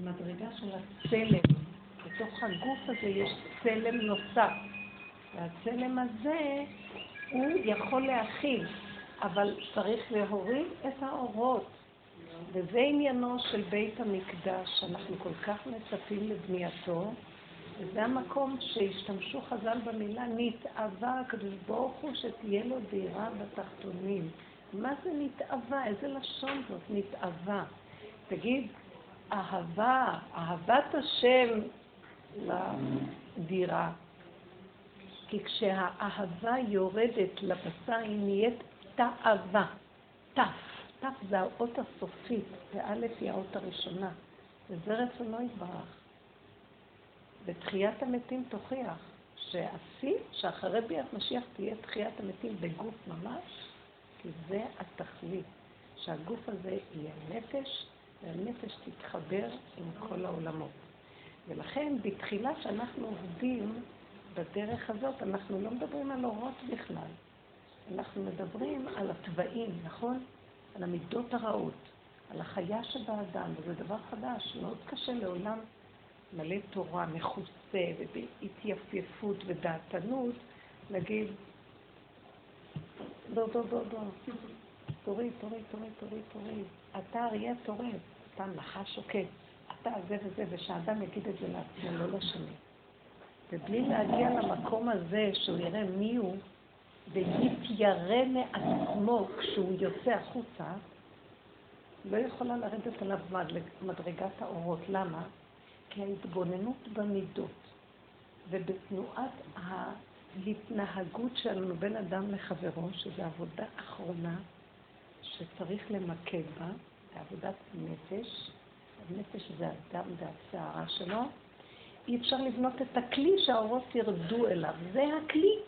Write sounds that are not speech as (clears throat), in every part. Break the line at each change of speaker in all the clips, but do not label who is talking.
מדרגה של הצלם. בתוך הגוף הזה יש צלם נוסף. והצלם הזה, הוא יכול להכיל, אבל צריך להוריד את האורות. וזה עניינו של בית המקדש, שאנחנו כל כך מצפים לבנייתו, וזה המקום שהשתמשו חז"ל במילה נתאווה הקדוש ברוך הוא שתהיה לו דירה בתחתונים. מה זה נתאווה? איזה לשון זאת? נתאווה. תגיד, אהבה, אהבת השם לדירה. כי כשהאהבה יורדת לבשר היא נהיית תאווה. תף. תף זה האות הסופית, וא' היא האות הראשונה. וזה רצונו יתברך. ותחיית המתים תוכיח שהשיא, שאחרי ביאת משיח תהיה תחיית המתים בגוף ממש, כי זה התכלית, שהגוף הזה יהיה נפש, והנפש תתחבר עם כל העולמות. ולכן בתחילה שאנחנו עובדים בדרך הזאת, אנחנו לא מדברים על אורות בכלל. אנחנו מדברים על התוואים, נכון? על המידות הרעות, על החיה שבאדם, וזה דבר חדש, מאוד קשה לעולם מלא תורה, מכוסה, ובהתייפייפות ודעתנות, להגיד, בוא, בוא, בוא, בוא, תוריד, תוריד, תוריד, תוריד, תוריד. אתה אריה תוריד, אתה נחש שוקט, אתה זה וזה, ושאדם יגיד את זה לעצמו, לא לשני. ובלי להגיע למקום הזה שהוא יראה מי הוא, ויתיירא מעצמו כשהוא יוצא החוצה, לא יכולה לרדת עליו מדרגת האורות. למה? כי ההתבוננות במידות ובתנועת ההתנהגות שלנו בין אדם לחברו, שזו עבודה אחרונה שצריך למקד בה, זה עבודת נפש, הנפש זה הדם והסערה שלו, אי אפשר לבנות את הכלי שהאורות ירדו אליו. זה הכלי.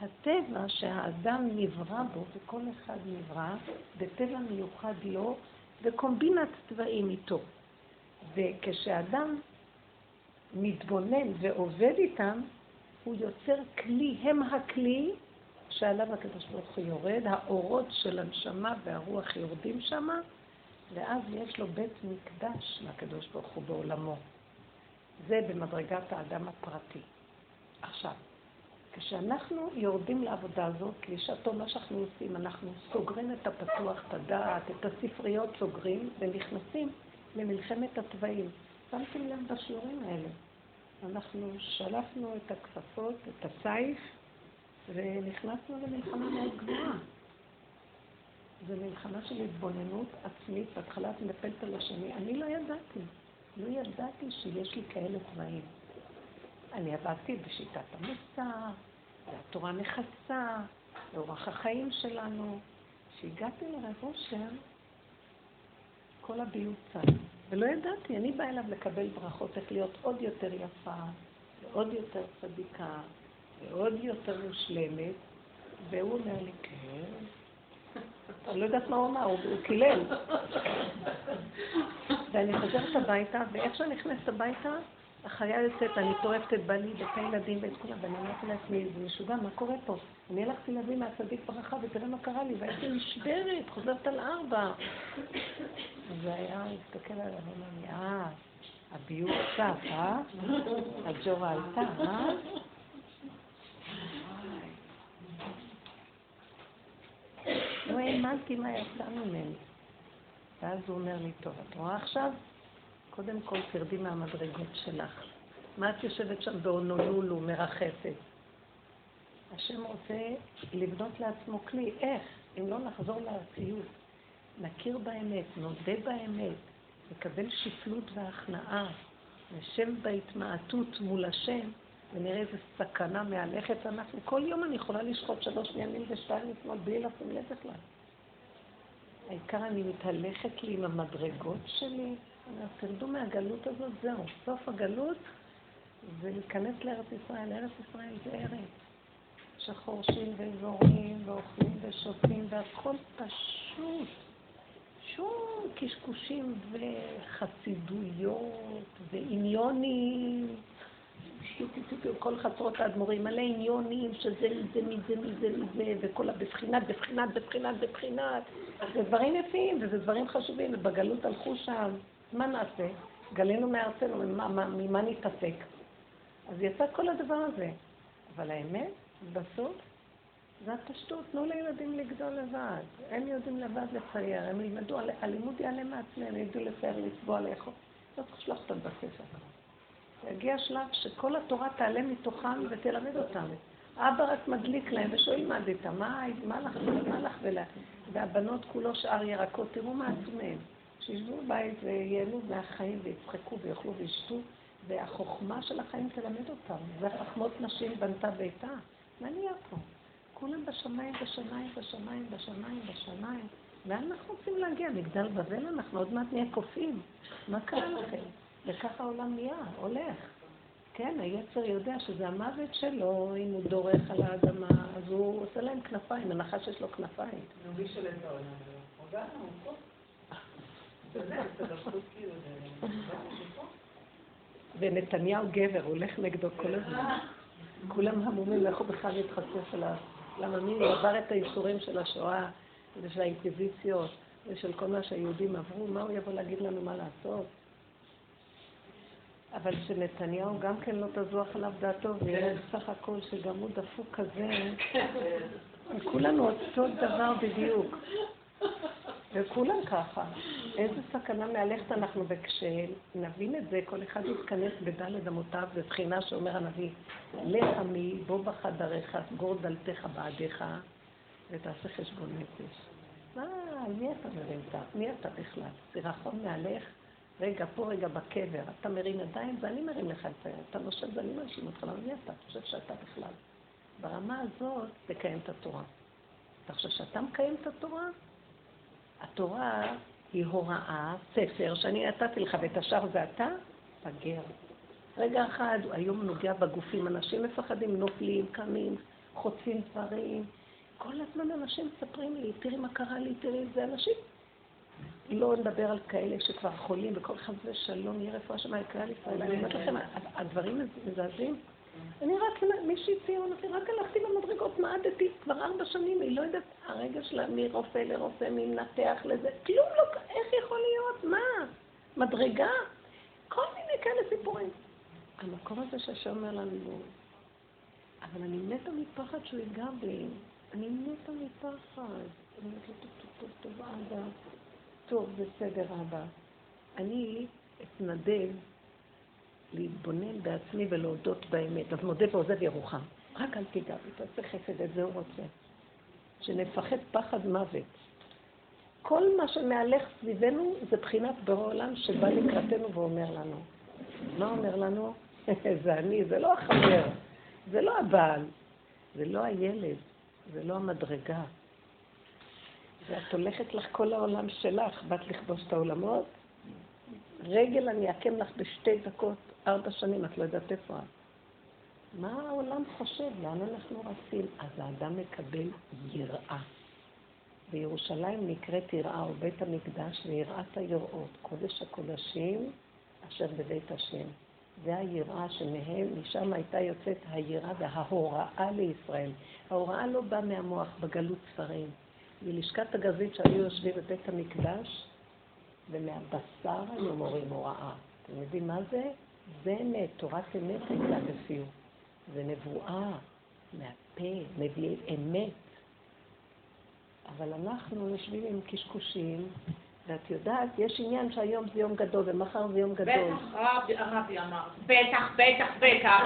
הטבע שהאדם נברא בו, וכל אחד נברא, בטבע מיוחד לו, וקומבינת צבעים איתו. וכשאדם מתבונן ועובד איתם, הוא יוצר כלי, הם הכלי שעליו הקדוש ברוך הוא יורד, האורות של הנשמה והרוח יורדים שמה, ואז יש לו בית מקדש לקדוש ברוך הוא בעולמו. זה במדרגת האדם הפרטי. עכשיו, כשאנחנו יורדים לעבודה הזאת, לשעתו מה שאנחנו עושים, אנחנו סוגרים את הפתוח, את הדעת, את הספריות סוגרים, ונכנסים למלחמת התוואים. שמתם לב בשיעורים האלה. אנחנו שלפנו את הכפפות, את הסייף, ונכנסנו למלחמה מאוד גבוהה. זו מלחמה של התבוננות עצמית, בהתחלה את מטפלת על השני. אני לא ידעתי, לא ידעתי שיש לי כאלה תוואים. אני עבדתי בשיטת המוסר, והתורה מכסה, לאורח החיים שלנו. כשהגעתי לרב אושר, כל הביוט צד. ולא ידעתי, אני באה אליו לקבל ברכות, איך להיות עוד יותר יפה, ועוד יותר צדיקה, ועוד יותר מושלמת, והוא אומר לי, כן. אני לא יודעת מה הוא אמר, הוא קילל. ואני חוזרת הביתה, ואיך שאני נכנסת הביתה, החיה יוצאת, אני טורפת את בעלי ואת הילדים ואת כולם, ואני אמרתי לעצמי, זה משוגע, מה קורה פה? אני הלכתי להביא מהצדיק ברכה, ותראה מה קרה לי, והייתי נשברת, חוזרת על ארבע. זה היה, הסתכל עליו, אמר לי, אה, הביוב צף, אה? הג'ורה עלתה, אה? לא האמנתי מה יצא ממני. ואז הוא אומר לי, טוב, את רואה עכשיו? קודם כל תרדי מהמדרגות שלך. מה את יושבת שם באונולולו, מרחפת? השם רוצה לבנות לעצמו כלי. איך? אם לא נחזור לארציות, נכיר באמת, נודה באמת, נקבל שפלות והכנעה, נשב בהתמעטות מול השם, ונראה איזה סכנה מהלכת. אנחנו, כל יום אני יכולה לשחוט שלוש ימים ושתיים לפנות בלי לשים לב בכלל. העיקר אני מתהלכת לי עם המדרגות שלי, תרדו מהגלות הזאת, זהו. סוף הגלות זה להיכנס לארץ ישראל. ארץ ישראל זה ארץ שחורשים וזורים ואוכלים ושותים והכל פשוט. שום קשקושים וחסידויות ועניונים. כל חצרות האדמו"רים, מלא עניונים, שזה מזה, מזה, מזה, מזה, וכל הבבחינת, בבחינת, בבחינת, בבחינת. זה דברים יפים, וזה דברים חשובים, ובגלות הלכו שם. מה נעשה? גלינו מארצנו, ממה נתעסק? אז יצא כל הדבר הזה. אבל האמת, בסוף, זה הפשטות, תנו לילדים לגדול לבד. הם יודעים לבד לצייר, הם ילמדו, הלימוד יעלה מעצמם, הם ידעו לצייר, לצבוע, לאכול. לא צריך לשלוח אותם בספר. יגיע שלב שכל התורה תעלה מתוכם ותלמד אותם. אבא רק מדליק להם ושואל מה איתם, מה לך מה לך ולה... והבנות כולו שאר ירקות, תראו מה עשו מהם. שישבו בבית וייהנו מהחיים ויצחקו ויאכלו וישתו, והחוכמה של החיים תלמד אותם. זה חכמות נשים בנתה ביתה. מה נהיה פה? כולם בשמיים, בשמיים, בשמיים, בשמיים, בשמיים. לאן אנחנו רוצים להגיע? מגדל בבל אנחנו עוד מעט נהיה קופים. מה קרה לכם? וככה העולם נהיה, הולך. כן, היצר יודע שזה המוות שלו, אם הוא דורך על האדמה, אז הוא עושה להם כנפיים, הנחש יש לו כנפיים. נו, מי שלם את העולם? הודענו, פה. ונתניהו גבר, הולך נגדו כל הזמן. כולם המומים, לכו בכלל להתחצף אליו. למה מי עבר את האיסורים של השואה ושל האינקוויזיציות ושל כל מה שהיהודים עברו, מה הוא יבוא להגיד לנו מה לעשות? אבל שנתניהו גם כן לא תזוח עליו דעתו, ויראה בסך הכל שגם הוא דפוק כזה, כולנו אותו דבר בדיוק. וכולם ככה. איזה סכנה מהלכת אנחנו, וכשנבין את זה, כל אחד יתכנס בדלת אמותיו, בבחינה שאומר הנביא, לך עמי, בוא בחדריך, סגור דלתך בעדיך, ותעשה חשבון נפש. מה, על מי אתה מרים מי אתה בכלל? סירחון מהלך? רגע, פה רגע בקבר, אתה מרים ידיים ואני מרים לך את היד, אתה נושב ואני מאשים אותך, למה מי אתה? אתה חושב שאתה בכלל. ברמה הזאת, תקיים את התורה. אתה חושב שאתה מקיים את התורה? התורה היא הוראה, ספר, שאני נתתי לך, ואת השאר זה אתה, בגר. רגע אחד, היום נוגע בגופים, אנשים מפחדים, נופלים, קמים, חוצים דברים. כל הזמן אנשים מספרים לי, תראי מה קרה לי, תראי, זה אנשים. לא נדבר על כאלה שכבר חולים, וכל חס ושלום, יהיה רפואה שם יקרה לישראל. אני אומרת לכם, הדברים מזעזעים. אני רק, מישהי צעירה אמרתי, רק הלכתי במדרגות, מעדתי כבר ארבע שנים, היא לא יודעת, הרגע שלה מרופא לרופא, מנתח לזה, כלום לא, איך יכול להיות? מה? מדרגה? כל מיני כאלה סיפורים. המקום הזה שהשם אומר לנו, אבל אני מתה מפחד שהוא ייגע בי. אני מתה מפחד. אני אומרת לו, טוב, טוב, טוב, טוב, אבא. טוב, בסדר, אבא. אני אתנדב להתבונן בעצמי ולהודות באמת. אז מודה ועוזב ירוחם. רק אל תיגע בי, תעשה חסד, את זה הוא רוצה. שנפחד פחד מוות. כל מה שמהלך סביבנו זה בחינת בורא עולם שבא לקראתנו ואומר לנו. מה אומר לנו? (laughs) זה אני, זה לא החבר, זה לא הבעל, זה לא הילד, זה לא המדרגה. ואת הולכת לך כל העולם שלך, באת לכבוש את העולמות, רגל אני אעקם לך בשתי דקות, ארבע שנים, את לא יודעת איפה את. מה העולם חושב? לאן אנחנו רצים? אז האדם מקבל יראה. בירושלים נקראת יראה, או בית המקדש, ויראת היראות, קודש הקודשים אשר בבית השם. זה היראה שמהם, משם הייתה יוצאת היראה וההוראה לישראל. ההוראה לא באה מהמוח, בגלות ספרים. מלשכת הגזית שהיו יושבים בבית המקדש, ומהבשר היו מורים הוראה. אתם יודעים מה זה? זה אמת, תורת אמת הייתה בפיו. זה נבואה, מהפה, מביא אמת. אבל אנחנו יושבים עם קשקושים, ואת יודעת, יש עניין שהיום זה יום גדול ומחר זה יום גדול.
בטח, רבי, הרבי אמר. בטח, בטח, בטח. (laughs)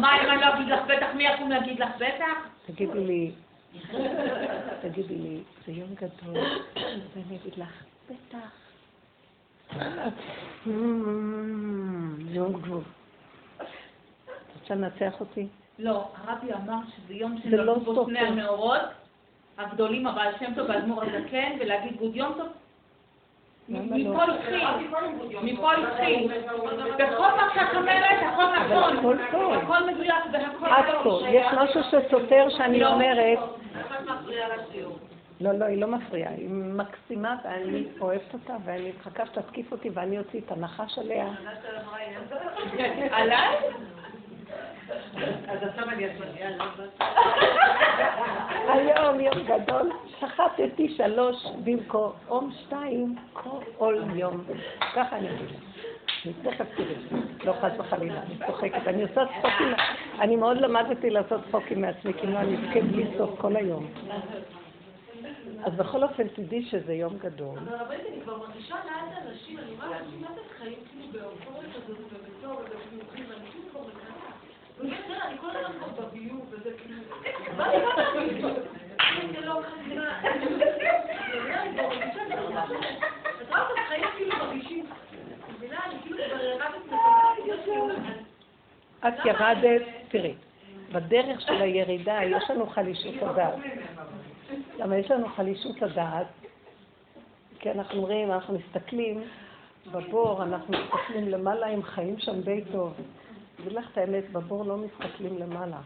מה אם אני לא אגיד לך בטח, מי יקום להגיד לך בטח?
תגידי לי, (laughs) תגידי לי, זה יום גדול, ואני אגיד לך, בטח. (laughs) יום גדול. את רוצה לנצח אותי?
לא, הרבי אמר שזה יום שנולדו בו שני המאורות, הגדולים, הבעל שם טוב והאדמו"ר הזקן, ולהגיד גוד יום טוב. מפה התחיל, מפה התחיל. בכל מה שאת אומרת, הכל נכון. הכל מדויק והכל
נכון. יש משהו שסותר שאני לא. אומרת... לא, לא, היא לא מפריעה, היא מקסימה ואני אוהבת אותה ואני מחכה שתתקיף אותי ואני אוציא את הנחש עליה.
עליי?
אז עכשיו אני היום יום גדול, שחטתי שלוש במקום שתיים כל יום. ככה אני אגיד. אני תכף תראי, לא חס וחלילה, אני צוחקת. אני עושה צחוקים, אני מאוד למדתי לעשות צחוקים מעצמי, כי לא אני אבכה בלי סוף כל היום. אז בכל אופן תדעי שזה יום גדול.
אבל רבנית, אני כבר מרגישה לאט אנשים, אני רואה אנשים, זה חיים כאילו באופוריה כזאת ובטוב ובחיוכים, ואנשים כבר מקנאה. אני כל הזמן כבר בביוב, וזה כאילו... מה זה לא
את ירדת, תראי, בדרך של הירידה יש לנו חלישות הדעת. למה יש לנו חלישות הדעת? כי אנחנו אומרים, אנחנו מסתכלים בבור, אנחנו מסתכלים למעלה, הם חיים שם די טוב. אגיד לך את האמת, בבור לא מסתכלים למעלה,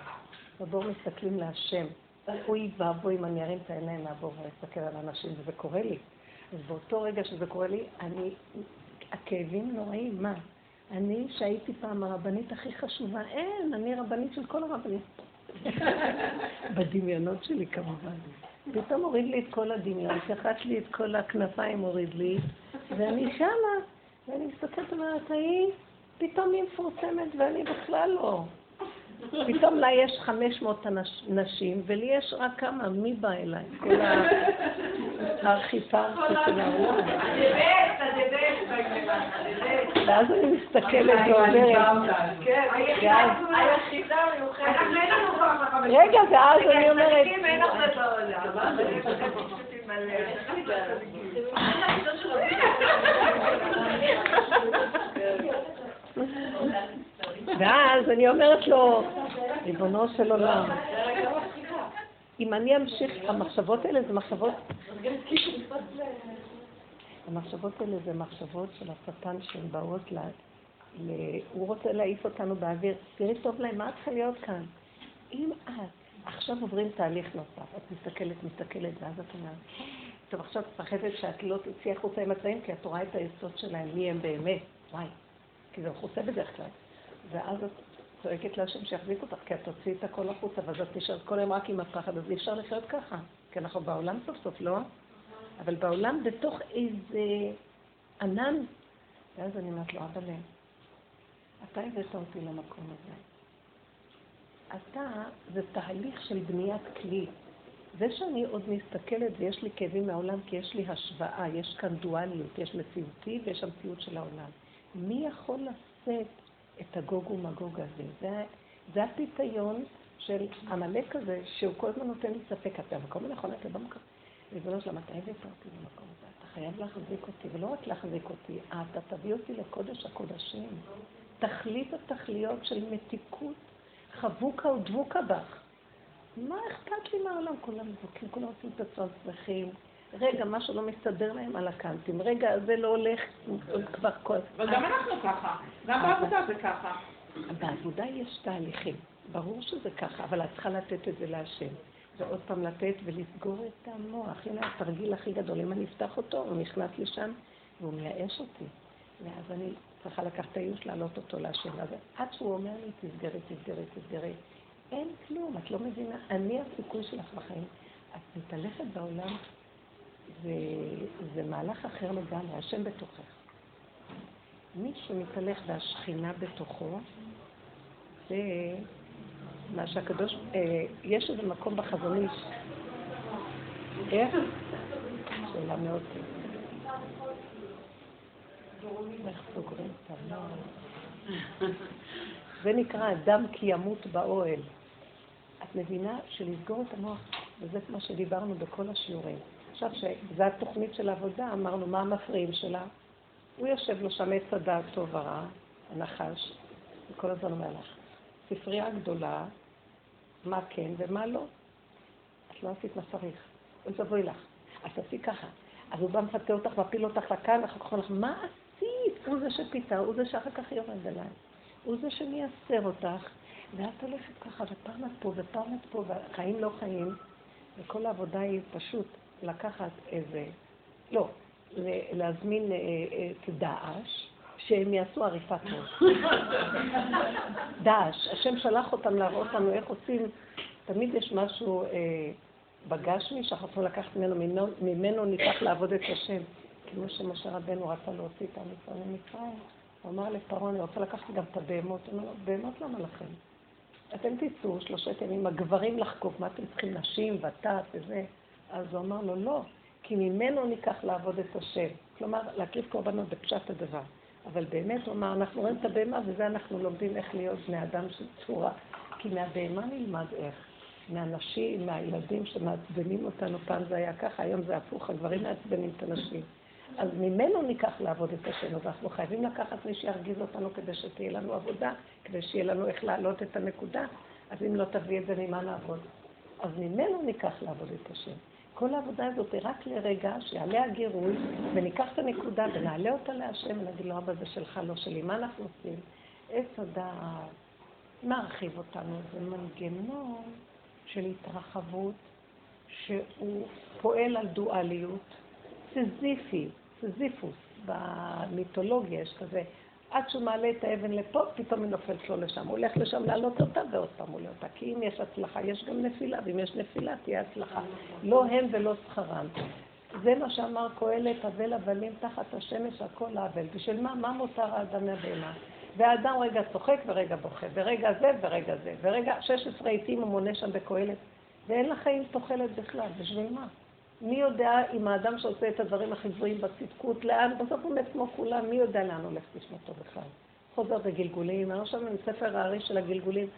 בבור מסתכלים להשם. אוי ואבוי אם אני ארים את העיניים מהבור ואסתכל על אנשים, וזה קורה לי. אז באותו רגע שזה קורה לי, אני, הכאבים נוראים, מה? אני, שהייתי פעם הרבנית הכי חשובה, אין, אני רבנית של כל הרבנים. (laughs) בדמיונות שלי כמובן. פתאום הוריד לי את כל הדמיון, שחט לי את כל הכנפיים, הוריד לי, ואני שמה, ואני מסתכלת ואומרת, ההיא, פתאום היא מפורסמת ואני בכלל לא. פתאום לה יש 500 נשים, ולי יש רק כמה, מי בא אליי? כל האכיפה של העולם. ואז אני מסתכלת ואומרת, רגע, ואז אני אומרת, (laughs) (laughs) ואז אני אומרת לו, ריבונו של עולם, אם אני אמשיך, המחשבות האלה זה מחשבות... המחשבות האלה זה מחשבות של השטן שהן באות ל... הוא רוצה להעיף אותנו באוויר. תראי טוב להם, מה את צריכה להיות כאן? אם את עכשיו עוברים תהליך נוסף, את מסתכלת, מסתכלת, ואז את אומרת, טוב, עכשיו את מפחדת שאת לא תצאי החוצה עם הצעים, כי את רואה את היסוד שלהם, מי הם באמת. וואי, כי זה מכוסה בדרך כלל. ואז את צועקת להשם שיחזיק אותך, כי את תוציאי את הכל החוצה, ואז את נשארת כל היום רק עם הפחד, אז אי אפשר לחיות ככה. כי אנחנו בעולם סוף סוף, לא? אבל בעולם בתוך איזה ענן. ואז אני אומרת לו, אבא לב, אתה הבאת אותי למקום הזה. אתה, זה תהליך של בניית כלי. זה שאני עוד מסתכלת ויש לי כאבים מהעולם, כי יש לי השוואה, יש כאן דואליות, יש מציאותי ויש המציאות של העולם. מי יכול לשאת את הגוג ומגוג הזה? זה, זה הפיתיון של עמלק הזה, שהוא כל הזמן נותן לי ספק. אתה בכל מיני נכונה, אתה לא מקבל. ריבונו שלמה, אתה הבאת אותי למקום הזה, אתה חייב להחזיק אותי, ולא רק להחזיק אותי, אתה תביא אותי לקודש הקודשים. תכלית התכליות של מתיקות, חבוקה ודבוקה בך. מה אכפת לי מהעולם? כולם מבוקים, כולם עושים את עצמם שמחים. רגע, משהו לא מסתדר להם על הקאנטים. רגע, זה לא הולך כבר כל...
אבל גם אנחנו ככה. גם בעבודה זה ככה.
בעבודה יש תהליכים. ברור שזה ככה, אבל את צריכה לתת את זה להשם. ועוד פעם לתת ולסגור את המוח. הנה התרגיל הכי גדול. אם אני אפתח אותו, הוא נכנס לשם והוא מייאש אותי. ואז אני צריכה לקחת את הייאוש, להעלות אותו להשם. אז עד שהוא אומר לי, תסגרי, תסגרי, תסגרי. אין כלום, את לא מבינה. אני הסיכוי שלך בחיים. את מתהלכת בעולם, זה, זה מהלך אחר לגמרי, השם בתוכך. מי שמתהלך והשכינה בתוכו, זה מה שהקדוש, אה, יש איזה מקום בחזון איש. איך? שאלה מאוד איך סוגרים את הנוער? זה נקרא אדם כי ימות באוהל. את מבינה שלסגור את המוח, וזה מה שדיברנו בכל השיעורים. עכשיו, שזו התוכנית של העבודה, אמרנו, מה המפריעים שלה? הוא יושב לו שם עץ הדעת טוב ורע, הנחש, וכל הזמן אומר לך, ספרייה גדולה, מה כן ומה לא. את לא עשית מה צריך, אוי ואבוי לך. אז תעשי ככה. אז הוא בא מפתה אותך, מפיל אותך לכאן, אחר כך אומר לך, מה עשית? הוא זה שפיתה, הוא זה שאחר כך יורד אליי. הוא זה שמייסר אותך, ואת הולכת ככה, ופעם את פה, ופעם את פה, והחיים לא חיים, וכל העבודה היא פשוט לקחת איזה, לא, להזמין את אה, אה, דאעש, שהם יעשו עריפת ראש. דאעש, השם שלח אותם להראות לנו איך עושים, תמיד יש משהו אה, בגשמי שאנחנו לקחת ממנו, ממנו, ניקח לעבוד את השם. כמו שמשה רבנו רצה להוציא את ישראל ממצרים, הוא אמר לפרעה, אני רוצה לקחת גם את הבהמות. הוא אומר, בהמות למה לכם? אתם תצאו שלושת ימים, הגברים לחקוק, מה אתם צריכים, נשים וטף וזה? אז הוא אמר לו, לא, כי ממנו ניקח לעבוד את השם. כלומר, להקריב קורבנות בפשט הדבר. אבל באמת הוא אמר, אנחנו רואים את הבהמה וזה אנחנו לומדים איך להיות בני אדם של צורה. כי מהבהמה נלמד איך. מהנשים, מהילדים שמעצבנים אותנו, פעם זה היה ככה, היום זה הפוך, הגברים מעצבנים את הנשים. אז ממנו ניקח לעבוד את השם, אז אנחנו חייבים לקחת מי שירגיז אותנו כדי שתהיה לנו עבודה, כדי שיהיה לנו איך להעלות את הנקודה, אז אם לא תביא את זה, ממה נעבוד? אז ממנו ניקח לעבוד את השם. כל העבודה הזאת היא רק לרגע שיעלה הגירוי, וניקח את הנקודה ונעלה אותה להשם ונגיד לו, אבא זה שלך, לא שלי. מה אנחנו עושים? עץ הדעת מרחיב אותנו, זה מנגנון של התרחבות שהוא פועל על דואליות, סזיפי, סזיפוס, במיתולוגיה יש כזה, עד שהוא מעלה את האבן לפה, פתאום היא נופלת לו לשם. הוא הולך לשם להעלות אותה ועוד פעם עולה אותה. כי אם יש הצלחה, יש גם נפילה, ואם יש נפילה, תהיה הצלחה. לא הם ולא שכרם. זה מה שאמר קהלת, אבל הבלים תחת השמש הכל האבל. בשביל מה? מה מותר האדם מהבהמה? והאדם רגע צוחק ורגע בוכה, ורגע זה ורגע זה, ורגע 16 עיתים הוא מונה שם בקהלת, ואין לחיים תוחלת בכלל, בשביל מה? מי יודע אם האדם שעושה את הדברים הכי גבוהים בצדקות, לאן, בסוף הוא מת כמו כולם, מי יודע לאן הולך נשמתו בכלל? חוזר בגלגולים, אני עכשיו עם ספר הארי של הגלגולים.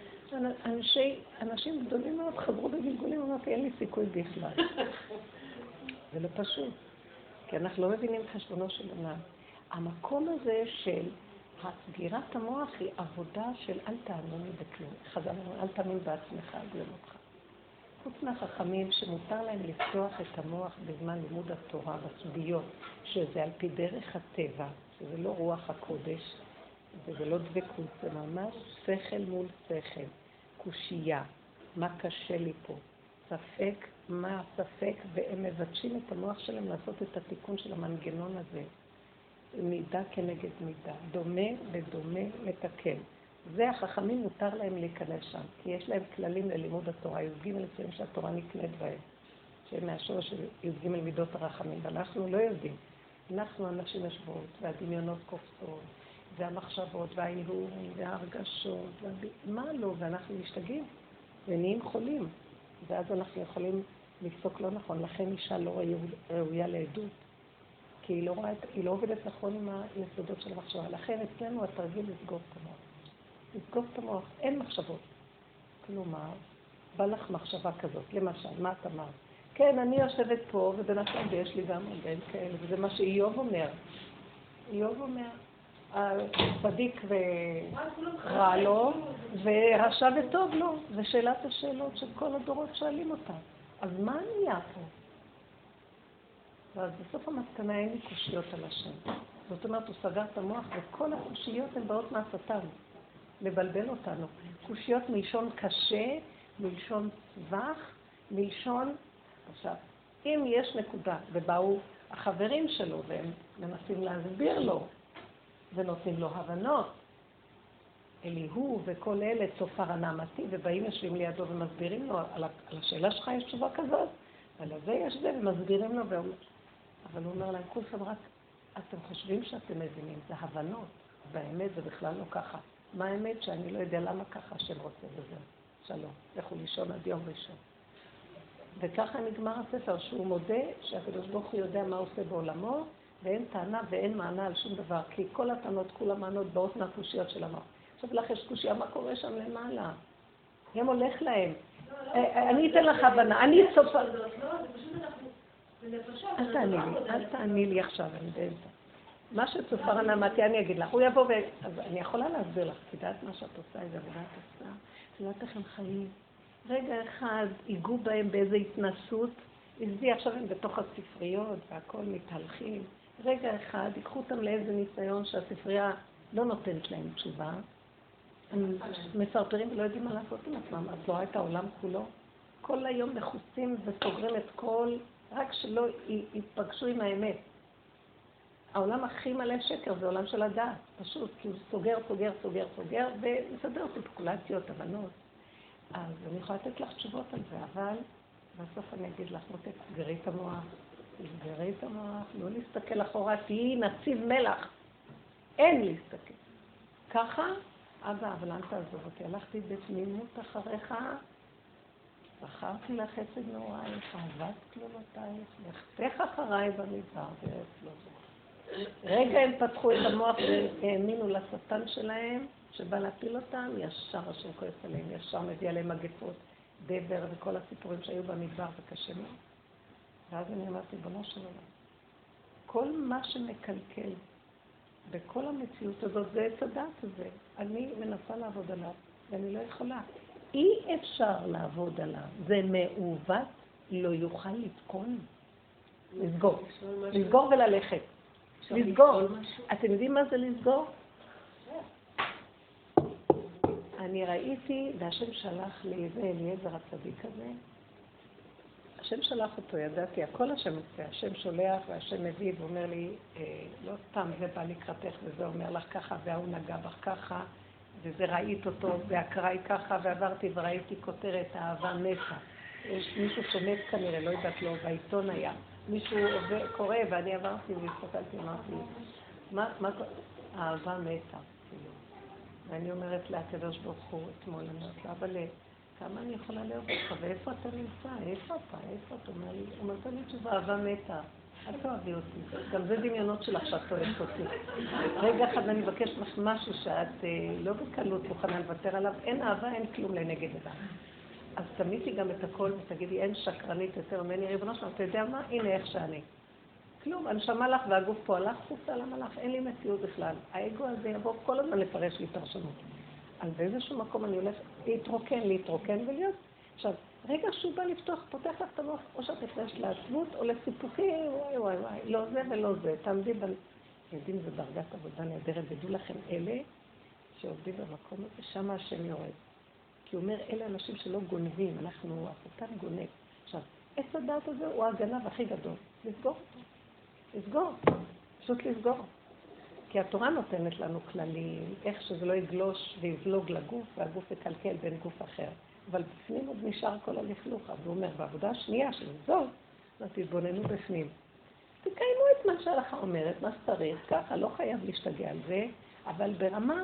אנשי, אנשים גדולים מאוד חזרו בגלגולים, אמרתי, אין לי סיכוי בכלל. (laughs) זה לא פשוט, כי אנחנו לא מבינים חשבונו של עולם. המקום הזה של הסגירת המוח היא עבודה של אל תאמין בכלום. חזר לנו, אל תאמין בעצמך, אגלם אותך. חוץ מהחכמים שמותר להם לפתוח את המוח בזמן לימוד התורה בסוגיות, שזה על פי דרך הטבע, שזה לא רוח הקודש, וזה לא דבקות, זה ממש שכל מול שכל, קושייה, מה קשה לי פה, ספק, מה הספק, והם מבקשים את המוח שלהם לעשות את התיקון של המנגנון הזה. מידה כנגד מידה, דומה ודומה לתקן. זה החכמים מותר להם להיכנס שם, כי יש להם כללים ללימוד התורה, י"ג לפעמים שהתורה נקנית בהם, שהם מהשורש של י"ג מידות הרחמים, ואנחנו לא יודעים. אנחנו הנשים יושבות, והדמיונות קופצות, והמחשבות, והאיהום, וההרגשות. מה לא, ואנחנו משתגעים, ונהיים חולים, ואז אנחנו יכולים לפסוק לא נכון. לכן אישה לא ראויה לעדות, כי היא לא, רואה, היא לא עובדת נכון עם היסודות של המחשבה. לכן אצלנו התרגיל לסגור את לסגור את המוח, אין מחשבות. כלומר, בא לך מחשבה כזאת, למשל, מה את אמרת? כן, אני יושבת פה, ובינתיים יש לי גם רגעים כאלה, וזה מה שאיוב אומר. איוב אומר, צדיק ורע לו, ורשע וטוב לו. זה שאלת השאלות של כל הדורות שואלים אותה. אז מה נהיה פה? ואז בסוף המסקנה אין לי קושיות על השם. זאת אומרת, הוא סגר את המוח, וכל הקושיות הן באות מהשטן. לבלבל אותנו. קושיות מלשון קשה, מלשון צווח, מלשון... עכשיו, אם יש נקודה, ובאו החברים שלו והם מנסים להסביר לו, ונותנים לו הבנות, אליהו וכל אלה, צופר הנעמתי, ובאים יושבים לידו ומסבירים לו, על, השאלה שלך יש תשובה כזאת, על הזה יש זה, ומסבירים לו, ואומר, אבל הוא אומר להם, כולכם רק, אתם חושבים שאתם מבינים, זה הבנות, והאמת זה בכלל לא ככה. מה האמת שאני לא יודע למה ככה השם רוצה וזהו. שלום, לכו לישון עד יום ראשון. וככה נגמר הספר, שהוא מודה שהקדוש ברוך הוא יודע מה עושה בעולמו, ואין טענה ואין מענה על שום דבר, כי כל הטענות, כול המענות באות מהקושיות של המוח. עכשיו לך יש קושייה, מה קורה שם למעלה? הם הולך להם. אני אתן לך הבנה, אני צופה... אל תעני לי, אל תעני לי עכשיו, אני באמצע. מה שצופר הנעמתי, אני אגיד לך, הוא יבוא ו... אז אני יכולה להסביר לך, את יודעת מה שאת עושה, איזה עבודה את עושה? את יודעת איך הם חיים? רגע אחד ייגעו בהם באיזו התנסות, עזבי, עכשיו הם בתוך הספריות והכל מתהלכים. רגע אחד, ייקחו אותם לאיזה ניסיון שהספרייה לא נותנת להם תשובה. הם מפרפרים ולא יודעים מה לעשות עם עצמם. את לא את העולם כולו? כל היום מכוסים וסוגרים את כל... רק שלא ייפגשו עם האמת. העולם הכי מלא שקר זה עולם של הדעת, פשוט, כי הוא סוגר, סוגר, סוגר, סוגר, ומסדר ספקולציות, הבנות. אז אני יכולה לתת לך תשובות על זה, אבל בסוף אני אגיד לך, מותק, סגרי את המוח, סגרי את המוח, לא להסתכל אחורה, תהיי נציב מלח. אין להסתכל. ככה, אבא, אבל אל תעזוב אותי. הלכתי בתמימות אחריך, זכרתי לך חסד נעורייך, אהבת כלולותייך, לכתך אחריי במדבר וארץ לא זוכר. רגע הם פתחו את המוח והאמינו לשטן שלהם, שבא להפיל אותם, ישר השם כועס עליהם, ישר מביא עליהם מגפות, דבר וכל הסיפורים שהיו במדבר, וקשה מאוד. ואז אני אמרתי, בנו של עולם, כל מה שמקלקל בכל המציאות הזאת זה עץ הדת הזה. אני מנסה לעבוד עליו, ואני לא יכולה. אי אפשר לעבוד עליו. זה מעוות, לא יוכל לתקון. לסגור. לסגור וללכת. לסגור. אתם יודעים מה זה לסגור? אני ראיתי, והשם שלח לי איזה אליעזר הצדיק הזה. השם שלח אותו, ידעתי, הכל השם עושה. השם שולח והשם מביא ואומר לי, אה, לא סתם זה בא לקראתך וזה אומר לך ככה, וההוא נגע בך ככה, וזה ראית אותו, והקרא היא ככה, ועברתי וראיתי כותרת, אהבה מתה. יש מישהו שמת כנראה, לא יודעת לו, בעיתון היה. מישהו קורא, ואני עברתי והסתכלתי, אמרתי, מה, מה, אהבה מתה. ואני אומרת לקדוש ברוך הוא אתמול, אני אומרת לו, אבל כמה אני יכולה לאהוב אותך, ואיפה אתה נמצא? איפה אתה? איפה אתה? אומר לי, הוא נותן לי תשובה, אהבה מתה. אל תאהבי אותי. גם זה דמיונות שלך שאת אוהבת אותי. רגע אחד אני מבקש ממך משהו שאת אה, לא בקלות מוכנה לוותר עליו. אין אהבה, אין כלום לנגד אדם. אז תמיתי גם את הכל ותגידי, אין שקרנית יותר ממני. ריבונו שלנו, אתה יודע מה? הנה איך שאני. כלום, הנשמה לך והגוף פה הלך, חוצה למה לך? אין לי מציאות בכלל. האגו הזה יבוא כל הזמן לפרש לי פרשנות. אז באיזשהו מקום אני הולכת להתרוקן, להתרוקן ולהיות. עכשיו, רגע שהוא בא לפתוח, פותח לך את המוח, או שאת נכנסת לעצבות או לסיפוקים, וואי וואי וואי, לא זה ולא זה. תעמדי ב... יודעים, זו דרגת עבודה נהדרת, ודעו לכם, אלה שעובדים במקום הזה, שם השם יורד. כי הוא אומר, אלה אנשים שלא גונבים, אנחנו, השטן גונב. עכשיו, עץ הדעת הזה הוא הגנב הכי גדול. לסגור אותו. לסגור. פשוט לסגור. כי התורה נותנת לנו כללים, איך שזה לא יגלוש ויזלוג לגוף, והגוף יקלקל בין גוף אחר. אבל בפנים עוד נשאר כל הלכלוך. אז הוא אומר, בעבודה השנייה של זאת, אז תתבוננו בפנים. תקיימו את מה שהלכה אומרת, מה שצריך, ככה, לא חייב להשתגע על זה, אבל ברמה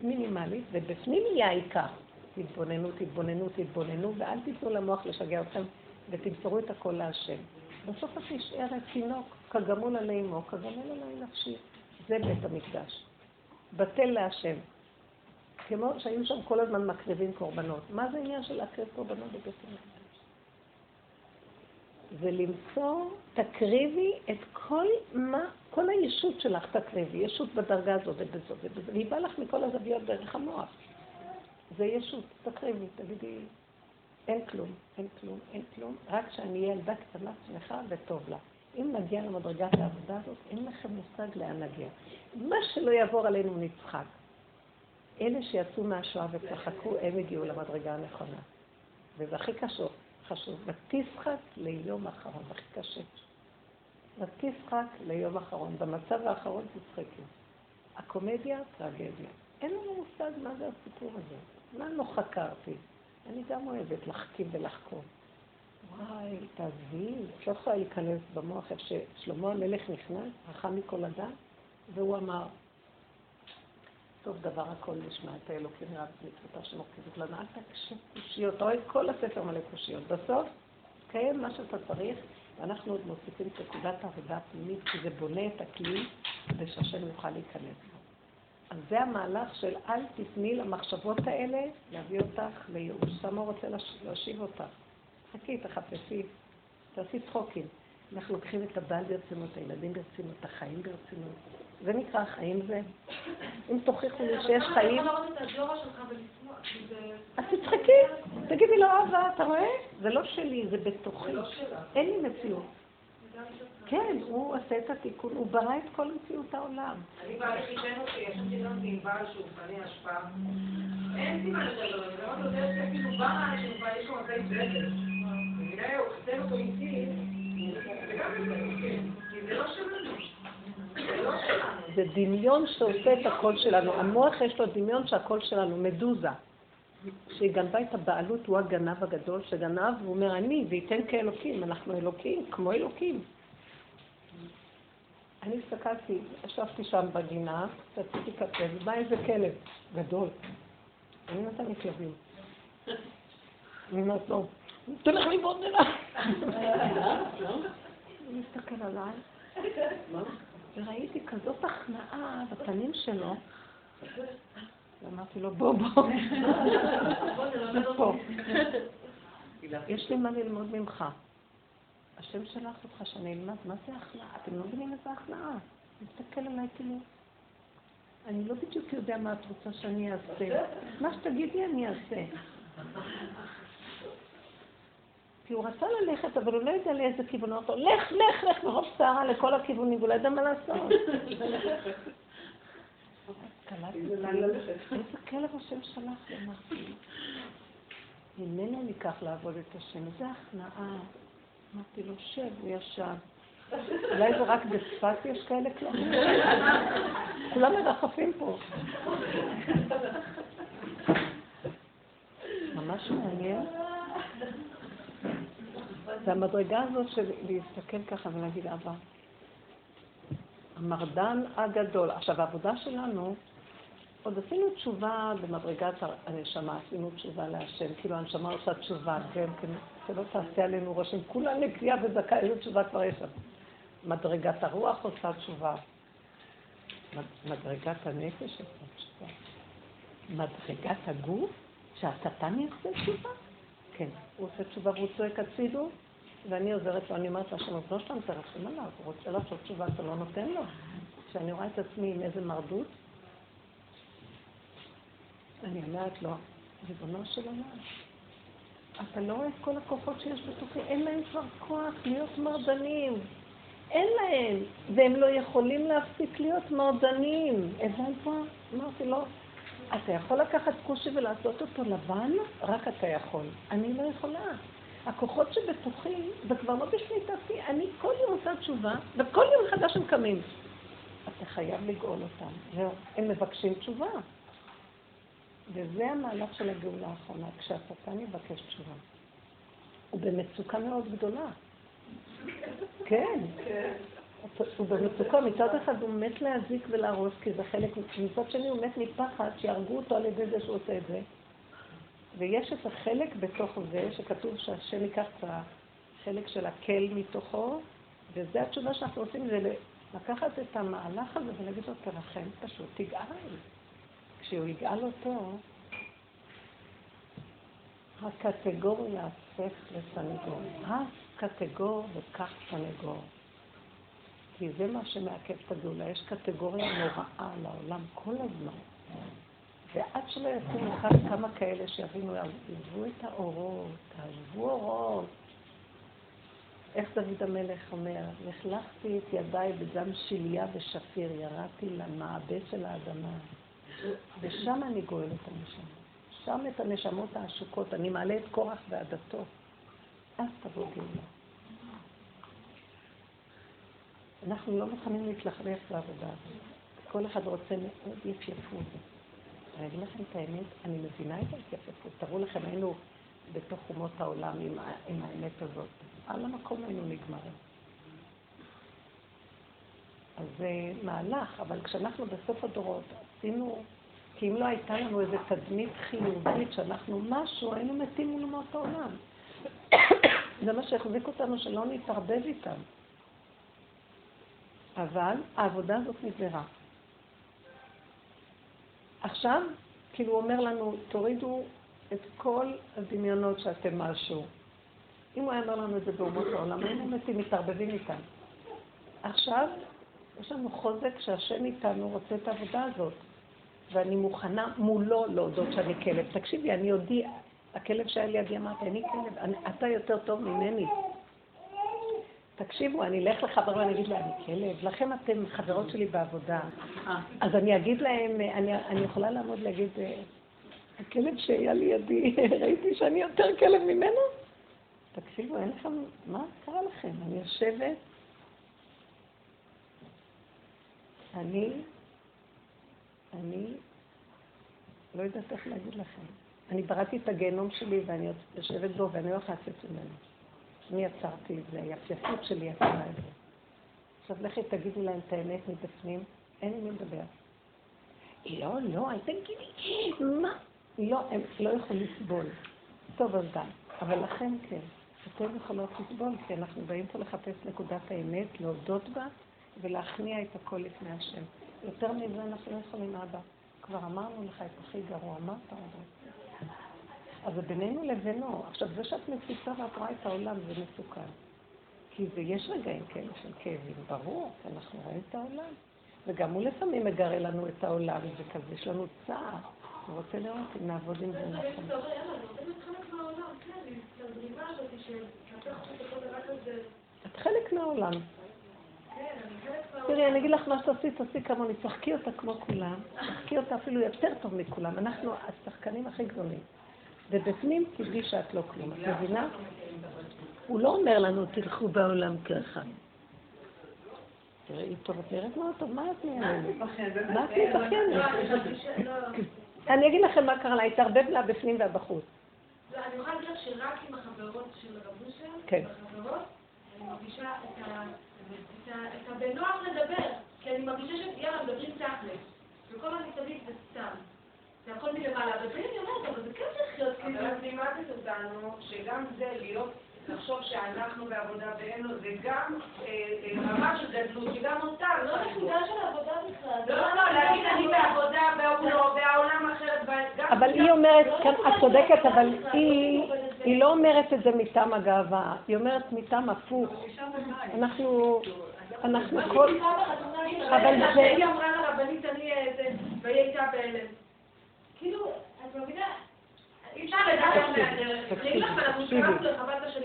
מינימלית, ובפנים יהיה העיקר. תתבוננו, תתבוננו, תתבוננו, ואל תיתנו למוח לשגע אתכם, ותמסרו את הכל להשם. בסוף את נשארת תינוק, כגמול עלי אמו, כגמול עלי נפשי. זה בית המקדש. בטל להשם. כמו שהיו שם כל הזמן מקריבים קורבנות. מה זה עניין של להקריב קורבנות בבית המקדש? זה למצוא, תקריבי את כל מה, כל הישות שלך תקריבי, ישות בדרגה הזאת ובזאת ובזאת, והיא באה לך מכל הזוויות דרך המוח. זה ישות, תקריבי, תגידי, אין כלום, אין כלום, אין כלום, רק שאני אהיה ילדה קטנה, שמחה וטוב לה. אם נגיע למדרגת העבודה הזאת, אין לכם מושג לאן נגיע. מה שלא יעבור עלינו נצחק. אלה שיצאו מהשואה וצחקו, הם הגיעו למדרגה הנכונה. וזה הכי קשור, חשוב. ותשחק ליום האחרון, הכי קשה. ותשחק ליום האחרון. במצב האחרון תצחקי. הקומדיה, טרגדיה. אין לנו מושג מה זה הסיפור הזה. מה לא חקרתי? אני גם אוהבת לחכים ולחקור. וואי, תעזבי, את לא יכולה להיכנס במוח איך ששלמה המלך נכנס, חכם מכל אדם, והוא אמר, סוף דבר הכל נשמע את האלוקים רב מצוותה שמורכבת לנו, אל תקשה קושיות, אתה רואה כל הספר מלא קושיות. בסוף, תקיים מה שאתה צריך, ואנחנו עוד מוסיפים את נקודת העבודה הפנימית, כי זה בונה את הכלי כדי שהשם יוכל להיכנס. אז זה המהלך של אל תתני למחשבות האלה להביא אותך לייאוש. סמו רוצה להשיב אותך. חכי, תחפשי, תעשי צחוקים. אנחנו לוקחים את הבעל ברצינות, הילדים ברצינות, את החיים ברצינות. זה נקרא החיים זה. אם תוכיחו לי שיש חיים... אז תצחקי, תגידי לו, אבא, אתה רואה? זה לא שלי, זה בתוכי. לא אין לי מציאות. כן, הוא עושה את התיקון, הוא ברא את כל מציאות העולם.
אני באה חיתן אותי, ישבתי גם עם בעל שולחני השפעה. אין סימן לדבר, אני לא יודעת כאילו בא מהשולחן, יש לו מתי בסדר. מבינה, הוא חיתן אותו איתי, זה גם בסדר, כי זה לא שלנו.
זה דמיון שעושה את הקול שלנו. המוח יש לו דמיון שהקול שלנו מדוזה. שהיא גנבה את הבעלות, הוא הגנב הגדול שגנב, הוא אומר אני, וייתן כאלוקים, אנחנו אלוקים, כמו אלוקים. אני הסתכלתי, ישבתי שם בגינה, רציתי קפה, ובא איזה כלב גדול. אני נותן לי כלבים. אני אומרת לו, תלך לי בעוד נראה. הוא מסתכל עליי, וראיתי כזאת הכנעה בפנים שלו, ואמרתי לו, בוא, בוא. (laughs) פה. יש לי מה ללמוד ממך. השם שלח אותך שאני אלמד, מה זה הכנעה? אתם לא מבינים איזה הכנעה. מסתכל עליי כאילו, אני לא בדיוק יודע מה את רוצה שאני אעשה. מה שתגידי אני אעשה. כי הוא רצה ללכת, אבל הוא לא יודע לאיזה כיוון הוא אותו. לך, לך, לך, מרוב סערה לכל הכיוונים, והוא לא יודע מה לעשות. איזה כלב השם שלח אמרתי. ממנו ניקח לעבוד את השם. איזה הכנעה. אמרתי לו, שב, הוא ישב. אולי זה רק בצפת יש כאלה כלבים? כולם מרחפים פה. ממש מעניין. זה המדרגה הזאת של להסתכל ככה ולהגיד, אבא, המרדן הגדול. עכשיו, העבודה שלנו, עוד עשינו תשובה במדרגת הנשמה, עשינו תשובה להשם, כאילו הנשמה עושה תשובה, כן, כן, שלא תעשה עלינו רושם, כולה נקייה ודקה, איזה תשובה כבר יש שם. מדרגת הרוח עושה תשובה. מדרגת הנפש עושה תשובה. מדרגת הגוף, שהשטן יעשה תשובה? כן, הוא עושה תשובה והוא צועק הצידו, ואני עוזרת לו, אני אומרת לו, השם, לא שאתה תרחם עליו, הוא רוצה לעשות תשובה, אתה לא נותן לו. כשאני רואה את עצמי עם איזה מרדות, אני אומרת לו, ריבונו של עולם, אתה לא רואה את כל הכוחות שיש בתוכי, אין להם כבר כוח להיות מרדנים. אין להם, והם לא יכולים להפסיק להיות מרדנים. הבנת? אמרתי לו, אתה יכול לקחת כושי ולעשות אותו לבן? רק אתה יכול. אני לא יכולה. הכוחות שבתוכי, זה כבר לא בשליטתי, אני כל יום עושה תשובה, וכל יום מחדש הם קמים. אתה חייב לגאול אותם. זהו, הם מבקשים תשובה. וזה המהלך של הגאולה האחרונה, כשהשטן יבקש תשובה. הוא במצוקה מאוד גדולה. כן. הוא במצוקה, מצד אחד הוא מת להזיק ולהרוס, כי זה חלק, מצד שני הוא מת מפחד שיהרגו אותו על ידי זה שהוא עושה את זה. ויש את החלק בתוך זה, שכתוב שהשם ייקח את החלק של הקל מתוכו, וזה התשובה שאנחנו עושים, זה לקחת את המהלך הזה ולהגיד לו, תרחם, פשוט תגאל. כשהוא יגאל אותו, הקטגור יאסף לסנגור. הקטגור וכך סנגור. כי זה מה שמעכב את הגאולה. יש קטגוריה נוראה לעולם כל הזמן. ועד שלא יקום אחד כמה כאלה שיבינו, עזבו את האורות, עזבו אורות. איך דוד המלך אומר, לכלכתי את ידיי בדם שליה ושפיר, ירדתי למעבה של האדמה, ושם אני גואל את הנשמות. שם את הנשמות העשוקות, אני מעלה את קורח ועדתו. אז תבוא גאולה. אנחנו לא מוכנים להתלכלך בעבודה הזאת. כל אחד רוצה מאוד יפייפות. אני אגיד לכם את האמת, אני מבינה את ההתייפפות. תראו לכם, היינו בתוך אומות העולם עם, עם האמת הזאת. על המקום היינו נגמרים. אז זה מהלך, אבל כשאנחנו בסוף הדורות עשינו, כי אם לא הייתה לנו איזו תדמית חיובית שאנחנו משהו, היינו מתים מול אומות העולם. זה מה שהחזיק אותנו שלא נתערבב איתם. אבל העבודה הזאת נגמרה. עכשיו, כאילו הוא אומר לנו, תורידו את כל הדמיונות שאתם משהו. אם הוא היה אומר לנו את זה באומות העולם, היינו מתים, מתערבבים איתם. עכשיו, יש לנו חוזק שהשם איתנו רוצה את העבודה הזאת. ואני מוכנה מולו להודות שאני כלב. תקשיבי, אני יודי, הכלב שהיה לידי אמרתי, אני כלב, אני, אתה יותר טוב ממני. תקשיבו, אני אלך לחבר ואני אגיד לה, אני כלב, לכם אתם חברות שלי בעבודה. אז אני אגיד להם, אני, אני יכולה לעמוד להגיד, הכלב שהיה לידי, (laughs) ראיתי שאני יותר כלב ממנו? תקשיבו, אין לכם, מה קרה לכם? אני יושבת, אני, אני לא יודעת איך להגיד לכם. אני בראתי את הגיהנום שלי ואני יושבת בו ואני לא יכולה לצאת ממנו. אני יצרתי את זה, היפייפות שלי יצרה את זה. עכשיו לכי תגידי להם את האמת מבפנים, אין לי מי לדבר. לא, לא, אל תגידי, מה? לא, הם לא יכולים לסבול. טוב, אז די. אבל לכם כן. אתם יכולות לסבול, כי אנחנו באים פה לחפש נקודת האמת, להודות בה ולהכניע את הכל לפני השם. יותר מזה אנחנו לא יכולים אבא. כבר אמרנו לך את הכי גרוע, אמרת אבל. אז זה בינינו לבינו. עכשיו, זה שאת מפיצה ואת רואה את העולם זה מסוכן. כי זה, יש רגעים כאלה של כאבים, ברור, כי אנחנו רואים את העולם. וגם הוא לפעמים מגרה לנו את העולם, וכזה, יש לנו צער. הוא רוצה לראות אם נעבוד עם זה נכון. את חלק מהעולם. תראי, אני אגיד לך מה שתעשי, תעשי כמוני, תשחקי אותה כמו כולם, תשחקי אותה אפילו יותר טוב מכולם. אנחנו השחקנים הכי גדולים. ובפנים תדעי שאת לא כלום. את מבינה? הוא לא אומר לנו, תלכו בעולם ככה. תראי, טוב, את נראית מאוד טוב, מה את נראית? מה את מתאחיינת? אני אגיד לכם מה קרה לה, התערבב לה בפנים והבחוץ.
לא, אני יכולה להגיד לך שרק עם החברות של רבושר,
כן.
החברות, אני מרגישה את הבנוח לדבר, כי אני מרגישה שיאללה, מדברים תכל'ס, וכל מה מסביב זה סתם. זה הכל מלמעלה, אבל אני אומרת, אבל זה כן צריך להיות כאילו... אבל את לימדת אותנו שגם זה להיות לחשוב שאנחנו בעבודה ואין לו, זה גם אה, אה, רמה של גדלות, שגם אותה לא נקודה של עבודה בכלל. לא, לא, לא, להגיד אני בעבודה והוא לא, והעולם אחרת,
אבל היא אומרת, את צודקת, אבל היא לא אומרת את זה מטעם הגאווה, היא אומרת מטעם הפוך. אנחנו... אנחנו כל...
אבל זה... היא אמרה לרבנית, אני... והיא הייתה בהלם. כאילו, את מבינה?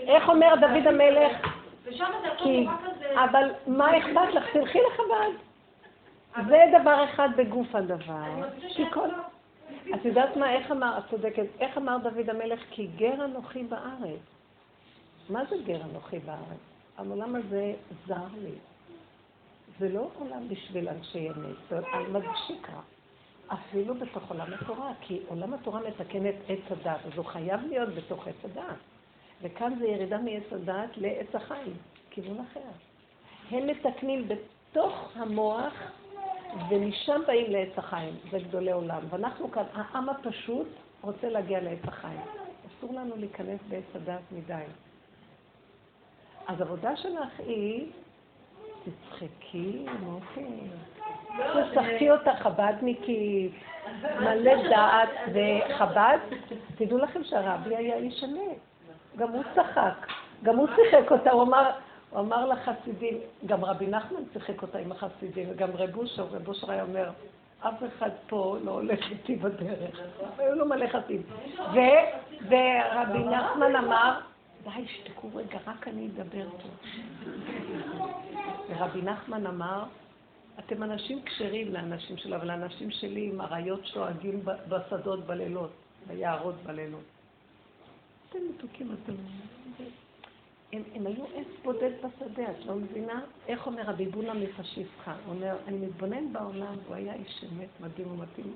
איך אומר דוד המלך? כי, אבל מה אכפת לך? תלכי לחב"ד. זה דבר אחד בגוף הדבר. את יודעת מה, איך אמר, את צודקת, איך אמר דוד המלך? כי גר אנוכי בארץ. מה זה גר אנוכי בארץ? העולם הזה זר לי. זה לא עולם בשביל אנשי אמת, זה עולם שקרה. אפילו בתוך עולם התורה, כי עולם התורה מתקן את עץ הדת, אז הוא חייב להיות בתוך עץ הדת. וכאן זה ירידה מעץ הדת לעץ החיים, כיוון אחר. הם מתקנים בתוך המוח, ומשם באים לעץ החיים, זה גדולי עולם. ואנחנו כאן, העם הפשוט רוצה להגיע לעץ החיים. אסור לנו להיכנס בעץ הדת מדי. אז עבודה שלך היא, תצחקי, מוטי. תשחקי אותה חב"דניקית, מלא דעת וחב"ד. תדעו לכם שהרבי היה איש אמת. גם הוא צחק, גם הוא שיחק אותה, הוא אמר, הוא אמר לחסידים, גם רבי נחמן שיחק אותה עם החסידים, וגם רב אושר, רב אושר היה אומר, אף אחד פה לא הולך איתי בדרך. היו לו מלא חסידים. ורבי נחמן אמר, די, שתקו רגע, רק אני אדבר פה. ורבי נחמן אמר, אתם אנשים כשרים לאנשים שלו, אבל האנשים שלי עם אריות שואגים בשדות בלילות, ביערות בלילות. אתם מתוקים, אתם... הם, הם היו עץ בודד בשדה, את לא מבינה? איך אומר רבי בונה מפשיסחה? הוא אומר, אני מתבונן בעולם, הוא היה איש אמת מדהים ומתאים,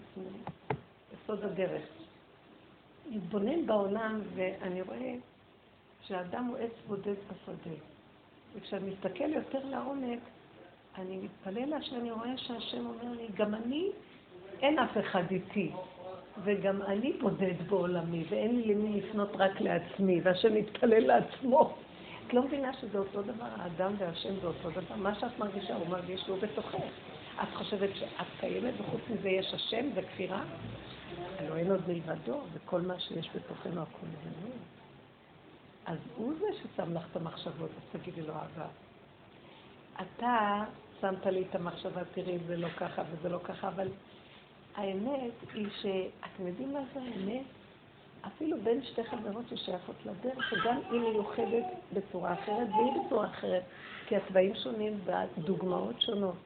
יסוד הדרך. מתבונן בעולם ואני רואה שהאדם הוא עץ בודד בשדה. וכשאני מסתכל יותר לעומק, אני מתפלל לה שאני רואה שהשם אומר לי, גם אני, אין אף אחד איתי, וגם אני בודד בעולמי, ואין לי למי לפנות רק לעצמי, והשם מתפלל לעצמו. לא מבינה שזה אותו דבר, האדם והשם זה אותו דבר? מה שאת מרגישה, הוא מרגיש לו בתוכך. את חושבת שאת קיימת, וחוץ מזה יש השם וכפירה? הלוא אין עוד מלבדו, וכל מה שיש בתוכנו הכול זה אז הוא זה ששם לך את המחשבות, אז תגידי לו אהבה. אתה שמת לי את המחשבה, תראי, זה לא ככה וזה לא ככה, אבל האמת היא שאתם יודעים מה זה האמת? אפילו בין שתי חברות ששייכות לדרך, שגם היא מיוחדת בצורה אחרת והיא בצורה אחרת, כי הצבעים שונים והדוגמאות שונות.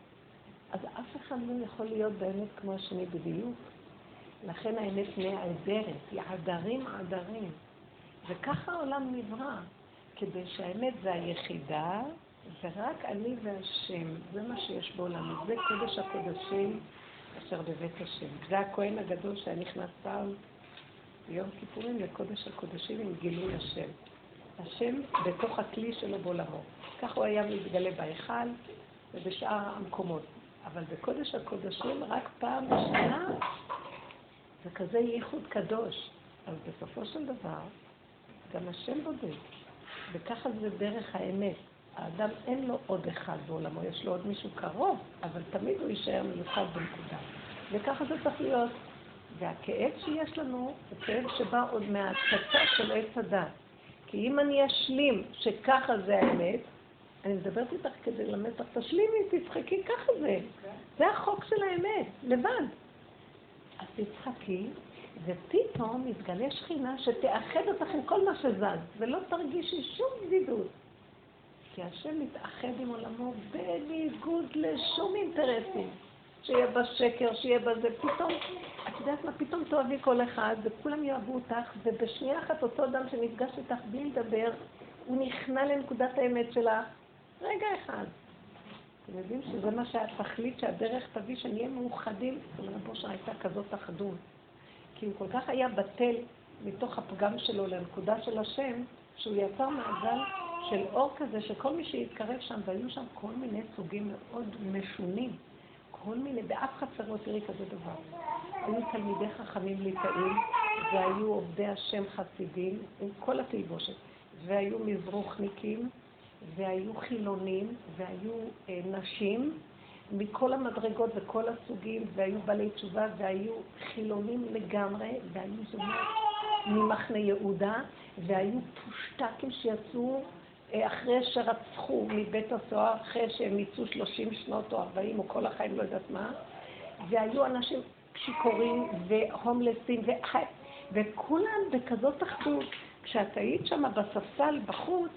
אז אף אחד לא יכול להיות באמת כמו השני בדיוק. לכן האמת נעדרת, היא עדרים עדרים. וככה העולם נברא, כדי שהאמת זה היחידה, ורק אני והשם, זה מה שיש בעולם, זה קודש הקודשים אשר בבית השם. זה הכהן הגדול שהיה נכנס פעם ביום כיפורים לקודש הקודשים עם גילוי השם. השם בתוך הכלי שלו בעולמו. כך הוא היה מתגלה בהיכל ובשאר המקומות. אבל בקודש הקודשים רק פעם בשנה זה כזה ייחוד קדוש. אז בסופו של דבר, גם השם בודק. וככה זה דרך האמת. האדם אין לו עוד אחד בעולמו, יש לו עוד מישהו קרוב, אבל תמיד הוא יישאר מיוחד בנקודה. וככה זה צריך להיות. והכאב שיש לנו הוא כאב שבא עוד מההצצה של עץ הדת. כי אם אני אשלים שככה זה האמת, אני מדברת איתך כדי ללמד אותך, תשלימי, תצחקי, ככה זה. זה החוק של האמת, לבד. אז תצחקי, ופתאום מתגלה שכינה שתאחד אותך עם כל מה שזז, ולא תרגישי שום בדידות. כי השם מתאחד עם עולמו בניגוד לשום אינטרסים. שיהיה בה שקר, שיהיה בה זה, פתאום, את יודעת מה, פתאום תאהבי כל אחד, וכולם יאהבו אותך, ובשנייה אחת אותו אדם שנפגש איתך בלי לדבר, הוא נכנע לנקודת האמת שלך, רגע אחד. אתם יודעים שזה מה שהתכלית שהדרך תביא, שנהיה מאוחדים, רבו שהייתה כזאת אחדות. כי הוא כל כך היה בטל מתוך הפגם שלו לנקודה של השם, שהוא יצר מעגל של אור כזה, שכל מי שהתקרב שם, והיו שם כל מיני סוגים מאוד משונים. כל מיני, באף חצר לא תראי כזה דבר. היו תלמידי חכמים ליטאים, והיו עובדי השם חסידים, עם כל התלבושת, והיו מזרוחניקים, והיו חילונים, והיו אה, נשים מכל המדרגות וכל הסוגים, והיו בעלי תשובה, והיו חילונים לגמרי, והיו זוגות ממחנה יהודה, והיו פושטקים שיצאו אחרי שרצחו מבית הסוהר, אחרי שהם ניסו 30 שנות או 40 או כל החיים, לא יודעת מה, והיו אנשים שיכורים והומלסים, וחי... וכולם בכזאת אחדות. כשאת היית שם בספסל בחוץ,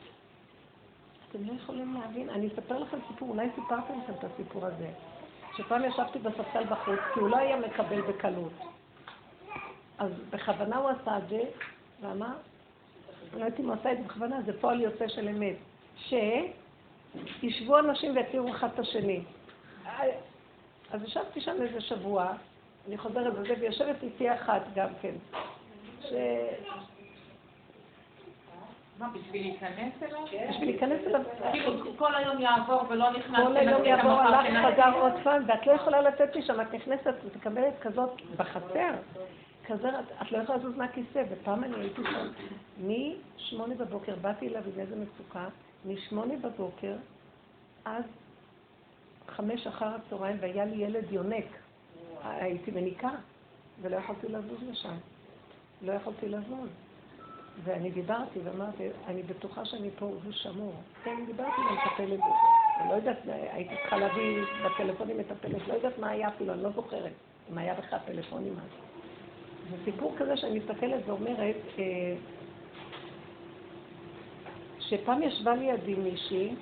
אתם לא יכולים להבין. אני אספר לכם סיפור, אולי סיפרתי לכם את הסיפור הזה. שפעם ישבתי בספסל בחוץ, כי הוא לא היה מקבל בקלות. אז בכוונה הוא עשה את זה, ואמר, לא יודעת אם הוא עשה את זה בכוונה, זה פועל יוצא של אמת. שישבו אנשים ויכירו אחד את השני. אז ישבתי שם איזה שבוע, אני חוזרת לזה, ויושבת איתי אחת גם כן. ש...
מה, בשביל להיכנס אליו?
כן. בשביל להיכנס אליו.
כאילו, כל היום יעבור ולא נכנס.
כל היום יעבור, הלך, חזר עוד פעם, ואת לא יכולה לצאת משם, את נכנסת ומקבלת כזאת בחצר. כזה, את לא יכולה לזוז מהכיסא, ופעם אני הייתי שם, משמונה בבוקר, באתי אליו עם איזה מצוקה, משמונה בבוקר, עד חמש אחר הצהריים, והיה לי ילד יונק. הייתי מניקה, ולא יכולתי לזוז לשם. לא יכולתי לזוז. ואני דיברתי ואמרתי, אני בטוחה שאני פה והוא שמור. כן, דיברתי עם המטפלת. אני לא יודעת, הייתי צריכה להביא בטלפונים מטפלת, לא יודעת מה היה אפילו, אני לא זוכרת אם היה בכלל טלפונים אז. זה סיפור כזה שאני מסתכלת ואומרת, אה, שפעם ישבה לידי מישהי,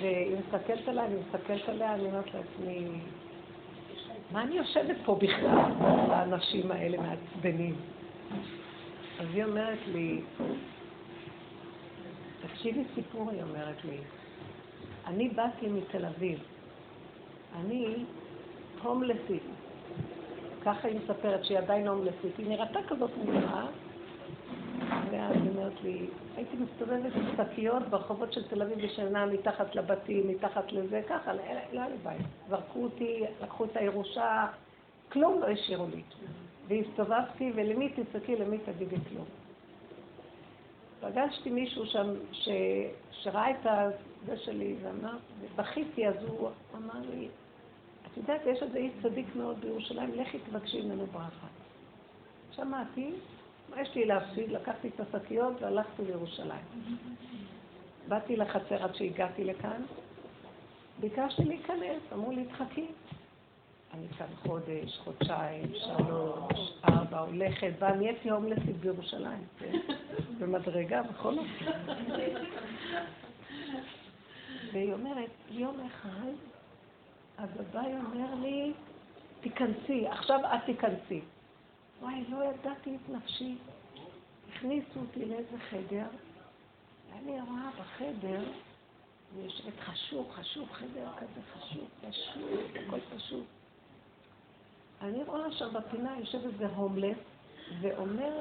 והיא מסתכלת עליה, אני מסתכלת עליה, אני אומרת לעצמי, מה אני יושבת פה בכלל, לאנשים האלה מעצבנים? אז היא אומרת לי, תקשיבי סיפור, היא אומרת לי, אני באתי מתל אביב, אני הומלסית, ככה היא מספרת שהיא עדיין הומלסית, היא נראתה כזאת מוזרה, ואז היא אומרת לי, הייתי מסתובבת עם שקיות ברחובות של תל אביב בשנה מתחת לבתים, מתחת לזה, ככה, לא, לא היה לי בית. זרקו אותי, לקחו את הירושה, כלום לא השאירו לי. והסתובבתי, ולמי תצעקי, למי תגידי כלום. פגשתי מישהו שם ש... שראה את זה שלי ואמר, ובכיתי, אז הוא אמר לי, את יודעת, יש איזה איש צדיק מאוד בירושלים, לכי תבקשי ממנו ברכה. שמעתי, מה יש לי להפסיד? לקחתי את השקיות והלכתי לירושלים. באתי לחצר עד שהגעתי לכאן, ביקשתי להיכנס, אמרו לי, תחכי. אני כאן חודש, חודשיים, שלוש, ארבע, הולכת, באה, נהייתי הומלסית בירושלים, כן? במדרגה, בכל אופן. והיא אומרת, יום אחד הגבאי אומר לי, תיכנסי, עכשיו את תיכנסי. וואי, לא ידעתי את נפשי. הכניסו אותי לאיזה חדר, ואני רואה בחדר אני יושבת חשוב, חשוב, חדר כזה חשוב, פשוט, הכל פשוט. אני רואה שם בפינה יושב איזה הומלס, ואומר,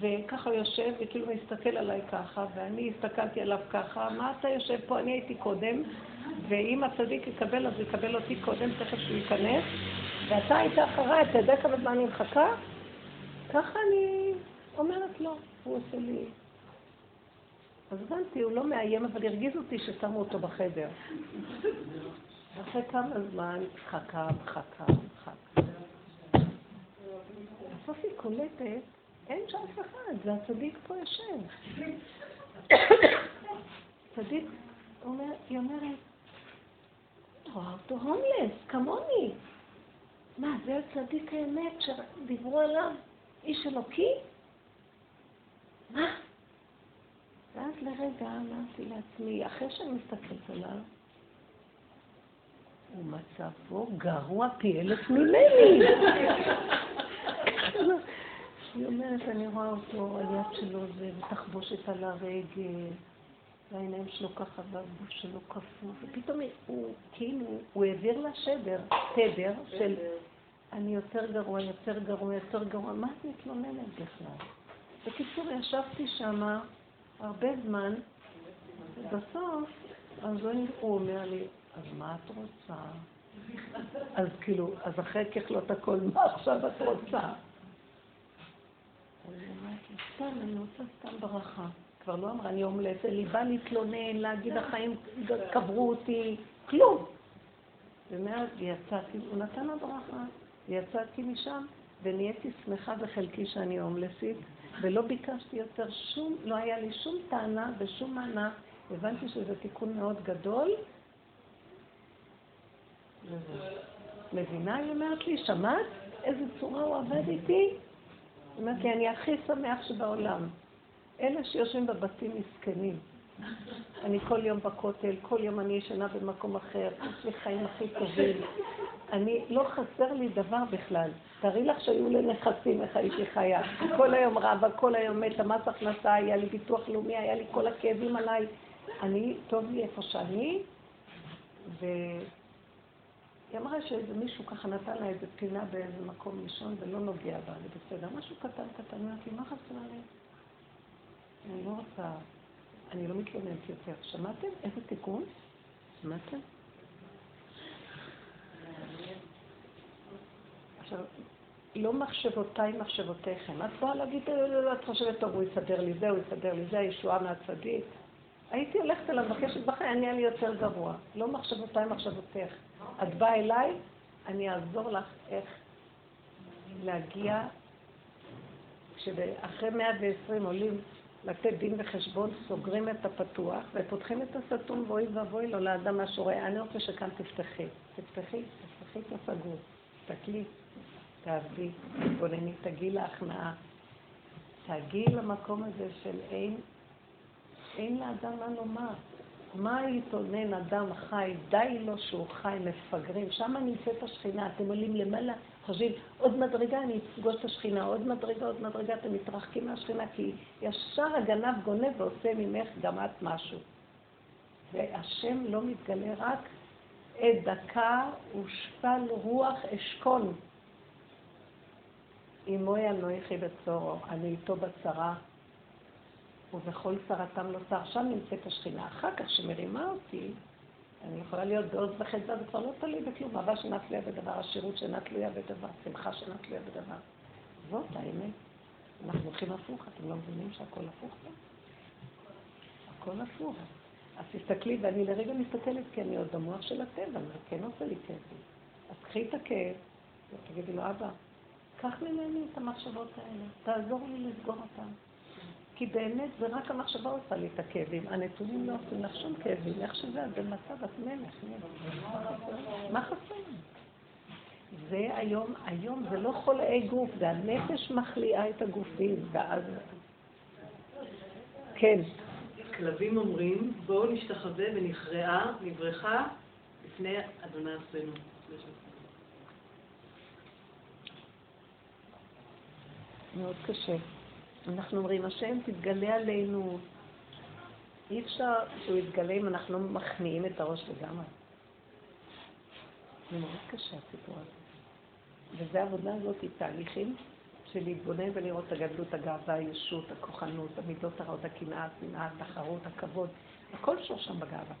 וככה יושב, וכאילו מסתכל עליי ככה, ואני הסתכלתי עליו ככה, מה אתה יושב פה? אני הייתי קודם, ואם הצדיק יקבל, אז יקבל אותי קודם, תכף שהוא ייכנס, ואתה היית אחריי, אתה יודע כמה זמן אני מחכה? ככה אני אומרת לו, הוא עושה לי... אז הבנתי, הוא לא מאיים, אבל הרגיז אותי ששמו אותו בחדר. אחרי כמה זמן, מחכה, מחכה, מחכה. בסוף היא קולטת, אין שם אף אחד, זה הצדיק פה יושב. (coughs) צדיק, היא אומרת, רואה אותו הומלס, כמוני. מה, זה הצדיק האמת שדיברו עליו? איש אלוקי? מה? ואז לרגע אמרתי לעצמי, אחרי שאני מסתכלת עליו, הוא מצבו גרוע פי אלף ממני. (laughs) היא אומרת, אני רואה אותו, היד שלו זה, ותחבושת על הרגל, והעיניים שלו ככה, והגוף שלו כפוף, ופתאום הוא, כאילו, הוא העביר לה שדר, תדר של אני יותר גרוע, יותר גרוע, יותר גרוע, מה את מתלוננת בכלל? בקיצור, ישבתי שמה הרבה זמן, ובסוף, אז הוא אומר לי, אז מה את רוצה? אז כאילו, אז אחרי ככלות הכל, מה עכשיו את רוצה? היא אומרת לי, סתם, אני רוצה סתם ברכה. כבר לא אמרה, לי בא להתלונן, להגיד החיים קברו אותי, כלום. ומאז יצאתי, הוא נתן לה ברכה, ויצאתי משם, ונהייתי שמחה בחלקי שאני הומלסית, ולא ביקשתי יותר שום, לא היה לי שום טענה ושום מענה. הבנתי שזה תיקון מאוד גדול. מבינה? היא אומרת לי, שמעת איזה צורה הוא עבד איתי? היא אומרת לי, אני הכי שמח שבעולם. אלה שיושבים בבתים מסכנים. אני כל יום בכותל, כל יום אני ישנה במקום אחר, יש לי חיים הכי טובים. אני, לא חסר לי דבר בכלל. תארי לך שהיו לי נכסים, איך הייתי חיה. כל היום רבה, כל היום מתה, מס הכנסה, היה לי ביטוח לאומי, היה לי כל הכאבים עליי. אני, טוב לי איפה שאני, והיא אמרה שאיזה מישהו ככה נתן לה איזה פינה באיזה מקום לישון ולא נוגע בה, זה בסדר. משהו קטן קטן, אמרתי, מה חסר לי? אני לא רוצה, אני לא מתלוננת יותר. שמעתם? איזה תיקון? שמעתם? עכשיו, לא מחשבותיי מחשבותיכם. את באה להגיד, לא, לא, לא, את חושבת, טוב, הוא יסדר לי זה, הוא יסדר לי זה, הישועה מהצדיק. הייתי הולכת אליו, מבקשת בחיי, אני אהיה לי יותר גרוע. לא מחשבותיי מחשבותיך. את באה אליי, אני אעזור לך איך להגיע, כשאחרי 120 עולים לתת דין וחשבון, סוגרים את הפתוח ופותחים את הסתום ואוי ואבוי לו לאדם השורה. אני רוצה שכאן תפתחי. תפתחי, תפתחי את הסגור. תסתכלי, תעבדי, תתבונני, תגיעי להכנעה. תגיעי למקום הזה של אין, אין לאדם מה לומר. מה יתונן אדם חי? די לו שהוא חי, מפגרים. שם נמצאת השכינה. אתם עולים למעלה, חושבים, עוד מדרגה אני אפגוש את השכינה, עוד מדרגה, עוד מדרגה, אתם מתרחקים מהשכינה, כי ישר הגנב גונב ועושה ממך גם את משהו. והשם לא מתגלה רק עת דקה ושפל רוח אשכון. עמו ינועכי בצורו, אני איתו בצרה, ובכל צרתם לא צר. שם נמצאת השכינה. אחר כך, שמרימה אותי, אני יכולה להיות בעוז וחסדה, זה כבר לא תלוי בכלום. אהבה שאינה תלויה בדבר, השירות שאינה תלויה בדבר, שמחה שאינה תלויה בדבר. זאת האמת. אנחנו הולכים הפוך, אתם לא מבינים שהכל הפוך פה? הכל הפוך. אז תסתכלי, ואני לרגע מסתכלת, כי אני עוד במוח של הטבע, זה כן עושה לי כאב. אז קחי את הכאב, ותגידי לו, אבא, קח ממני את המחשבות האלה, תעזור לי לסגור אותן. כי באמת זה רק המחשבה עושה לי את הכאבים. הנתונים לא עושים לך שום כאבים. איך שזה, את במצב, את מלך. מה חסר? זה היום, היום זה לא חולאי גוף, זה הנפש מחליאה את הגופים, ואז... כן.
כלבים אומרים, בואו נשתחווה ונכרעה, נברכה לפני אדוני ארצנו.
מאוד קשה. אנחנו אומרים, השם תתגלה עלינו, אי אפשר שהוא יתגלה אם אנחנו לא מכניעים את הראש לגמרי. זה מאוד קשה הסיפור הזה. וזו העבודה הזאת, היא תהליכים של להתבונן ולראות את הגדלות, הגאווה, הישות, הכוחנות, המידות הרעות, הקנאה, השנאה, התחרות, הכבוד, הכל שור שם בגאווה.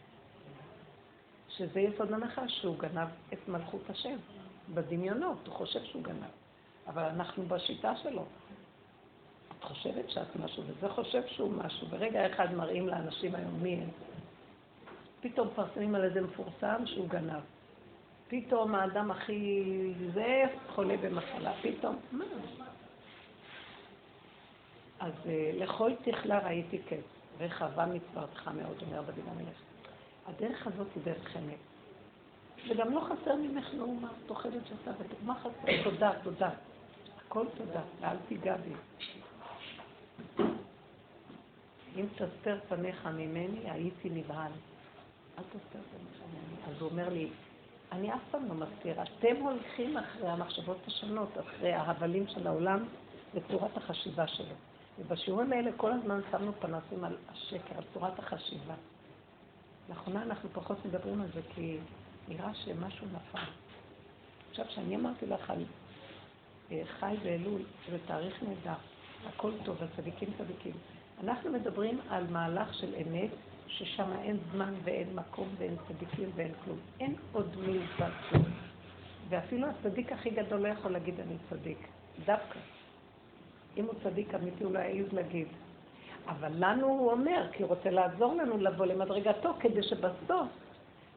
שזה יסוד הנחש שהוא גנב את מלכות השם. בדמיונות, הוא חושב שהוא גנב. אבל אנחנו בשיטה שלו. את חושבת שאת משהו, וזה חושב שהוא משהו. ברגע אחד מראים לאנשים היום מי הם. פתאום מפרסמים על איזה מפורסם שהוא גנב. פתאום האדם הכי זה חולה במחלה, פתאום, מה? אז אה, לכל תכלה ראיתי קץ, רחבה מצוותך מאוד, אומר דוד המלך. הדרך הזאת היא דרך אמת. וגם לא חסר ממך מאומה, את אוכלת שאתה מה חסר? תודה, תודה. הכל תודה, ואל תיגע בי. אם תסתר פניך ממני, הייתי נבהל. אל תסתר פניך ממני. אז הוא אומר לי, אני אף פעם לא מסתיר. אתם הולכים אחרי המחשבות השונות, אחרי ההבלים של העולם וצורת החשיבה שלו. ובשיעורים האלה כל הזמן שמנו פנסים על השקר, על צורת החשיבה. לאחרונה אנחנו פחות מדברים על זה כי נראה שמשהו נפל. עכשיו, כשאני אמרתי לך על אה, חי ואלול, זה תאריך נהדר, הכל טוב, הצדיקים צדיקים. אנחנו מדברים על מהלך של אמת, ששם אין זמן ואין מקום ואין צדיקים ואין כלום. אין עוד מלבד כלום. ואפילו הצדיק הכי גדול לא יכול להגיד אני צדיק, דווקא. אם הוא צדיק אמיתי הוא לא יעז להגיד. אבל לנו הוא אומר, כי הוא רוצה לעזור לנו לבוא למדרגתו, כדי שבסוף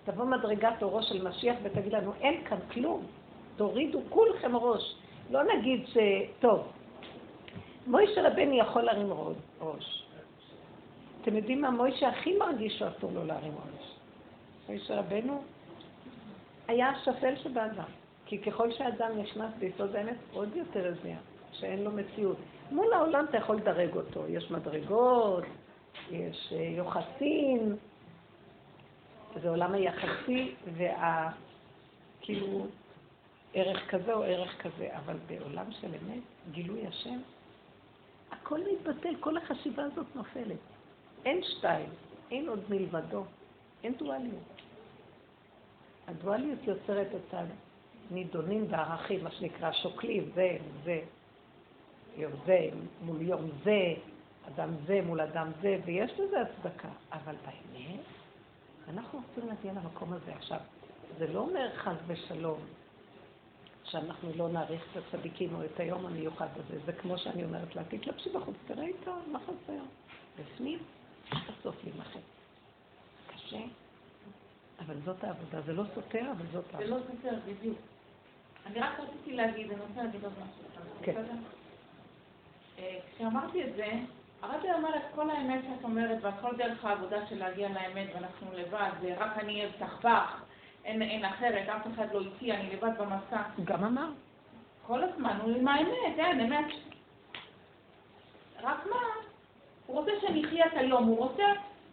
תבוא מדרגת אורו של משיח ותגיד לנו, אין כאן כלום. תורידו כולכם ראש. לא נגיד ש... מוישה רבני יכול להרים ראש. אתם יודעים מה מוישה הכי מרגיש שאסור לו להרים ראש? מוישה רבנו היה השפל שבאדם. כי ככל שאדם נכנס ביסוד האמת, עוד יותר הזיע, שאין לו מציאות. מול העולם אתה יכול לדרג אותו. יש מדרגות, יש אה, יוחסין, זה עולם היחסי, וה... כאילו, ערך כזה או ערך כזה, אבל בעולם של אמת, גילוי השם, הכל מתבטל, כל החשיבה הזאת נופלת. אין שתיים, אין עוד מלבדו, אין דואליות. הדואליות יוצרת את הנידונים והערכים, מה שנקרא שוקלים, זה, זה, יום זה מול יום זה, אדם זה מול אדם זה, ויש לזה הצדקה. אבל באמת, אנחנו רוצים להגיע למקום הזה עכשיו. זה לא אומר חס ושלום שאנחנו לא נעריך את הצדיקים או את היום המיוחד הזה. זה כמו שאני אומרת לה, תתלבשי בחוץ, תראי איתו, מה חסר? בפנים, בסוף להימחק. קשה, אבל זאת העבודה. זה לא סותר, אבל זאת העבודה.
זה לא סותר, בדיוק. אני רק רציתי להגיד, אני רוצה להגיד עוד משהו. כן. אה, כשאמרתי את זה, הרבי אומר את כל האמת שאת אומרת, והכל דרך העבודה של להגיע לאמת, ואנחנו לבד, ורק אני אהיה בך, אין, אין אחרת, אף אחד לא איתי, אני לבד במסע.
גם אמר.
כל הזמן, הוא עם האמת, אין, אמת. רק מה? הוא רוצה שנחיה את היום, הוא רוצה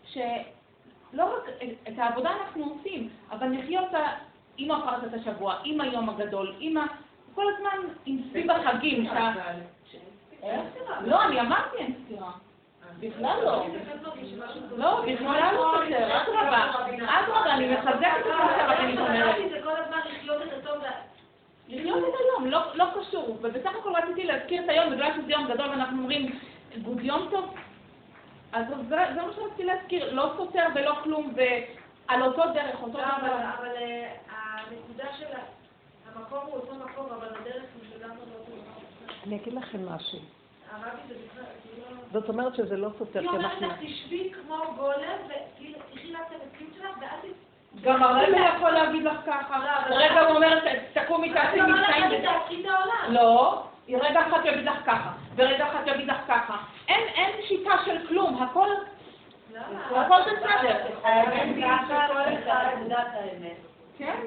שלא רק את העבודה אנחנו עושים, אבל נחיה אותה עם הפרשת השבוע, עם היום הגדול, עם ה... כל הזמן עם סביב החגים. לא, אני אמרתי אין סתירה. בכלל לא. לא, בכלל לא סותר, אדרבה. אדרבה, אני מחזקת את מה שהרבנית אומרת. לחיות את היום, לא, לא קשור. ובסך הכל רציתי להזכיר את היום, בגלל שזה יום גדול ואנחנו אומרים גוד יום טוב. אז זה מה שרציתי להזכיר, לא סותר ולא כלום, ועל אותו דרך, אותו
דבר. אבל אה, הנקודה של המקום הוא אותו מקום, אבל הדרך היא לגמרי לא אותו.
אני אגיד לכם משהו. זאת אומרת שזה לא סותר,
אנחנו... היא אומרת לך, תשבי כמו גולם, ותחי לך את המציאות שלך, ואל ת...
גם הרגע יכול להגיד לך ככה. לא, רגע הוא אומר, תקומי תעשי
מבצעים.
לא, רגע אחת יגיד לך ככה, ורגע אחת יגיד לך ככה. אין שיטה של כלום, הכל... הכל בסדר.
האמת היא שכל אחד יודעת האמת.
כן?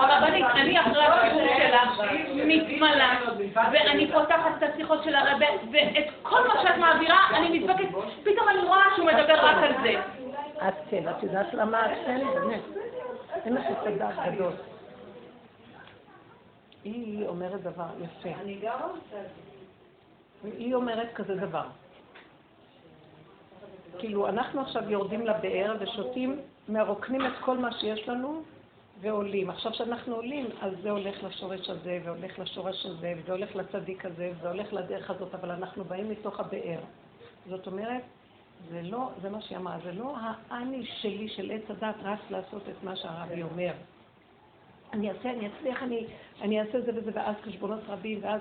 הרבנית, אני אחרי השיעור שלך מתמלאה, ואני פותחת את השיחות של הרבה, ואת כל מה שאת מעבירה, אני מתבקשת, פתאום אני רואה שהוא מדבר רק על זה.
את כן, את יודעת למה את כן, באמת. אין לך את הדעת גדול. היא אומרת דבר יפה.
אני גם רוצה.
היא אומרת כזה דבר. כאילו, אנחנו עכשיו יורדים לבאר ושותים, מרוקנים את כל מה שיש לנו ועולים. עכשיו כשאנחנו עולים, אז זה הולך לשורש הזה, והולך לשורש הזה, וזה הולך לצדיק הזה, וזה הולך לדרך הזאת, אבל אנחנו באים מתוך הבאר. זאת אומרת, זה לא, זה מה שהיא אמרה, זה לא האני שלי של עץ הדת רץ לעשות את מה שהרבי אומר. אני אעשה, אני אצליח, אני, אני אעשה זה וזה, ואז חשבונות רבים, ואז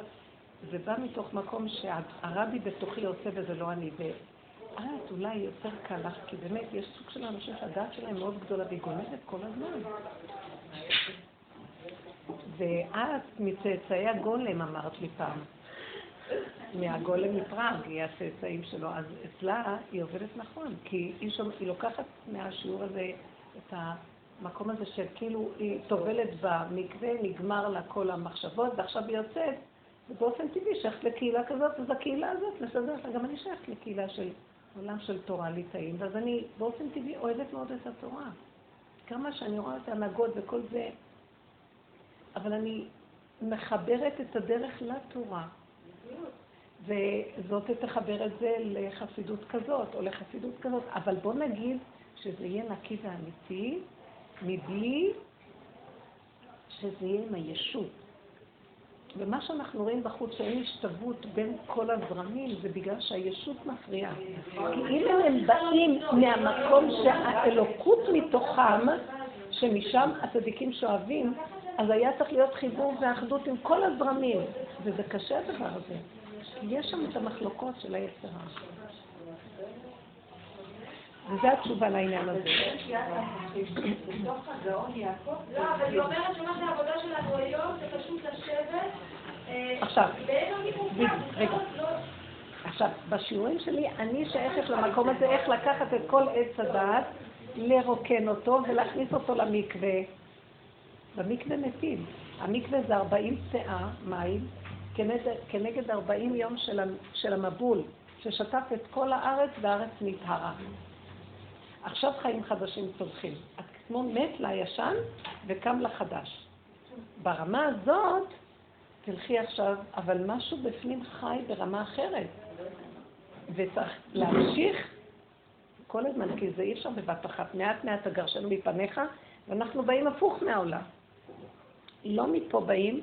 זה בא מתוך מקום שהרבי בתוכי עושה וזה לא אני. ואז אולי יותר קל לך, כי באמת יש סוג של אנשים שהדעת שלהם מאוד גדולה והיא גונבת כל הזמן. ואת מצאצאי הגולם, אמרת לי פעם. מהגולם מפראג, היא הצאצאים שלו, אז אצלה היא עובדת נכון, כי היא, שומע, היא לוקחת מהשיעור הזה את המקום הזה שכאילו היא טובלת במקווה, נגמר לה כל המחשבות, ועכשיו היא יוצאת, ובאופן טבעי שייכת לקהילה כזאת, אז הקהילה הזאת מסדרת לה, גם אני שייכת לקהילה של עולם של תורה ליטאים, ואז אני באופן טבעי אוהבת מאוד את התורה. כמה שאני רואה את ההנהגות וכל זה, אבל אני מחברת את הדרך לתורה. וזאת תחבר את זה לחסידות כזאת, או לחסידות כזאת. אבל בוא נגיד שזה יהיה נקי ואמיתי, מבלי שזה יהיה עם הישות. ומה שאנחנו רואים בחוץ, שאין השתוות בין כל הזרמים, זה בגלל שהישות מפריעה. כי אם הם באים מהמקום שהאלוקות מתוכם, שמשם הצדיקים שואבים, אז היה צריך להיות חיבור ואחדות עם כל הזרמים, וזה קשה הדבר הזה. יש שם את המחלוקות של היצרה. וזו התשובה לעניין הזה.
לא, אבל היא אומרת שמה שהעבודה שלנו היום זה פשוט לשבת.
עכשיו, רגע. עכשיו, בשיעורים שלי אני שייכת למקום הזה איך לקחת את כל עץ הדעת, לרוקן אותו ולהכניס אותו למקווה. במקווה מתים. המקווה זה 40 שאה מים, כנגד, כנגד 40 יום של המבול, ששטף את כל הארץ והארץ נטהרה. עכשיו חיים חדשים צומחים. את כמו מת לישן וקם לחדש. ברמה הזאת, תלכי עכשיו, אבל משהו בפנים חי ברמה אחרת. וצריך להמשיך כל הזמן, כי זה אי אפשר בבת אחת. מעט מעט תגרשנו מפניך, ואנחנו באים הפוך מהעולם. לא מפה באים,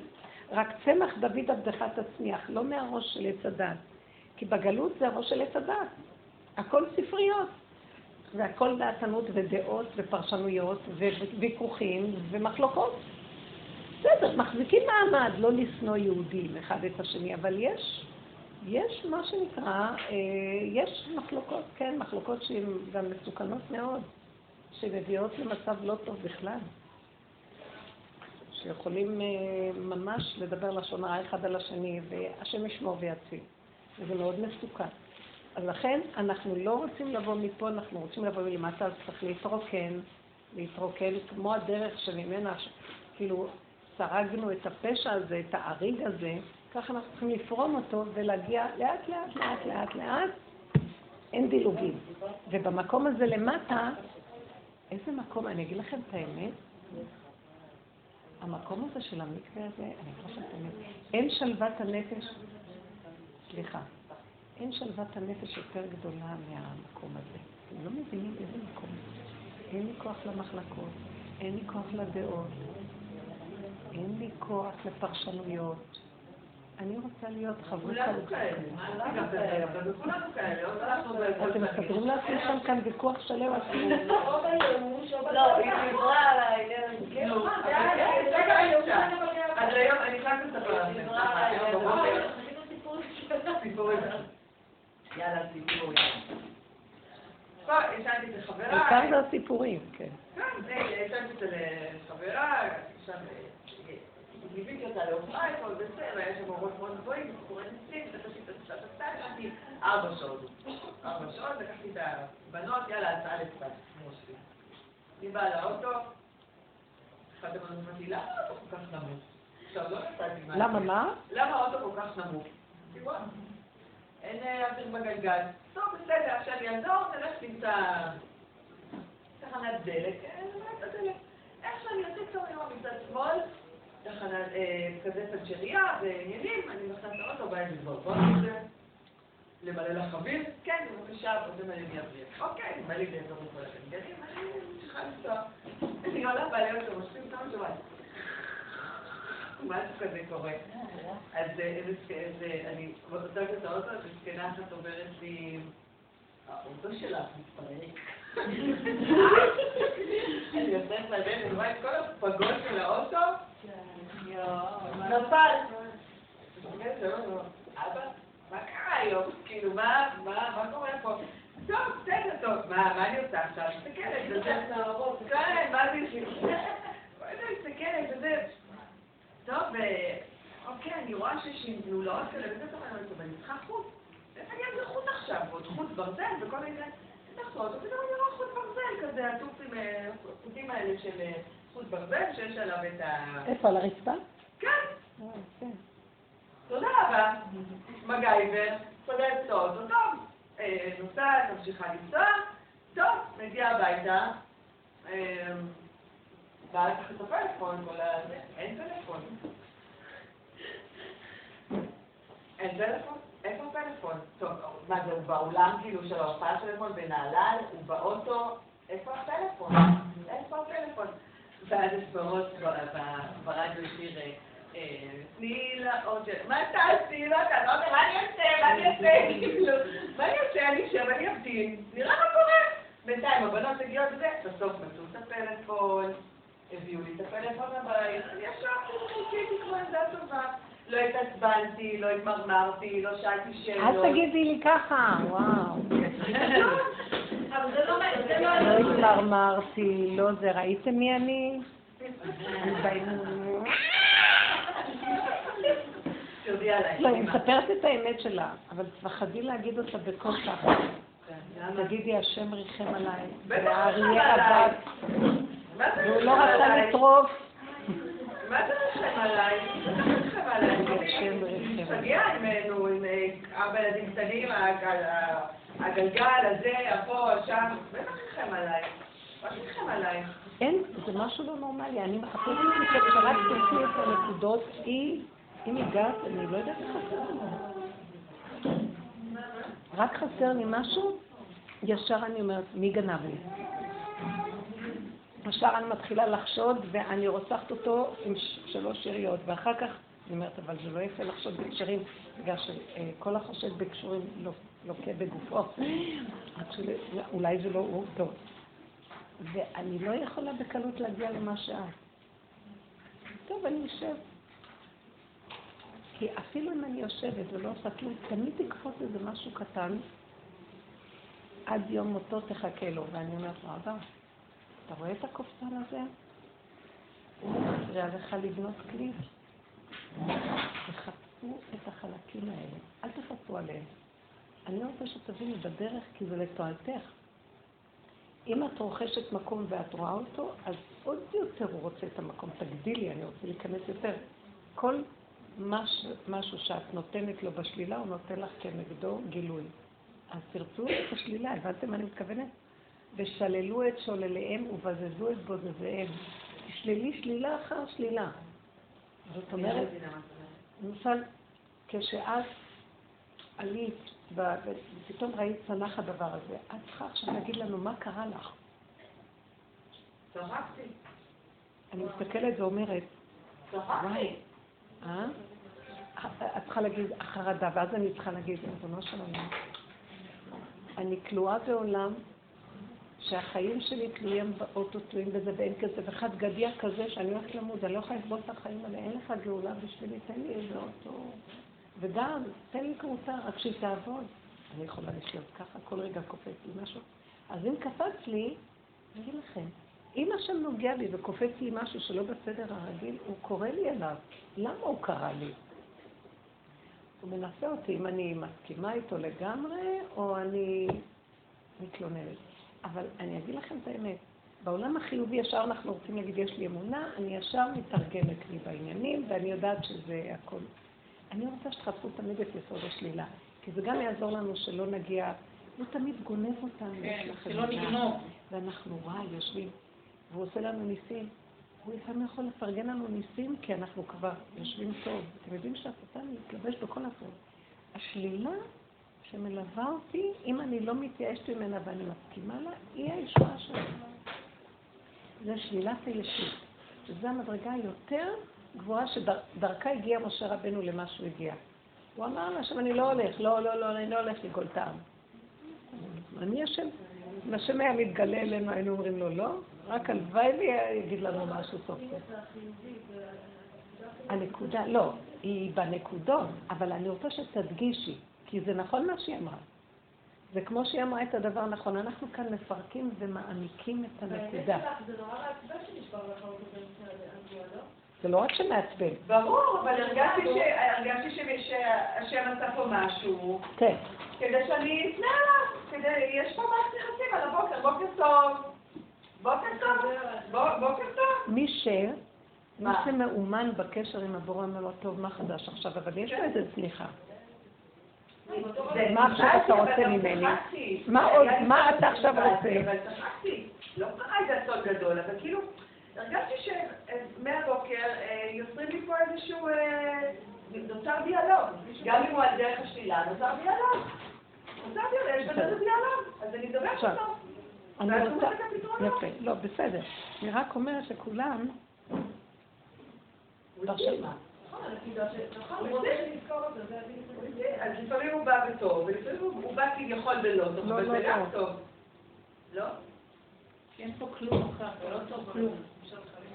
רק צמח דוד עבדך תצמיח, לא מהראש של עץ הדת. כי בגלות זה הראש של עץ הדת. הכל ספריות. והכל דעתנות ודעות ופרשנויות וויכוחים ומחלוקות. בסדר, מחזיקים מעמד, לא לשנוא יהודים אחד את השני, אבל יש, יש מה שנקרא, אה, יש מחלוקות, כן, מחלוקות שהן גם מסוכנות מאוד, שמביאות למצב לא טוב בכלל. שיכולים אה, ממש לדבר לשון הרע אחד על השני, והשם ישמור ויציל. וזה מאוד מסוכן. אז לכן אנחנו לא רוצים לבוא מפה, אנחנו רוצים לבוא מלמטה, אז צריך להתרוקן, להתרוקן כמו הדרך שממנה, כאילו, סרגנו את הפשע הזה, את האריג הזה, ככה אנחנו צריכים לפרום אותו ולהגיע לאט לאט לאט לאט לאט, אין דילוגים. ובמקום הזה למטה, איזה מקום, אני אגיד לכם את האמת, המקום הזה של המקווה הזה, אני אגיד לכם את האמת, אין שלוות הנפש, סליחה, אין שלוות הנפש יותר גדולה מהמקום הזה. אתם לא מבינים איזה מקום. אין לי כוח למחלקות, אין לי כוח לדעות, אין לי כוח לפרשנויות. אני רוצה להיות חברה כאלה. אתם מסתדרים לעצמי שם כאן ויכוח שלם? (laughs)
לא, היא דיברה על העניין אז היום, אני חייבת לספר לכם. יאללה, סיפור.
בעיקר זה הסיפורים, כן.
כן, ישנתי אצל חברה, שם ליוויתי אותה להופעה אתמול, בסדר, היה שם אורות מאוד גבוהים, סיפורי ניסים, לקחתי את השעתה, לקחתי ארבע שעות. ארבע שעות, לקחתי את הבנות, יאללה, הצעה לצפת, כמו שלי. אני באה לאוטו, אחת הבנות אמרתי, למה האוטו כל כך נמוך? עכשיו, לא נתתי מה...
למה מה?
למה האוטו כל כך נמוך? אין אוויר בגלגל. טוב, בסדר, עכשיו יעזור, נלך נמצא תחנת דלק, תחנת דלק. איך שאני יוצאת קצת היום מצד שמאל, תחנת כזה פנצ'ריה ועניינים, אני נכנס לאוטו, בא לי לבוא. למלא אוויר? כן, בבקשה, בוא תמלא לי אוויר. אוקיי, אני לי באזור כל הגלגלים, אני צריכה לנסוע. אני עולה בעלי אוטובוס, כמה שבועיים. משהו כזה קורה. אז אני עוצרת את האוטו, וזקנה אחת אומרת לי, האוטו שלך מתפרק. אני יוצאת לבן, אני רואה את כל הפגות של האוטו, נפל. אבא, מה קרה היום? כאילו, מה קורה פה? טוב, בסדר, טוב, מה אני עושה עכשיו? מסתכלת, כן, מה זה, מסתכלת, וזה, טוב, אוקיי, אני רואה שיש לי גלולות כאלה, וזה טוב, אני אומרת, אני צריכה חוט. איך אני אעשה חוט עכשיו? ועוד חוט ברזל וכל מיני... נכון, ופתאום אני רואה חוט ברזל כזה, החוטים האלה של חוט ברזל, שיש עליו את ה...
איפה, על הרצפה?
כן. תודה רבה. מגייבר, סוגרת האוטו, טוב. נוסעת, ממשיכה לנסוע, טוב, מגיעה הביתה. ואז צריך את הפלאפון, כל אין טלפון. אין טלפון? איפה הפלאפון? טוב, מה זה, הוא באולם כאילו של ההופעה טלפון בנהלל? הוא באוטו? איפה הפלאפון? איפה הפלאפון? ואז יש בראש ברדיו שיר, תני לה עוד... מה תעשי? לא יודעת, לא יודע, מה אני אעשה? מה אני אעשה? (laughs) כאילו, מה אני אעשה? אני אשב, אני אמתין, נראה מה קורה. בינתיים הבנות מגיעות וזה, בסוף מצאו את הפלאפון. הביאו לי את הפלאפון הבית, אני ישבתי וחיכיתי כמו עמדה טובה. לא התעצבנתי, לא התמרמרתי, לא שאלתי שאלות.
אל תגידי לי ככה, וואו. (laughs)
לא, לא-,
לא התמרמרתי, לא זה, ראיתם מי אני? לא, היא מספרת את האמת שלה, אבל תפחדי להגיד אותה בכל כך. תגידי, השם ריחם עליי, והאריה עבד. והוא לא רצה לטרוף.
מה זה רחם עליי? מה זה רחם עליי? משתגע ממנו, עם ארבע ילדים קטנים, הגלגל הזה, פה, שם, בטח רחם עליי.
אין, זה משהו לא נורמלי. אני מחפשת שרק תעשי את הנקודות, היא, אם הגעת, אני לא יודעת איך חסר לי. רק חסר לי משהו, ישר אני אומרת, מי גנב לי? ישר אני מתחילה לחשוד ואני רוצחת אותו עם שלוש יריות, ואחר כך אני אומרת, אבל זה לא יפה לחשוד בקשרים, בגלל שכל החושד בקשורים לוקה בגופו. (gasps) אולי זה לא הוא טוב. ואני לא יכולה בקלות להגיע למה שאת. טוב, אני אשב. כי אפילו אם אני יושבת ולא עושה כלום, תמיד תקפוץ איזה משהו קטן, עד יום מותו תחכה לו. ואני אומרת לו, אבא, אתה רואה את הקופסן הזה? זה עליך לבנות כלי. תחפשו את החלקים האלה, אל תחפשו עליהם. אני רוצה שתביני בדרך, כי זה לתועלתך. אם את רוכשת מקום ואת רואה אותו, אז עוד יותר הוא רוצה את המקום. תגדילי, אני רוצה להיכנס יותר. כל מש, משהו שאת נותנת לו בשלילה, הוא נותן לך כנגדו גילוי. אז תרצו את השלילה, הבנתם מה אני מתכוונת? ושללו את שולליהם ובזזו את בוזזיהם. תשללי שלילה אחר שלילה. זאת אומרת, למשל, כשאת עלית ופתאום ראית צנח הדבר הזה, את צריכה עכשיו להגיד לנו מה קרה לך.
צחקתי.
אני מסתכלת ואומרת,
צחקתי.
אה? את צריכה להגיד החרדה, ואז אני צריכה להגיד, ריבונו של עולם, אני כלואה בעולם שהחיים שלי תלויים באוטו, תלויים בזה ואין כזה, ואחד גדיה כזה שאני הולכת למות, אני לא יכולה לסבול את החיים האלה, אין לך גאולה בשבילי, תן לי איזה אוטו. וגם, תן לי קבוצה, רק שהיא תעבוד. אני יכולה לשלוט ככה, כל רגע קופץ לי משהו. אז אם קפץ לי, אני אגיד לכם, אם השם נוגע בי וקופץ לי משהו שלא בסדר הרגיל, הוא קורא לי אליו. למה הוא קרא לי? הוא מנסה אותי אם אני מסכימה איתו לגמרי, או אני מתלוננת. אבל אני אגיד לכם את האמת, בעולם החיובי ישר אנחנו רוצים להגיד, יש לי אמונה, אני ישר מתרגמת לי בעניינים, ואני יודעת שזה הכל. אני רוצה שתחפשו תמיד את יסוד השלילה, כי זה גם יעזור לנו שלא נגיע, הוא תמיד גונב אותנו,
כן, שלא נגנוב.
ואנחנו, וואי, יושבים, והוא עושה לנו ניסים. הוא לפעמים יכול לפרגן לנו ניסים, כי אנחנו כבר יושבים טוב. אתם יודעים שהשטן מתלבש בכל הטוב. השלילה שמלווה אותי, אם אני לא מתייאשת ממנה ואני מסכימה לה, היא הישועה שלה. זה שלילת הישות. וזו המדרגה היותר גבוהה שדרכה הגיע משה רבנו למה שהוא הגיע. הוא אמר לה, עכשיו אני לא הולך, לא, לא, לא, אני לא הולך את העם. אני השם. אם השם היה מתגלה אלינו, היינו אומרים לו לא, רק הלוואי ויגיד לנו משהו סוף סוף. הנקודה, לא, היא בנקודות, אבל אני רוצה שתדגישי, כי זה נכון מה שהיא אמרה. זה כמו שהיא אמרה את הדבר הנכון, אנחנו כאן מפרקים ומעמיקים את הנקודה.
זה נורא מעצבן שנשבר לך אותו לא?
זה לא רק שמעצבן.
ברור, אבל הרגשתי שהשם עשה פה משהו.
כן.
כדי שאני אפנה אליו, יש פה מערכת יחסים על הבוקר, בוקר טוב. בוקר טוב. בוקר טוב.
מי ש... מי שמאומן בקשר עם הבורא אומר לו, טוב, מה חדש עכשיו? אבל יש לו איזה צמיחה. מה עכשיו אתה רוצה ממני? מה עוד, מה אתה עכשיו רוצה?
אבל צחקתי, לא קרה איזה אסון גדול, אבל כאילו, הרגשתי שמהבוקר אה, יוצרים לי פה איזשהו, אה, נוצר דיאלוג. גם אם הוא על דרך השלילה, נוצר דיאלוג. נוצר דיאלוג, יש בזה דיאלוג, אז אני אדבר איתו.
אני רוצה, יפה, לא, בסדר. אני רק אומרת שכולם...
אז לפעמים הוא בא בטוב, ולפעמים הוא בא כביכול בלא טוב,
לא,
אבל
לא,
זה גם
לא.
טוב. לא?
אין פה כלום אחר, זה לא טוב כלום.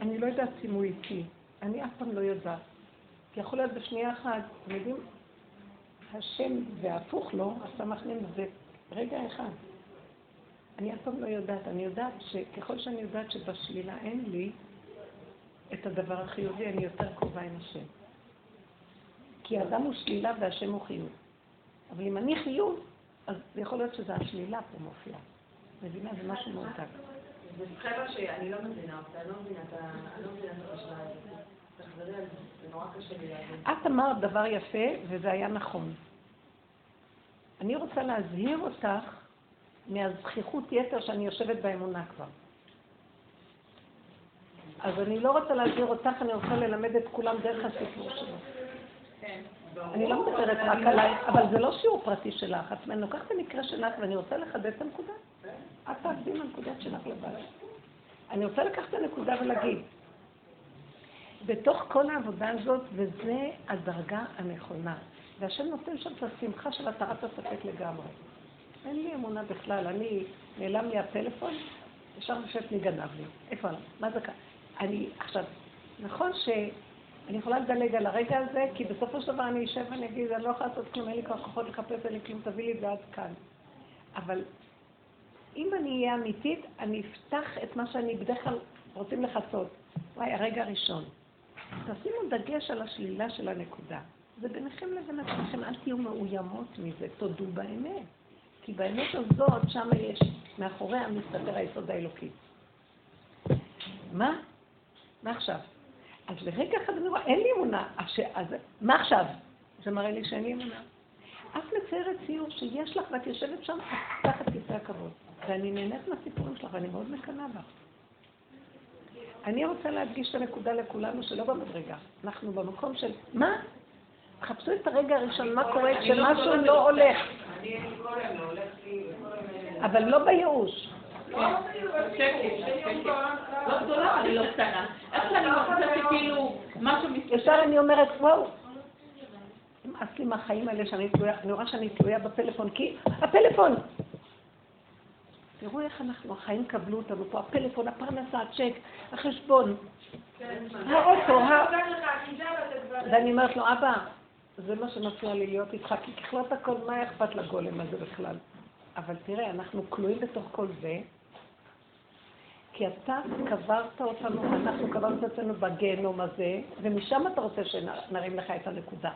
אני לא יודעת אם הוא איתי. אני אף פעם לא יודעת. כי יכול להיות בשנייה אחת, אתם יודעים, השם והפוך לו, הסמכנים זה רגע אחד. אני אף פעם לא יודעת. אני יודעת שככל שאני יודעת שבשלילה אין לי את הדבר החיובי, אני יותר קרובה עם השם. כי האדם הוא שלילה והשם הוא חיוב. אבל אם אני חיוב, אז יכול להיות שזה השלילה פה מופיעה. מבינה? זה משהו מאוד טוב.
זה חבר'ה שאני לא מבינה אותה, אני לא מבינה את ה... אני לא מבינה את המשוואה הזאת. תחזרי על זה, זה נורא קשה לי להבין.
את אמרת דבר יפה, וזה היה נכון. אני רוצה להזהיר אותך מהזכיחות יתר שאני יושבת באמונה כבר. אז אני לא רוצה להזהיר אותך, אני רוצה ללמד את כולם דרך הסיפור שלו.
כן.
אני לא מדברת רק עליי, אבל זה לא שיעור פרטי שלך. את אני לוקחת את המקרה שלך ואני רוצה לחדד את הנקודה. את תעבדי עם הנקודות שלך לבד. אני רוצה לקחת את הנקודה ולהגיד, בתוך כל העבודה הזאת, וזה הדרגה הנכונה, והשם נותן שם את השמחה של התרת הספק לגמרי. אין לי אמונה בכלל, אני, נעלם לי הטלפון, ישר נשארת גנב לי. איפה, מה זה כאן? אני, עכשיו, נכון שאני יכולה לדלג על הרגע הזה, כי בסופו של דבר אני אשב ואני אגיד, אני לא יכולה לעשות כלום, אין לי כבר כוחות לחפש, אין לי כלום, תביא לי את זה עד כאן. אבל אם אני אהיה אמיתית, אני אפתח את מה שאני בדרך כלל רוצים לחצות. וואי, הרגע הראשון. תשימו דגש על השלילה של הנקודה. זה ביניכם לבין עצמכם, אל תהיו מאוימות מזה, תודו באמת. כי באמת הזאת, שם יש, מאחוריה מסתתר היסוד האלוקי. מה? מה עכשיו? אז לרגע אחד אני רואה, אין לי אמונה. אז, מה עכשיו? זה מראה לי שאין לי אמונה. את מציירת ציור שיש לך ואת יושבת שם תחת כיסא הכבוד. ואני נהנית מהסיפורים שלך ואני מאוד מקנאה בך. אני רוצה להדגיש את הנקודה לכולנו שלא במדרגה. אנחנו במקום של, מה? חפשו את הרגע הראשון, מה קורה כשמשהו לא הולך.
אני כל היום לא הולך לי...
אבל לא בייאוש.
לא גדולה, אני לא קטנה. איך שאני מרגישה שכאילו משהו
ישר
מסתכל...
אני אומרת, וואו, נמאס לי מהחיים האלה שאני תלויה, אני רואה שאני תלויה בפלאפון, כי הפלאפון! תראו איך אנחנו, החיים קבלו אותנו פה, הפלאפון, הפרנסה, הצ'ק, החשבון, האוטו, ה... ואני אומרת לו, אבא, זה מה שמפריע לי להיות איתך, כי ככלות הכל, מה אכפת לגולם הזה בכלל? אבל תראה, אנחנו כלואים בתוך כל זה, כי אתה קברת אותנו, אנחנו קברנו את עצמנו בגיהנום הזה, ומשם אתה רוצה שנרים לך את הנקודה.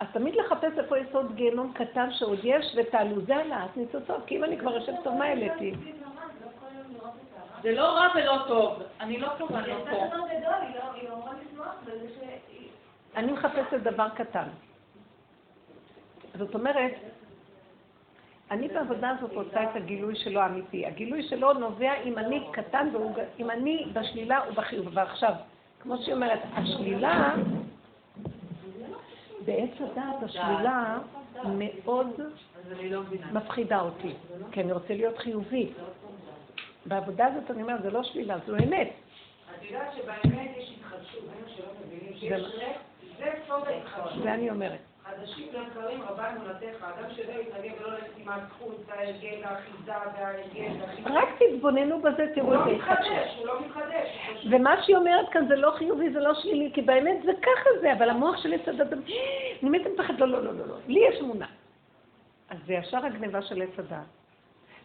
אז תמיד לחפש איפה יסוד גיהנום קטן שעוד יש, ותעלו זה העלאת ניצוצות, כי אם אני כבר יושבת טוב, מה העליתי?
זה לא רע ולא טוב. אני לא טובה, אני לא פה.
אני מחפשת דבר קטן. זאת אומרת, אני בעבודה הזאת רוצה את הגילוי שלו האמיתי. הגילוי שלו נובע אם אני קטן, אם אני בשלילה ובחיוב. ועכשיו, כמו שהיא אומרת, השלילה, בעץ הדעת, השלילה, מאוד מפחידה אותי, כי אני רוצה להיות חיובי. בעבודה הזאת אני אומרת, זה לא שלילה, זו אמת.
את יודעת שבאמת יש התחדשות, זה סוד ההתחדשות.
זה אני אומרת.
חדשים לבקרים רבה אמונתך, אדם שלא יתנגד ולא לשימת זכות, וההרגל, האחיזה וההרגל,
רק תתבוננו בזה, תראו
את
ההתחדשות.
הוא לא מתחדש.
ומה שהיא אומרת כאן זה לא חיובי, זה לא שלילי, כי באמת זה ככה זה, אבל המוח שלי צד אדם, אני מת מפחד, לא, לא, לא, לא, לא, לי יש אמונה. אז זה ישר הגניבה של עץ הדת.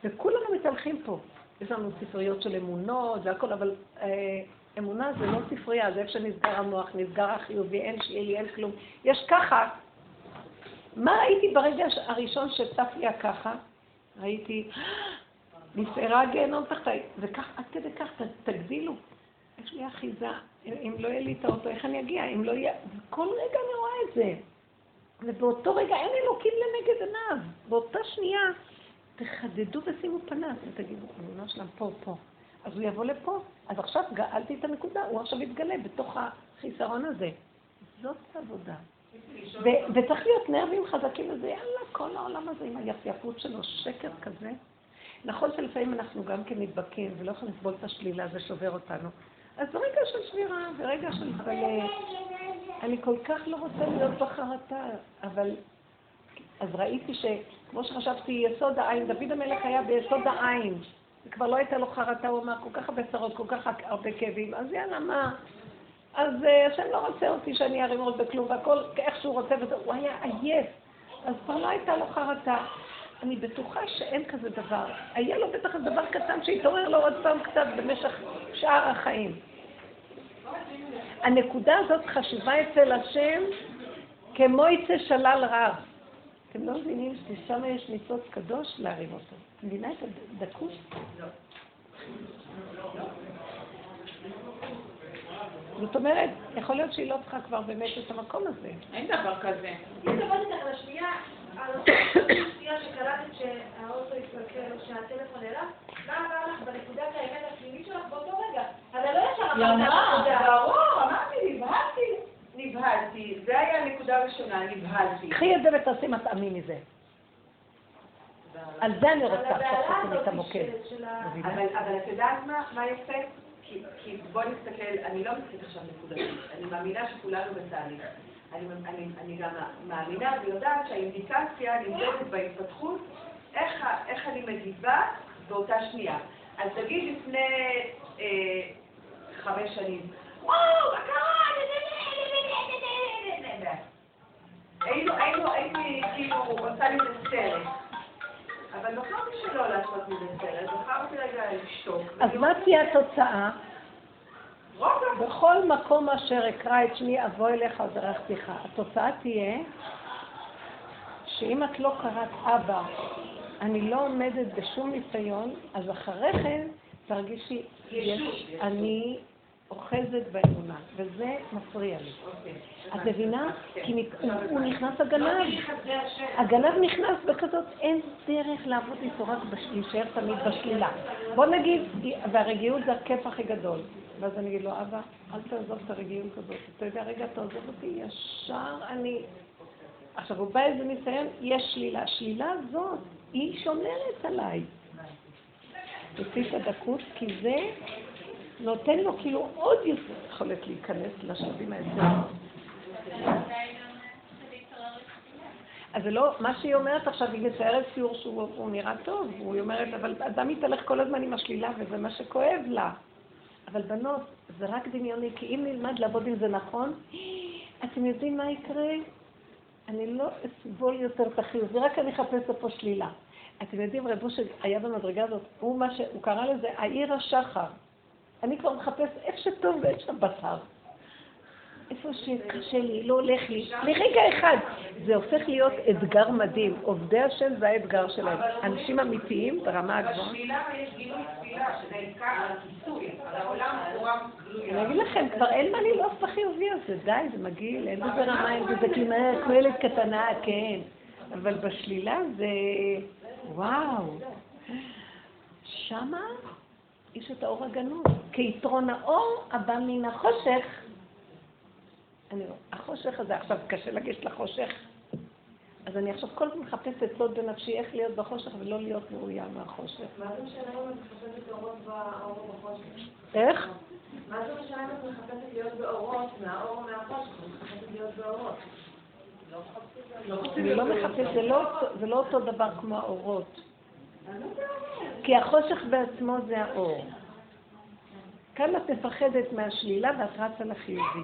וכולנו מתהלכים פה. יש לנו ספריות של אמונות והכל, אבל אה, אמונה זה לא ספרייה, זה איפה שנסגר המוח, נסגר החיובי, אין שלילי, אין כלום. יש ככה. מה ראיתי ברגע הראשון שצף לי הככה? ראיתי, נסערה הגיהנום תחתיי, וכך, עד כדי כך, תגדילו. יש לי אחיזה, אם לא יהיה לי את האוטו, איך אני אגיע? אם לא יהיה... כל רגע אני רואה את זה. ובאותו רגע אין אלוקים לנגד עיניו. באותה שנייה, תחדדו ושימו פנס ותגידו, אמונה שלם פה, פה. אז הוא יבוא לפה. אז עכשיו גאלתי את הנקודה, הוא עכשיו יתגלה בתוך החיסרון הזה. זאת עבודה. וצריך להיות נרבים חזקים לזה, יאללה, כל העולם הזה עם היפייפות שלו, שקר כזה. נכון שלפעמים אנחנו גם כן נדבקים ולא יכולים לסבול את השלילה, זה שובר אותנו. אז ברגע של שבירה, ברגע של... אבל אני כל כך לא רוצה להיות בחרטה, אבל... אז ראיתי שכמו שחשבתי, יסוד העין, דוד המלך היה ביסוד העין. כבר לא הייתה לו חרטה, הוא אמר, כל כך הרבה צרות, כל כך הרבה כאבים, אז יאללה, מה? אז אה, השם לא רוצה אותי שאני ארים עוד בכלום, והכל איך שהוא רוצה, הוא היה עייף. אז כבר לא הייתה לו חרטה. אני בטוחה שאין כזה דבר. היה לו בטח דבר קטן שהתעורר לו עוד פעם קצת במשך שאר החיים. הנקודה הזאת חשובה אצל השם כמו יצא שלל רב. אתם לא מבינים ששם יש ניצוץ קדוש להרים אותו. מבינה את הדקות? לא. זאת אומרת, יכול להיות שהיא לא צריכה כבר באמת את המקום הזה.
אין דבר כזה.
מדברת איתך על השנייה, על השנייה שקלטת שהאוטו התקלקל או שהטלפון אליו, מה אמר לך בנקודת האמת הפנימית שלך באותו רגע? הרי לא ישר אמרת
ברור, אמרתי, נבהלתי. נבהלתי, זה היה הנקודה הראשונה, נבהלתי.
קחי את זה ותעשי מטעמים מזה. על זה אני רוצה עכשיו את המוקד.
אבל את יודעת מה יפה? כי בואי נסתכל, אני לא מסתכלת עכשיו נקודתית, אני מאמינה שכולנו בתהליך. אני, אני, אני גם מאמינה ויודעת שהאינדיקציה נמדדת בהתפתחות, איך, איך אני מגיבה באותה שנייה. אז תגיד לפני אה, חמש שנים, וואו, מה קרה? היינו, היינו, הייתי כאילו עושה לי את הסרט. אבל בחרתי שלא לעשות מזה סרט, בחרתי רגע לשתוק.
אז מה תהיה התוצאה? בכל מקום אשר אקרא את שמי אבוא אליך וברכתיך. התוצאה תהיה שאם את לא קראת אבא, אני לא עומדת בשום ניסיון, אז אחרי כן תרגישי, יש, אני אוחזת באמונה, וזה מפריע לי. אוקיי. את מבינה? כי הוא נכנס הגנב. הגנב נכנס בכזאת, אין דרך לעבוד איתו רק להישאר תמיד בשלילה. בוא נגיד, והרגיעות זה הכיף הכי גדול. ואז אני אגיד לו, אבא, אל תעזוב את הרגיעות הזאת. אתה יודע, רגע, תעזוב אותי, ישר אני... עכשיו, הוא בא איזה ניסיון, יש שלילה. השלילה הזאת, היא שומרת עליי. תוסיף הדקות, כי זה נותן לו כאילו עוד יותר יכולת להיכנס לשלבים האלה. אז זה לא, מה שהיא אומרת עכשיו, היא מציירת ציור שהוא נראה טוב, והיא אומרת, אבל אדם מתהלך כל הזמן עם השלילה וזה מה שכואב לה. אבל בנות, זה רק דמיוני, כי אם נלמד לעבוד עם זה נכון, אתם יודעים מה יקרה? אני לא אסבול יותר את החיוב, רק אני אחפש פה שלילה. אתם יודעים, רבו שהיה במדרגה הזאת, הוא, ש... הוא קרא לזה העיר השחר. אני כבר מחפש איפה שטוב ואיפה שבשר. איפה שקשה לי, לא הולך לי, לרגע אחד. זה הופך להיות אתגר מדהים. עובדי השם זה האתגר שלהם. אנשים אמיתיים ברמה הגבוהה.
בשבילה יש גילוי תפילה, שזה עיקר הכיסוי, העולם הוא גלוי.
אני אגיד לכם, כבר אין מה ללעוס בחיובי הזה, די, זה מגעיל, אין בזה רמה, אין בזה כלמה, כמו ילד קטנה, כן. אבל בשלילה זה... וואו. שמה יש את האור הגנוז. כיתרון האור הבא מן החושך. אני לא, החושך הזה, עכשיו קשה לגשת לחושך. אז אני עכשיו כל הזמן מחפשת סוד בנפשי איך להיות בחושך ולא להיות ראויה מהחושך.
מה זה משנה אם את מחפשת אורות באור בחושך?
איך?
מה זה משנה אם את מחפשת להיות באורות מהאור או מהחושך? את מחפשת להיות באורות.
אני לא מחפשת, זה לא אותו דבר כמו האורות. כי החושך בעצמו זה האור. כאן את מפחדת מהשלילה ואת רצה לחיובי.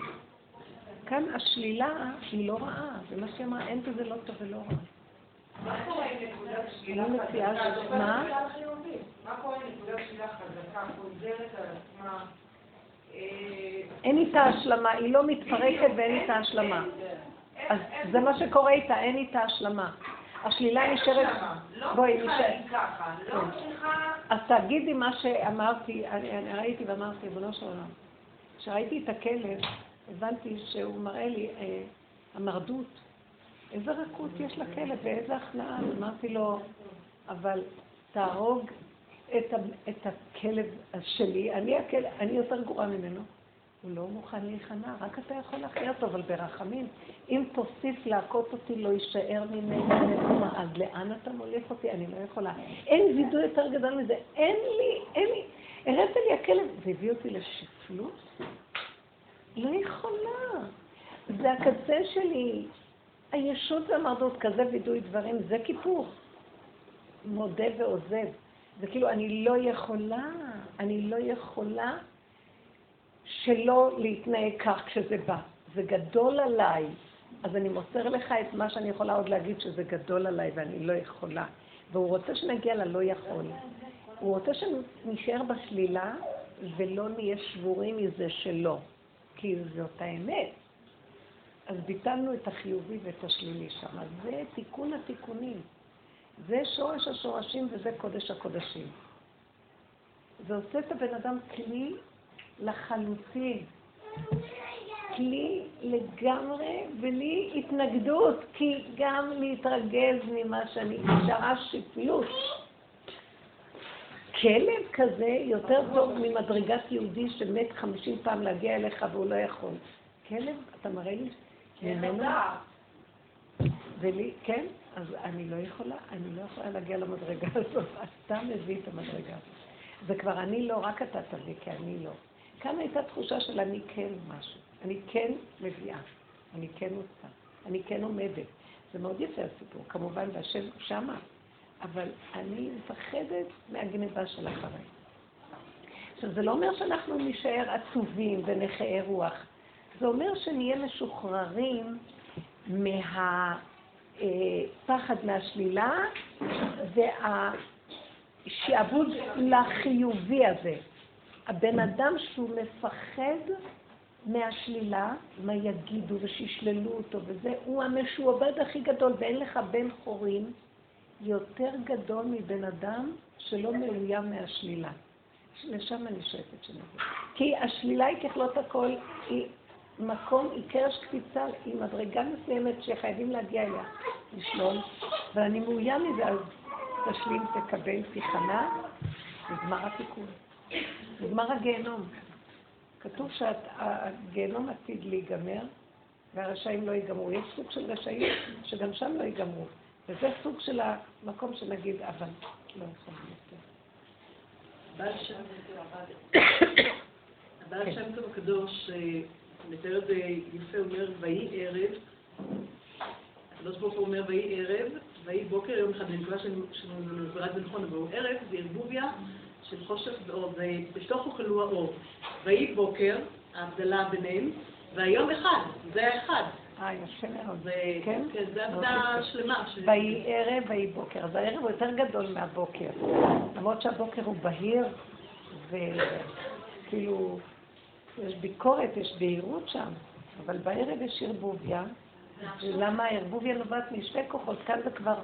כאן השלילה היא לא רעה, זה מה שהיא אמרה, אין בזה לא טוב ולא רע.
מה קורה עם נקודת שלילה
חזקה? מה?
קורה עם נקודת שלילה חזקה, חוזרת על עצמה?
אין איתה השלמה, היא לא מתפרקת ואין איתה השלמה. אז זה מה שקורה איתה, אין איתה השלמה. השלילה נשארת...
לא
בואי, נשארת.
לא
כן. אז תגידי מה שאמרתי, אני, ראיתי ואמרתי, ריבונו של עולם, כשראיתי את הכלב, הבנתי שהוא מראה לי אה, המרדות. איזה רכות יש לכלב ואיזה הכנעה. אמרתי לו, אבל תהרוג את, הכלב שלי, אני יותר גרועה ממנו. הוא לא מוכן להיכנע, רק אתה יכול להחיה אותו, אבל ברחמים. אם תוסיף להכות אותי, לא יישאר ממני מאומה. אז לאן אתה מוליך אותי? אני לא יכולה. אין וידוי יותר גדול מזה. אין לי, אין לי. הראת לי הכלב, זה הביא אותי לשפלות? לא יכולה. זה הקצה שלי. הישות והמרדות, כזה וידוי דברים, זה כיפור. מודה ועוזב. זה כאילו, אני לא יכולה, אני לא יכולה שלא להתנהג כך כשזה בא. זה גדול עליי. אז אני מוסר לך את מה שאני יכולה עוד להגיד שזה גדול עליי ואני לא יכולה. והוא רוצה שנגיע ללא יכול. הוא רוצה שנשאר בשלילה ולא נהיה שבורים מזה שלא. כי זאת האמת. אז ביטלנו את החיובי ואת השלילי שם. אז זה תיקון התיקונים. זה שורש השורשים וזה קודש הקודשים. זה עושה את הבן אדם כלי לחלוטין. כלי לגמרי בלי התנגדות, כי גם להתרגז ממה שאני, נשארה שפלות. כלב כזה יותר טוב ממדרגת יהודי שמת חמישים פעם להגיע אליך והוא לא יכול. כלב, אתה מראה לי ממנו? ולי, כן, אז אני לא יכולה, אני לא יכולה להגיע למדרגה הזאת. (laughs) אתה מביא את המדרגה הזאת. זה כבר אני לא, רק אתה תביא, כי אני לא. כאן הייתה תחושה של אני כן משהו. אני כן מביאה. אני כן עושה. אני כן עומדת. זה מאוד יפה הסיפור. כמובן, והשם שמה. אבל אני מפחדת מהגניבה של אחריי. עכשיו, זה לא אומר שאנחנו נישאר עצובים ונכאי רוח. זה אומר שנהיה משוחררים מהפחד מהשלילה והשעבוד לחיובי הזה. הבן אדם שהוא מפחד מהשלילה, מה יגידו ושישללו אותו וזה, הוא המשועבד הכי גדול, ואין לך בן חורים יותר גדול מבן אדם שלא מאוים מהשלילה. לשם אני שואפת שנגיד. כי השלילה היא ככלות הכל, היא מקום, היא קרש קפיצה, היא מדרגה מסוימת שחייבים להגיע אליה, לשלול, ואני מאוים מזה, אז תשלים, תקבל, תיכנע, נגמר התיקון. נגמר הגיהנום. כתוב שהגיהנום עתיד להיגמר, והרשעים לא ייגמרו. יש סוג של רשעים שגם שם לא ייגמרו. וזה סוג של המקום שנגיד, אבל לא יכול יותר.
הבעל שם טוב הקדוש מתאר את זה יפה, אומר, ויהי ערב, הקדוש ברוך הוא אומר, ויהי ערב, ויהי בוקר, יום אחד, אני מקווה שאני מסבירה את זה נכון, אבל הוא ערב, זה ערבוביה של חושך ואור, ובתוך אוכלו האור. ויהי בוקר, ההבדלה ביניהם, והיום אחד, זה האחד.
אה, יפה מאוד.
כן? כן, זה עבודה שלמה.
ויהי ערב, ויהי בוקר. אז הערב הוא יותר גדול מהבוקר. למרות שהבוקר הוא בהיר, וכאילו, יש ביקורת, יש בהירות שם, אבל בערב יש ערבוביה. למה הערבוביה נובעת משתי כוחות? כאן זה כבר,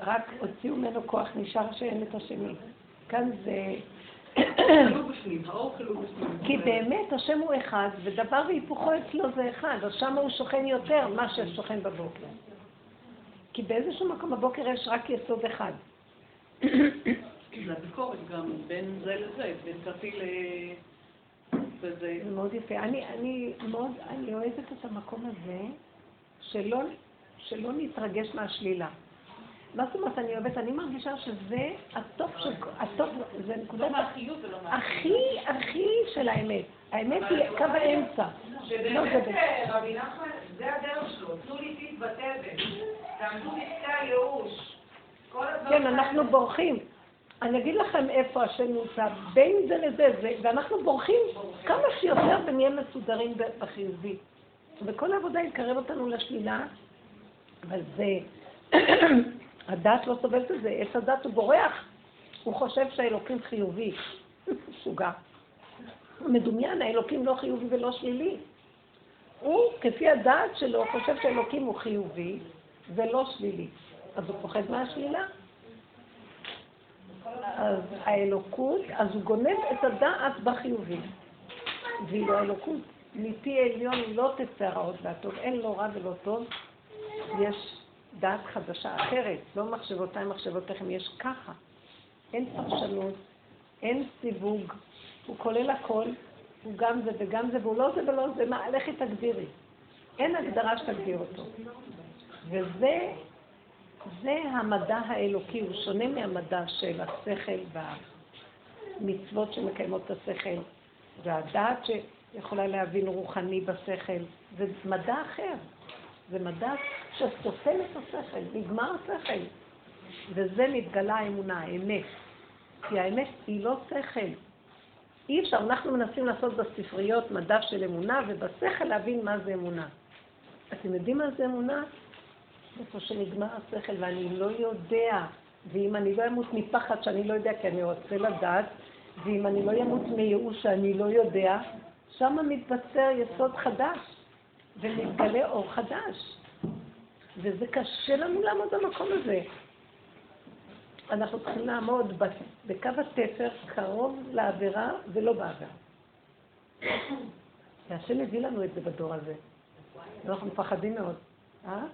רק הוציאו ממנו כוח, נשאר שאין את השני. כאן זה... כי באמת השם הוא אחד, ודבר והיפוכו אצלו זה אחד, אז שם הוא שוכן יותר מה ששוכן בבוקר. כי באיזשהו מקום בבוקר יש רק יסוד אחד.
זה הביקורת גם בין זה לזה, בין פרטי ל...
זה מאוד יפה. אני, אני מאוד, אני אוהבת את המקום הזה, שלא, שלא נתרגש מהשלילה. מה זאת אומרת אני אוהבת? אני מרגישה שזה הטופ של... הטופ, זה נקודת...
לא.
הכי, הכי של האמת. האמת היא קו האמצע. לא,
שבאמת אה, רבי נחמן, זה הדרך שלו, תנו לי טיפ בתבן, תעמדו בפני הייאוש.
כן, אנחנו בורחים. אני אגיד לכם איפה השם נמצא, בין זה לזה, זה, ואנחנו בורחים כמה שיותר ונהיה מסודרים בחיובי. וכל העבודה יקרב אותנו לשלילה, אבל זה, הדת לא סובלת את זה, עץ הדת הוא בורח, הוא חושב שהאלוקים חיובי, משוגע. מדומיין, האלוקים לא חיובי ולא שלילי. הוא, כפי הדעת שלו, חושב שהאלוקים הוא חיובי ולא שלילי. אז הוא פוחד מהשלילה. אז האלוקות, אז הוא גונב את הדעת בחיובי. ואילו האלוקות מפי עליון לא תצא רעות והטוב, אין לו רע ולא טוב, יש דעת חדשה אחרת, לא מחשבותיי מחשבותיכם, יש ככה. אין פרשנות, אין סיווג, הוא כולל הכל, הוא גם זה וגם זה, והוא לא זה ולא זה, מה, לכי תגדירי. אין הגדרה שתגדיר אותו. וזה זה המדע האלוקי, הוא שונה מהמדע של השכל והמצוות שמקיימות את השכל, והדעת שיכולה להבין רוחני בשכל, זה מדע אחר. זה מדע שסופן את השכל, נגמר השכל. וזה מתגלה האמונה, האמת. כי האמת היא לא שכל. אי אפשר, אנחנו מנסים לעשות בספריות מדע של אמונה, ובשכל להבין מה זה אמונה. אתם יודעים מה זה אמונה? איפה שנגמר השכל ואני לא יודע, ואם אני לא אמות מפחד שאני לא יודע כי אני רוצה לדעת, ואם אני לא אמות מייאוש שאני לא יודע, שם מתבצר יסוד חדש, ומתגלה אור חדש. וזה קשה לנו לעמוד במקום הזה. אנחנו צריכים לעמוד בקו התפר קרוב לעבירה ולא בעבירה. (clears throat) והשם הביא לנו את זה בדור הזה. אנחנו מפחדים מאוד. אה?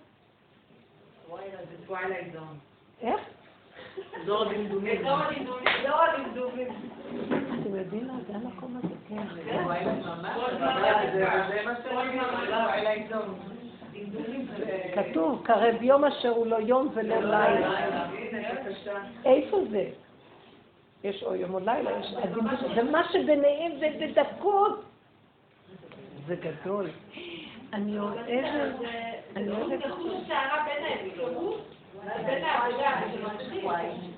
איך?
דור הדמדומים.
דור הדמדומים.
אתם יודעים מה? זה המקום הזה, כתוב, קרב יום אשר הוא לא יום ולא לילה. איפה זה? יש או יום או לילה, יש ומה שביניהם זה בדקות. זה גדול. אני אוהבת, אני אוהבת...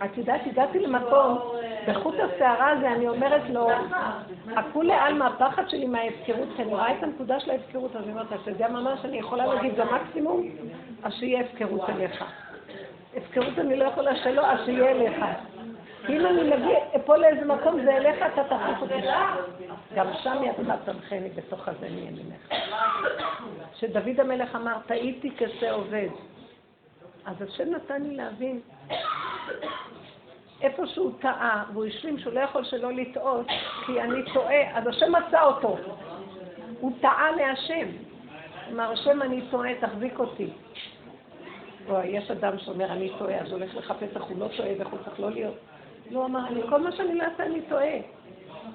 את יודעת, הגעתי למקום, בחוט השערה הזה אני אומרת לו, הכולי עלמא, הפחד שלי מההפקרות, כי אני רואה את הנקודה של ההפקרות, אז אני אומרת, אתה יודע מה שאני יכולה להגיד, זה מקסימום, אז שיהיה הפקרות אליך. הפקרות אני לא יכולה שלא, אז שיהיה אליך. אם אני מגיע, אפול לאיזה מקום, זה אליך, אתה תחליף אותי. גם שם ידך תמכני בתוך הזה מימינך. שדוד המלך אמר, טעיתי כשה עובד. אז השם נתן לי להבין איפה שהוא טעה, והוא השלים שהוא לא יכול שלא לטעות, כי אני טועה, אז השם מצא אותו. הוא טעה להשם. אמר, השם אני טועה, תחזיק אותי. או, יש אדם שאומר, אני טועה, אז הוא הולך לחפש איך הוא לא טועה ואיך הוא צריך לא להיות. לא אמר, אני, כל מה שאני לא אעשה אני טועה.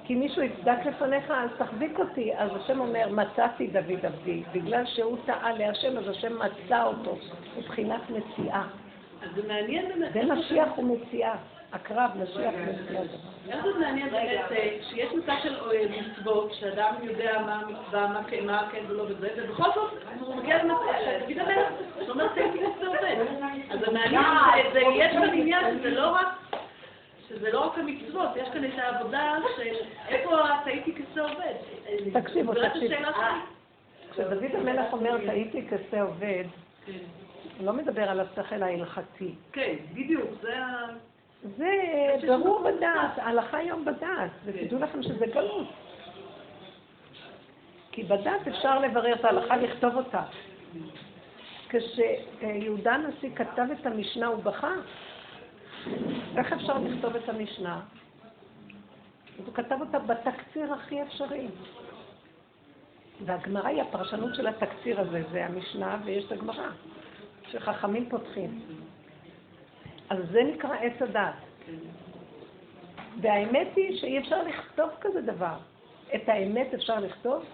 כי מישהו יצדק לפניך, אז תחזיק אותי. אז השם אומר, מצאתי דוד עבדי. בגלל שהוא טעה להשם, אז השם מצא אותו. מבחינת מציאה.
אז זה מעניין באמת.
זה משיח ומציאה. הקרב, משיח ומציאה.
איך זה מעניין באמת אה, שיש מצב של אה, מצוות, שאדם יודע מה המצווה, מה כן, כן ולא וזה, ובכל זאת הוא מגיע למצב, שתגיד המלך, שאומר טעיתי וזה עובד. אז זה מעניין, זה- יש כאן עניין שזה לא רק... שזה לא רק המצוות, יש כאן את העבודה של איפה טעיתי כשה עובד.
תקשיבו, תקשיבו.
שלי.
כשדוד המלך אומר, טעיתי כשה עובד,
כן.
הוא לא מדבר על השכל ההלכתי.
כן, בדיוק, זה ה...
זה ברור בדעת, ההלכה היום בדעת, ותדעו לכם שזה גלות. כי בדעת אפשר לברר את ההלכה, לכתוב אותה. כשיהודה הנשיא כתב את המשנה הוא בכה. איך אפשר לכתוב את המשנה? אז הוא כתב אותה בתקציר הכי אפשרי. והגמרא היא הפרשנות של התקציר הזה, זה המשנה ויש את הגמרא, שחכמים פותחים. אז זה נקרא עץ הדת. והאמת היא שאי אפשר לכתוב כזה דבר. את האמת אפשר לכתוב?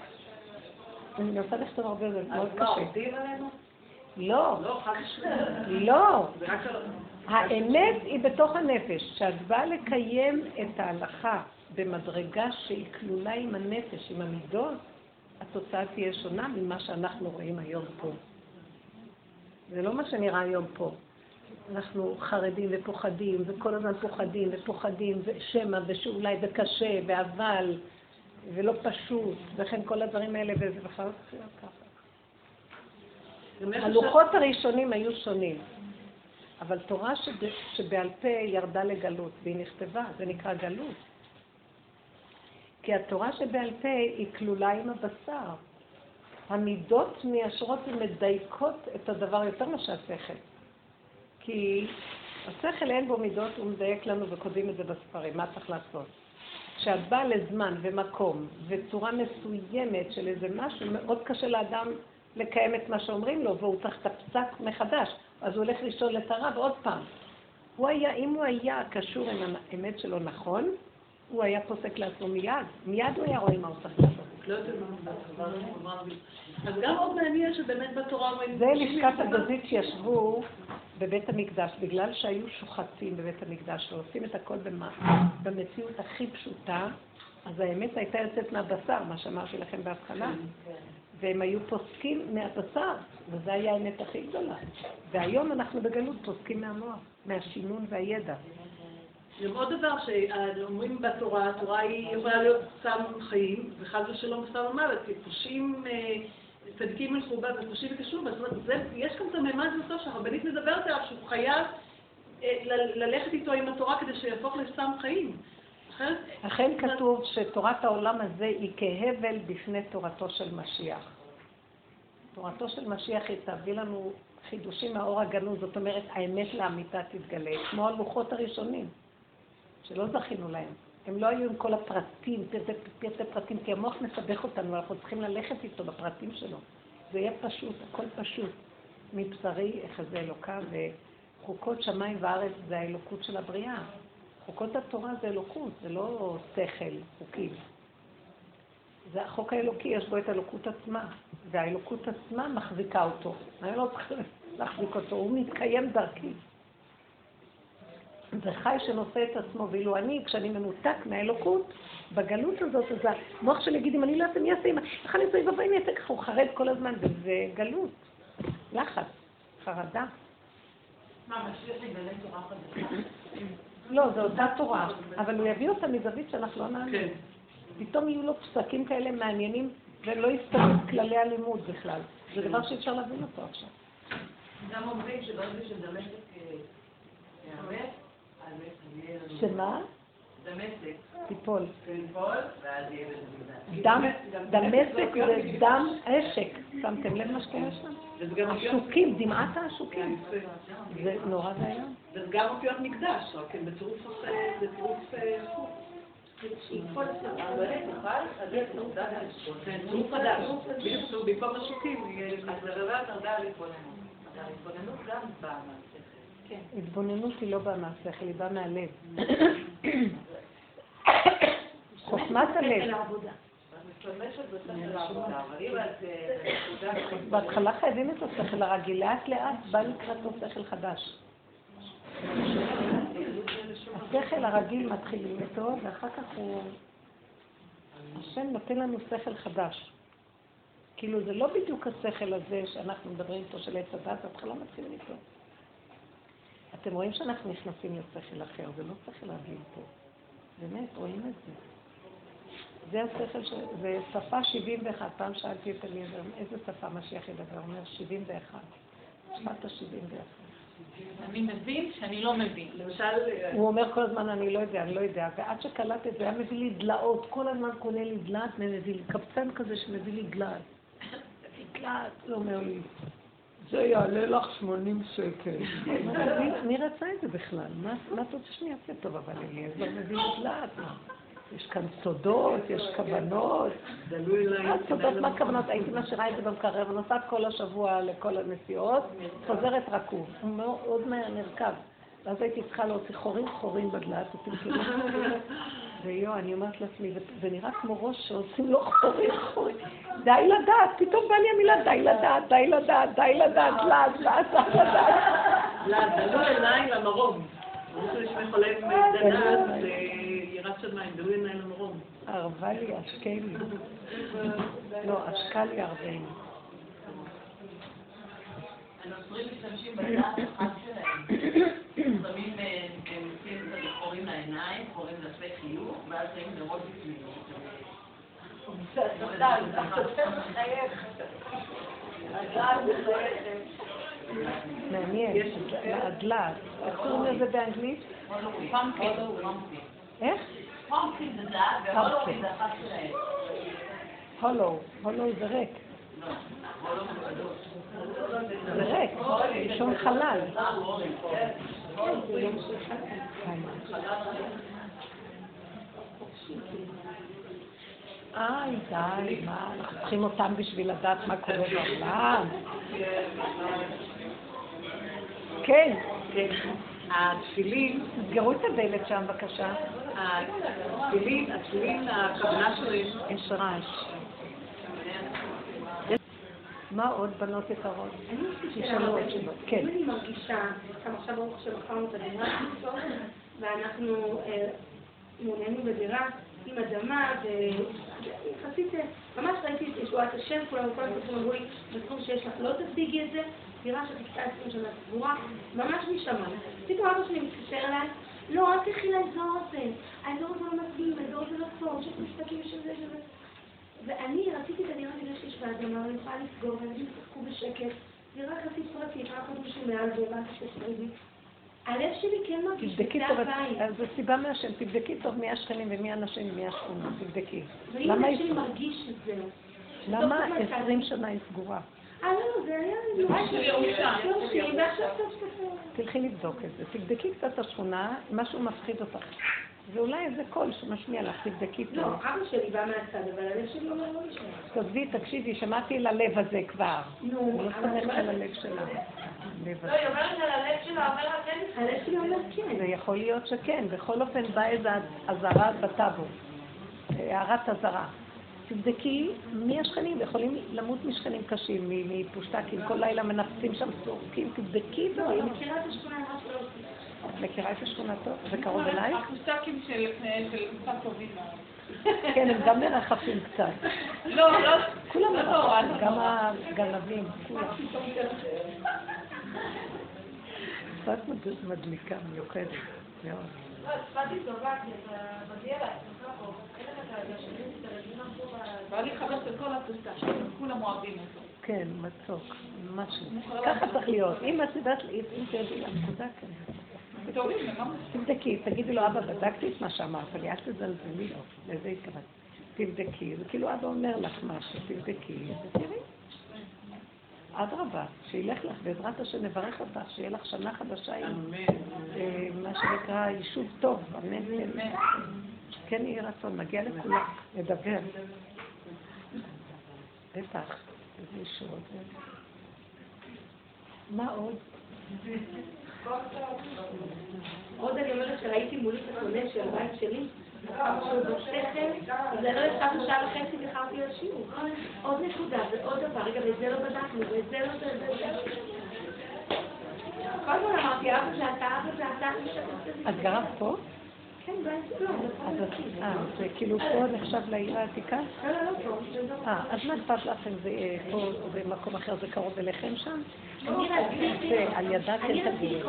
אני מנסה לכתוב הרבה, זה מאוד
אז מה,
קשה.
עובדים עלינו?
לא. לא, לא. האמת היא בתוך הנפש. כשאת באה לקיים את ההלכה במדרגה שהיא כלולה עם הנפש, עם המידות, התוצאה תהיה שונה ממה שאנחנו רואים היום פה. זה לא מה שנראה היום פה. אנחנו חרדים ופוחדים, וכל הזמן פוחדים ופוחדים, ושמא ושאולי וקשה ואבל, ולא פשוט, וכן כל הדברים האלה, וזה בכלל לא צריך להיות ככה. הלוחות הראשונים היו שונים, אבל תורה שבעל פה ירדה לגלות, והיא נכתבה, זה נקרא גלות. כי התורה שבעל פה היא כלולה עם הבשר. המידות מיישרות ומדייקות את הדבר יותר מאשר השכל. כי השכל אין בו מידות, הוא מדייק לנו וכותבים את זה בספרים, מה צריך לעשות? כשאת באה לזמן ומקום וצורה מסוימת של איזה משהו, מאוד קשה לאדם לקיים את מה שאומרים לו, והוא צריך את הפסק מחדש, אז הוא הולך לשאול את הרב עוד פעם. הוא היה, אם הוא היה קשור עם האמת שלו נכון, הוא היה פוסק לעצמו מיד, מיד הוא היה רואה מה הוא צריך לעשות. לא
אז גם עוד מעניין שבאמת בתורה אומרים...
זה לשכת הגזית שישבו בבית המקדש, בגלל שהיו שוחצים בבית המקדש ועושים את הכל במציאות הכי פשוטה, אז האמת הייתה יוצאת מהבשר, מה שאמרתי לכם בהתחלה. והם היו פוסקים מהבשר, וזו הייתה האמת הכי גדולה. והיום אנחנו בגלות פוסקים מהמוח, מהשינון והידע.
גם עוד דבר שאומרים בתורה, התורה היא יכולה להיות סם חיים, וחס ושלום סם המוות, כי פושעים, אה, צדיקים ילכו בה ופושעים יקשרו בה. זאת אומרת, יש כאן את הממד בסוף שהרבנית מדברת עליו, שהוא חייב אה, ללכת איתו עם התורה כדי שיהפוך לסם חיים.
אכן כתוב שתורת העולם הזה היא כהבל בפני תורתו של משיח. תורתו של משיח היא תביא לנו חידושים מהאור הגנוז, זאת אומרת, האמת לאמיתה תתגלה, כמו הלוחות הראשונים. שלא זכינו להם. הם לא היו עם כל הפרטים, פרטי, פרטי פרטים, כי המוח מסבך אותנו, אנחנו צריכים ללכת איתו בפרטים שלו. זה יהיה פשוט, הכל פשוט. מבשרי אחזה אלוקה, וחוקות שמיים וארץ זה האלוקות של הבריאה. חוקות התורה זה אלוקות, זה לא שכל, חוקים. זה החוק האלוקי, יש בו את האלוקות עצמה, והאלוקות עצמה מחזיקה אותו. אני לא צריכה להחזיק אותו, הוא מתקיים דרכי. זה חי שנושא את עצמו, ואילו אני, כשאני מנותק מהאלוקות, בגלות הזאת, אז המוח שלי יגיד, אם אני לא אעשה, מי יעשה, איך אני אעשה ואבוי, אני אעשה ככה, הוא חרד כל הזמן, וזה גלות, לחץ, חרדה.
מה, משיח יגלה תורה חדשה? (clears throat)
לא, זו אותה תורה, אבל הוא יביא אותה מזווית שאנחנו לא נאמין. כן. פתאום יהיו לו פסקים כאלה מעניינים, ולא יסתכל כללי הלימוד בכלל. זה דבר שאפשר להבין אותו עכשיו.
גם אומרים שברגע שדמשק יאמץ,
שמה?
דמשק.
תיפול.
תיפול, ואז יהיה
דמשק זה דם עשק. שמתם לב מה שקורה שם? עשוקים, דמעת העשוקים. זה נורא ואיום.
זה גם אותיות מקדש, רק הם בצירוף במקום השוקים,
אז מדברת הרבה על התבוננות. ההתבוננות גם באה
כן. התבוננות היא לא באה מהשכל, היא באה מהלב. (coughs) חוכמת הלב. בהתחלה חייבים את השכל הרגיל, לאט לאט בא לקראתו שכל חדש. השכל הרגיל מתחילים איתו, ואחר כך הוא... השם נותן לנו שכל חדש. כאילו זה לא בדיוק השכל הזה שאנחנו מדברים איתו של עץ הדת, בהתחלה מתחילים איתו. אתם רואים שאנחנו נכנסים לשכל אחר, זה לא שכל רגיל פה. באמת, רואים את זה. זה השכל, ש... זה שפה 71. פעם שאלתי את אליעזר, איזה שפה משיח ידבר? הוא אומר 71. שפת ה-71.
אני מבין שאני לא מבין. למשל...
הוא אומר כל הזמן, אני לא יודע, אני לא יודע. ועד שקלטתי את זה, היה מביא לי דלאות. כל הזמן קונה לי דלעת ומביא לי, קבצן כזה שמביא לי דלעת. (laughs) דלעת, הוא אומר לי. זה יעלה לך 80 שקל. מי רצה את זה בכלל? מה את רוצה שאני אעשה טוב? אבל אליעזר מביא דלעת. יש כאן סודות, יש כוונות. סודות, מה הכוונות? הייתי משאירה את זה במקרר ונוסעת כל השבוע לכל הנסיעות, חוזרת רקוב. הוא מאוד מהר נרקב. ואז הייתי צריכה להוציא חורים חורים בדלת, ויו, אני אומרת לעצמי, זה נראה כמו ראש שעושים לו חורי חורי. די לדעת, פתאום בא לי המילה די לדעת, די לדעת, די לדעת, לעד, לעד, די לדעת.
לעד, דלו עיניים למרום. אמרו לשמי חולם דעת, יראת שמיים, דלו עיניים למרום.
ערבה לי, אשקה לי. לא, אשקה לי ערבנו.
הנוצרים משתמשים בדעת אחת שלהם. לעיניים, קוראים לפה חיוך, ואז שמים לראות בפנים.
מעניין, הדלעת. איך קוראים לזה באנגלית? איך?
פומפקין זה דעת, והולו זה אחת שלהם.
הולו, הולו זה ריק. זה ריק, לשון חלל. איי, די, מה, אנחנו צריכים אותם בשביל לדעת מה קורה בעולם. כן.
התפילין,
תסגרו את הדלת שם בבקשה.
התפילין, התפילין, הכוונה שלהם,
יש רעש. מה עוד בנות יקרות? תשאלו עוד שאלות. כן.
אם אני מרגישה, גם עכשיו ברוך השם מכרנו את הדירה, ואנחנו אה, מעוניינים בדירה עם אדמה, ויחסית, ממש ראיתי את ישועת השם, כולם כל הזמן אמרו לי, בתחום שיש לך, לא תשיגי את זה, דירה שחיכתה 20 שנה סגורה, ממש משמיים. פתאום אבא שלי מתקשר אליי, לא, אל תלכי לאזור הזה, האזור הזה לא מתאים, האזור הזה לא טוב, שיש משחקים של זה. ואני רציתי את הדירה בגלל שיש באדמה, ואני יכולה לסגור, והילדים ישחקו בשקט, דירה יחסית פרטית, רק עוד מישהו מעל והבנתי שתפרידי. הלב שלי כן מרגיש
תבדקי
שזה
טוב,
הבית.
אז זו סיבה מהשם, תבדקי טוב מי השכנים ומי האנשים ומי השכונה, תבדקי.
ואם
למה
הלב שלי
היא-
מרגיש את זה,
למה
מרכז-
20 שנה היא סגורה?
אה, לא, זה היה נורא
של
ועכשיו סוף סוף...
תלכי לבדוק את זה. תבדקי קצת את השכונה, משהו מפחיד אותך. ואולי איזה קול שמשמיע לך, תבדקי
לא,
טוב.
אבא שלי בא מהצד, אבל הלב שלי אומר לא נשמע.
תעזבי, תקשיבי, שמעתי ללב הזה כבר.
נו,
אני לא
מה-
על הלב שלה.
לא. היא אומרת על הלב שלה, אומר כן.
הלב שלי אומר כן.
זה יכול להיות שכן. בכל אופן, באה איזו אזהרה בטאבו. הערת אזהרה. תבדקי מי השכנים, יכולים למות משכנים קשים, מפושטקים, כל לילה מנפצים שם סורקים, תבדקי
לא, אני
דברים.
מכירה את השכונה ממש לא...
מכירה את השכונה טוב? זה קרוב אלייך?
הפוסטקים של קצת טובים מאוד. (laughs)
כן, הם גם מרחפים קצת.
לא, לא,
כולם
לא נורא,
מרחפים,
לא
גם. הגנבים, כולם. קצת מד- מדליקה, מיוחדת, מאוד.
לא, הצבעתי טובה, כי אתה מגיע לעצמך פה. אין לך את הגשמים, את הרגילים פה ב...
בא לי חבר של כל הפוסטקים, כולם אוהבים אותו.
כן, מצוק, משהו. ככה צריך להיות. אם את יודעת, אם תרדי לנקודה, כן.
ממש.
תבדקי, תגידי לו, אבא, בדקתי את מה שאמרת לי, אל תזלזלי לו. לזה התכוונתי. תבדקי, זה כאילו אבא אומר לך משהו, תבדקי, ותראי. אדרבה, שילך לך, בעזרת השם נברך אותך, שיהיה לך שנה חדשה עם אה, מה שנקרא יישוב טוב, אמן, כן. כן יהי רצון, מגיע לכולם, לדבר. בטח, איזה ישועות. מה עוד?
עוד אני אומרת שראיתי מולי את הקונה של הבית שלי, זה לא ישבנו שעה וחצי ואיחרתי לשיעור. עוד נקודה ועוד דבר, רגע, ואת זה לא בדקנו, ואת זה לא זה, זה. כל הזמן אמרתי, אבא זה אתה, אבא זה אתה,
את גרת פה?
כן, לא, זה
אה, זה כאילו פה נחשב לעיר העתיקה?
לא, לא, לא, פה, זה לא.
אה, אז מה אכפת לך אם זה אה, פה או במקום אחר, זה קרוב אליכם שם? זה על ידה כן תגידי.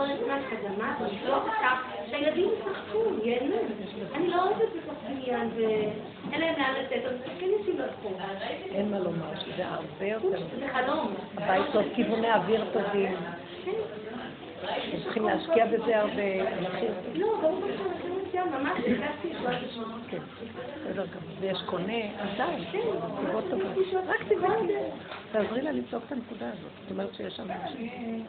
אותה, שהילדים ישחקו, ייהנו. אני לא אוהבת בתוך בניין ואין להם לאן לתת, אז כן יוצאים לרחוב.
אין מה לומר, שזה הרבה יותר.
זה חלום.
הבית טוב, כיווני אוויר טובים.
כן.
צריכים להשקיע בזה הרבה.
לא, ברור נמצאים, ממש הרגשתי.
כן, בסדר גמור. ויש קונה, אז די, כן, סיבות טובות. רק תבדקי. תעזרי לה לבדוק את הנקודה הזאת. זאת אומרת שיש שם אנשים.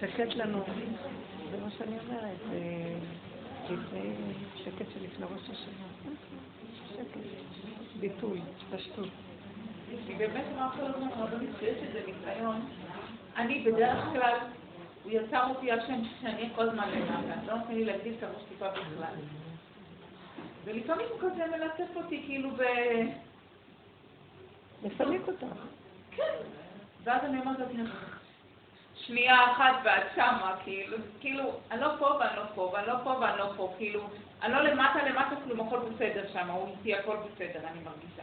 שקט לנו, זה מה שאני אומרת, זה לפני, שקט שלפני ראש השנה. שקט, ביטוי, פשטות.
כי באמת אמר כל הזמן רבנית שיש איזה ניסיון. אני בדרך כלל הוא יצר אותי על שם שאני כל הזמן למטה, לא נותן לי להגדיל את הראש טיפה בכלל. ולפעמים הוא כזה מלטף אותי כאילו ב...
מפנק אותך.
כן. ואז אני אומרת לעצמי, שנייה אחת ואת שמה, כאילו, כאילו, אני לא פה ואני לא פה, ואני לא פה ואני לא פה, כאילו, אני לא למטה למטה, כלום, הכל בסדר שם, הוא איתי, הכל בסדר, אני מרגישה.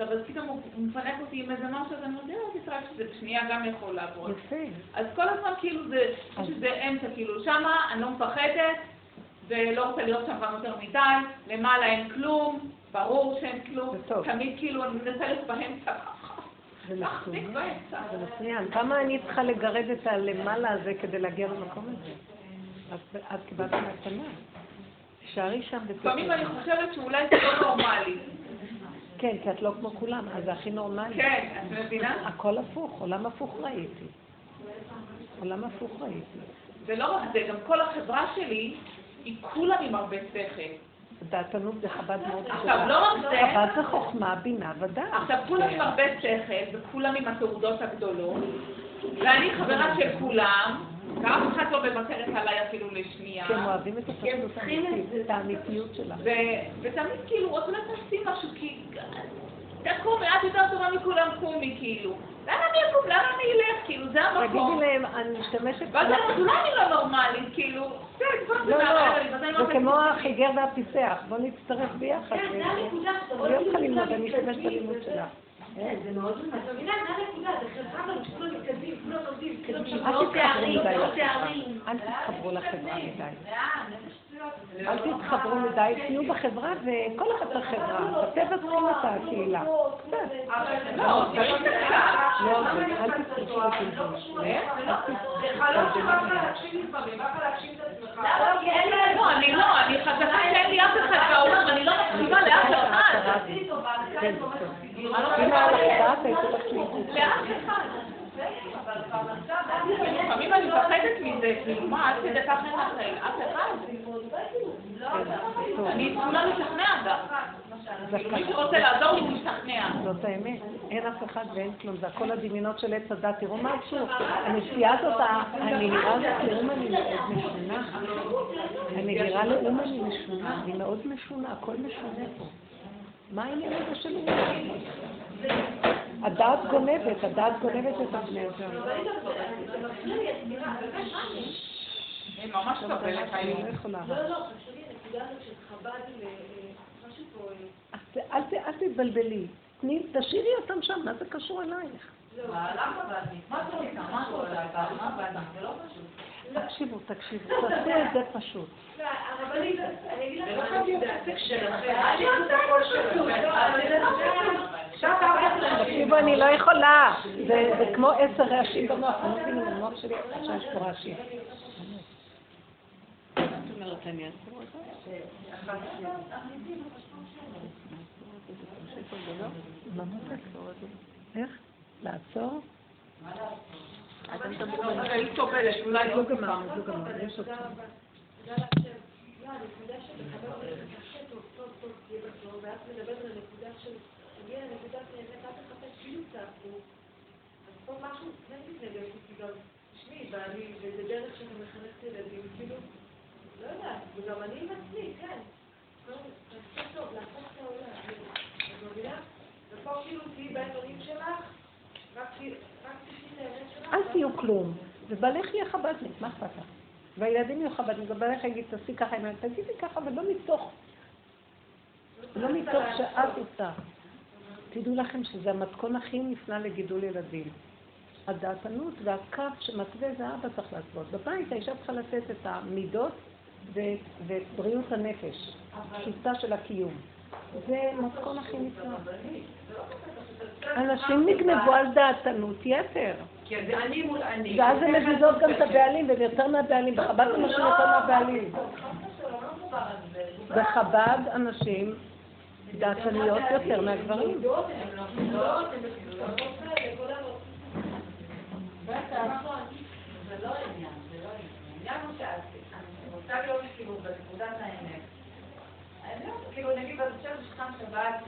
עכשיו, אז פתאום הוא מפנק אותי עם איזה משהו, אז אני יודעת, ישראל, שזה בשנייה גם יכול לעבוד.
יפה.
אז כל הזמן כאילו זה, יש איזה אמצע, כאילו, שמה אני לא מפחדת, ולא רוצה להיות שם גם יותר מדי, למעלה אין כלום, ברור שאין כלום,
זה.
תמיד כאילו אני מנסה להיות באמצע.
זה מצוין. כמה אני צריכה לגרד את הלמעלה הזה כדי להגיע למקום הזה? את- קיבלת מתנה. תישארי שם
לפעמים אני. חושבת שאולי זה לא נורמלי.
כן, כי את לא כמו כולם, אז זה הכי נורמלי.
כן, את מבינה?
הכל הפוך, עולם הפוך ראיתי. עולם הפוך ראיתי.
ולא רק זה, גם כל החברה שלי היא כולם עם הרבה שכל.
דעתנות זה חב"ד מאוד
עכשיו, לא רק זה,
חב"ד זה חוכמה, בינה ודעת.
עכשיו כולם עם הרבה שכל, וכולם עם התעודות הגדולות, ואני חברה של כולם, ואף אחד לא מוותרת עליי אפילו לשנייה.
כי הם אוהבים את.
את
האמיתיות שלה.
ו- ותמיד כאילו, עוד אולי תעשי משהו, כי... תקומי, את יותר טובה מכולם, קומי, כאילו. לאן אני אקום? לאן אני אלך? כאילו, זה המקום.
תגידי להם, אני משתמשת...
ואז אני אולי אני לא נורמלית, כאילו,
לא, לא, זה כמו החיגר והפיסח, בוא נצטרף ביחד.
כן, זה הנקודה,
אני לא אני אשתמש בלימוד שלה.
זה מאוד את מבינה, זה הנקודה, זה חברה עובדים, כולם
אל
שם
תתחברו
תארים, לא. תארים.
אל תתחברו לחברה מדי.
לא
אל תתחברו מדי, תהיו בחברה וכל אחד בחברה. בטבע צריכים את הקהילה.
לא, זה לא ככה.
לא, אל תתחברו
לא, אני לא, אני חזקה שאין לי אף אחד בעולם, אני לא מקשיבה לאף אחד.
לך.
לפעמים אני מפחדת מזה, כאילו, מה, עד כדי כך אין לכם? אף אחד? אני כולה משכנעת גם. כאילו, מי שרוצה לעזור לי, הוא משכנע.
זאת האמת, אין אף אחד ואין כלום, זה הכל הדמיונות של עץ הדת. תראו מה עצוב, הנסיעה הזאת, הנהירה הזאת לאומן היא מאוד משונה. הנהירה לאומן היא משונה, היא מאוד משונה, הכל משונה פה. מה העניין הזה של אומן? הדעת גונבת, הדעת גונבת את הבני אדם.
אני ממש סובלת
אני
היום.
לא.
לא, לא, חשוב לי הנקודה הזאת של חב"ד, ל- אה, משהו פה, אה,
אז אל ת- אל תתבלבלי. תני- תשאירי אותם שם, מה זה קשור אלייך? תקשיבו, תקשיבו, תעשו את זה פשוט.
לא, הרבנית, אני אגיד לך
לא
משהו.
תקשיבו, אני לא יכולה. זה כמו עשר רעשים במוח, אני לא מבינה, במוח שלי עכשיו יש פה רעשים. אני? איך? לעצור?
היא סובלת, אולי
לא גמר, גמר, יש עוד שם.
תודה להשם. הנקודה של לחבר הכי טוב, טוב, טוב, תהיה בטוב, ואת מדברת על הנקודה של, תגיע לנקודת האמת, אל תחפש כאילו תעשו. אז פה משהו מתנגד לי, כי גם, תשמעי, ואני, וזה דרך שאני מחנכת ילדים, כאילו, יודעת, וגם אני עם עצמי, כן. לעשות טוב, לעשות את העולם, כאילו, את מבינה? ופה כאילו תהיי בעיתונים שלך, רק תהיי רק תשמעי את האמת שלך.
אל תהיו כלום. ובעלך יהיה חב"דניק, מה אכפת לך? והילדים יהיו חב"דניק, ובעלך יגיד, תעשי ככה, תגידי ככה, ולא מתוך, לא מתוך שאת עושה. תדעו לכם שזה המתכון הכי נפלא לגידול ילדים. הדעתנות והקו שמתווה זה אבא צריך לעשות. בבית האישה צריכה לתת את המידות ואת, בריאות הנפש, תפיסה של הקיום. זה מתכון הכי נפלא. אנשים נגנבו על דעתנות יתר.
כי זה אני מול אני.
ואז הן מזיזות גם את הבעלים, והן יותר מהבעלים. בחב"ד אנשים יותר מהבעלים. בחב"ד אנשים דעתניות יותר מהגברים.
לא לא כאילו לא, כאילו נגיד, אני חושבת שולחן שבת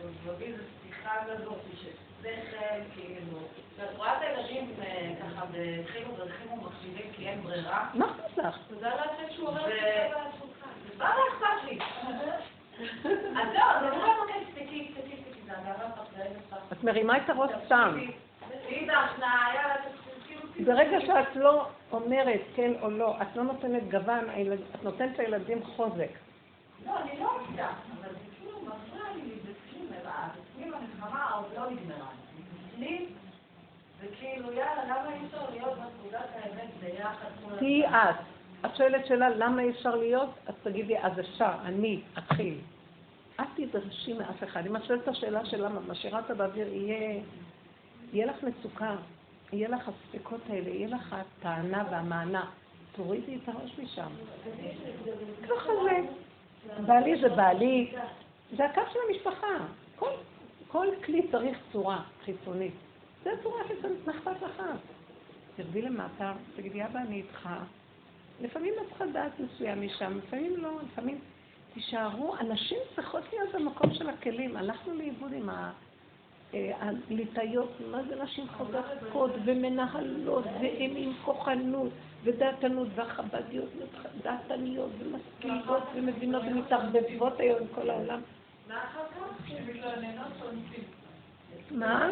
ומביא איזו שיחה כזאת של שכל, כאילו,
כשאת רואה את הילדים אה, ככה בחינוך ודרכים ומקשיבים כי אין ברירה,
מה אכפת לך?
תודה לאל שהוא אומר את זה מה לא אכפת לי? (laughs) אז זהו, אז אני אומרת, אוקיי, תסתכלי, תסתכלי, תסתכלי, זה הגאווה שלך,
את מרימה את הראש סתם.
כאילו,
ברגע שאת לא אומרת כן או לא, את לא נותנת גוון, את נותנת לילדים חוזק.
לא, אני לא עובדה, אבל זה כאילו מפריע לי בפנים, בפנים המלחמה עוד לא נגמרה. בפנים
תהיי את. את שואלת שאלה למה אי אפשר להיות? אז תגידי, אז אפשר, אני אתחיל. אל תדרשי מאף אחד. אם את שואלת את השאלה של למה, משאירה אותה באוויר, יהיה, יהיה לך מצוקה, יהיה לך הספקות האלה, יהיה לך הטענה והמענה. תורידי את הראש משם. ככה זה. בעלי זה בעלי, זה הקו של המשפחה. כל, כל כלי צריך צורה חיצונית. זה הצורה החיצונית, מה אכפת לך? תרדי למטה, תגידי, אבא, אני איתך. לפעמים את צריכה דעת מסוים משם, לפעמים לא, לפעמים תישארו, הנשים צריכות להיות במקום של הכלים. הלכנו לאיבוד עם הליטאיות, מה זה נשים חזקות ומנהלות, והן עם כוחנות ודעתנות, והחבדיות דעתניות ומשכילות ומבינות ומתערבבות היום עם כל העולם.
מה אחר כך? שמתלוננות שאונסים.
מה?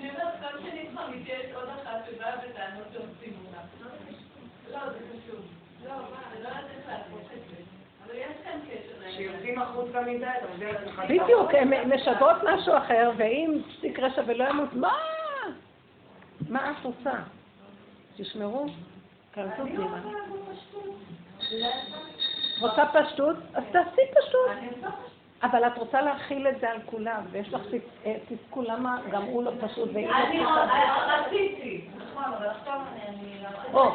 אני אומרת, כל שני כבר מתייעץ עוד אחת שבאה בטענות שאונסים אותה. לא, זה חשוב. לא, מה, לא איך לעשות את זה. יש.
שיוצאים החוצה מדי,
בדיוק, הן משדרות משהו אחר, ואם פסיק רשע ולא ימות, מה? מה את רוצה? תשמרו, כנסו פנימה. רוצה פשטות? אז תעשי פשטות. אבל את רוצה להכיל את זה על כולם, ויש לך אה, תסכול למה גם הוא לא פשוט והיא לא
פשוט. אני רציתי, נכון, אבל עכשיו אני... או,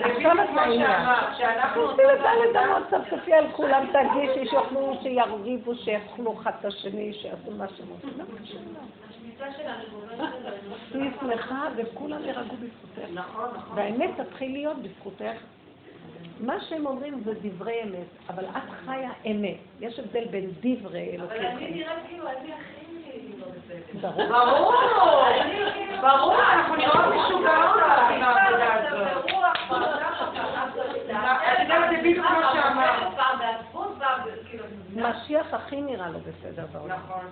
עכשיו את בעניין. תעשי לדלת אמות, צפצפי על כולם, תגישי, שיאכלו, שירגיבו, שיאכלו אחד את השני, שיעשו מה שהם רוצים. תהיי שמחה וכולם ירגעו בזכותך. נכון, נכון. והאמת תתחיל להיות בזכותך. מה שהם אומרים זה דברי אמת, אבל את חיה אמת. יש הבדל בין דברי אלוקים.
אבל אני נראית כאילו אני הכי לא.
ברור.
ברור, (laughs) אנחנו נראות משוגעות עם העבודה הזאת. זה בדיוק מה שאמרת.
משיח הכי נראה לו בסדר בעולם.
נכון.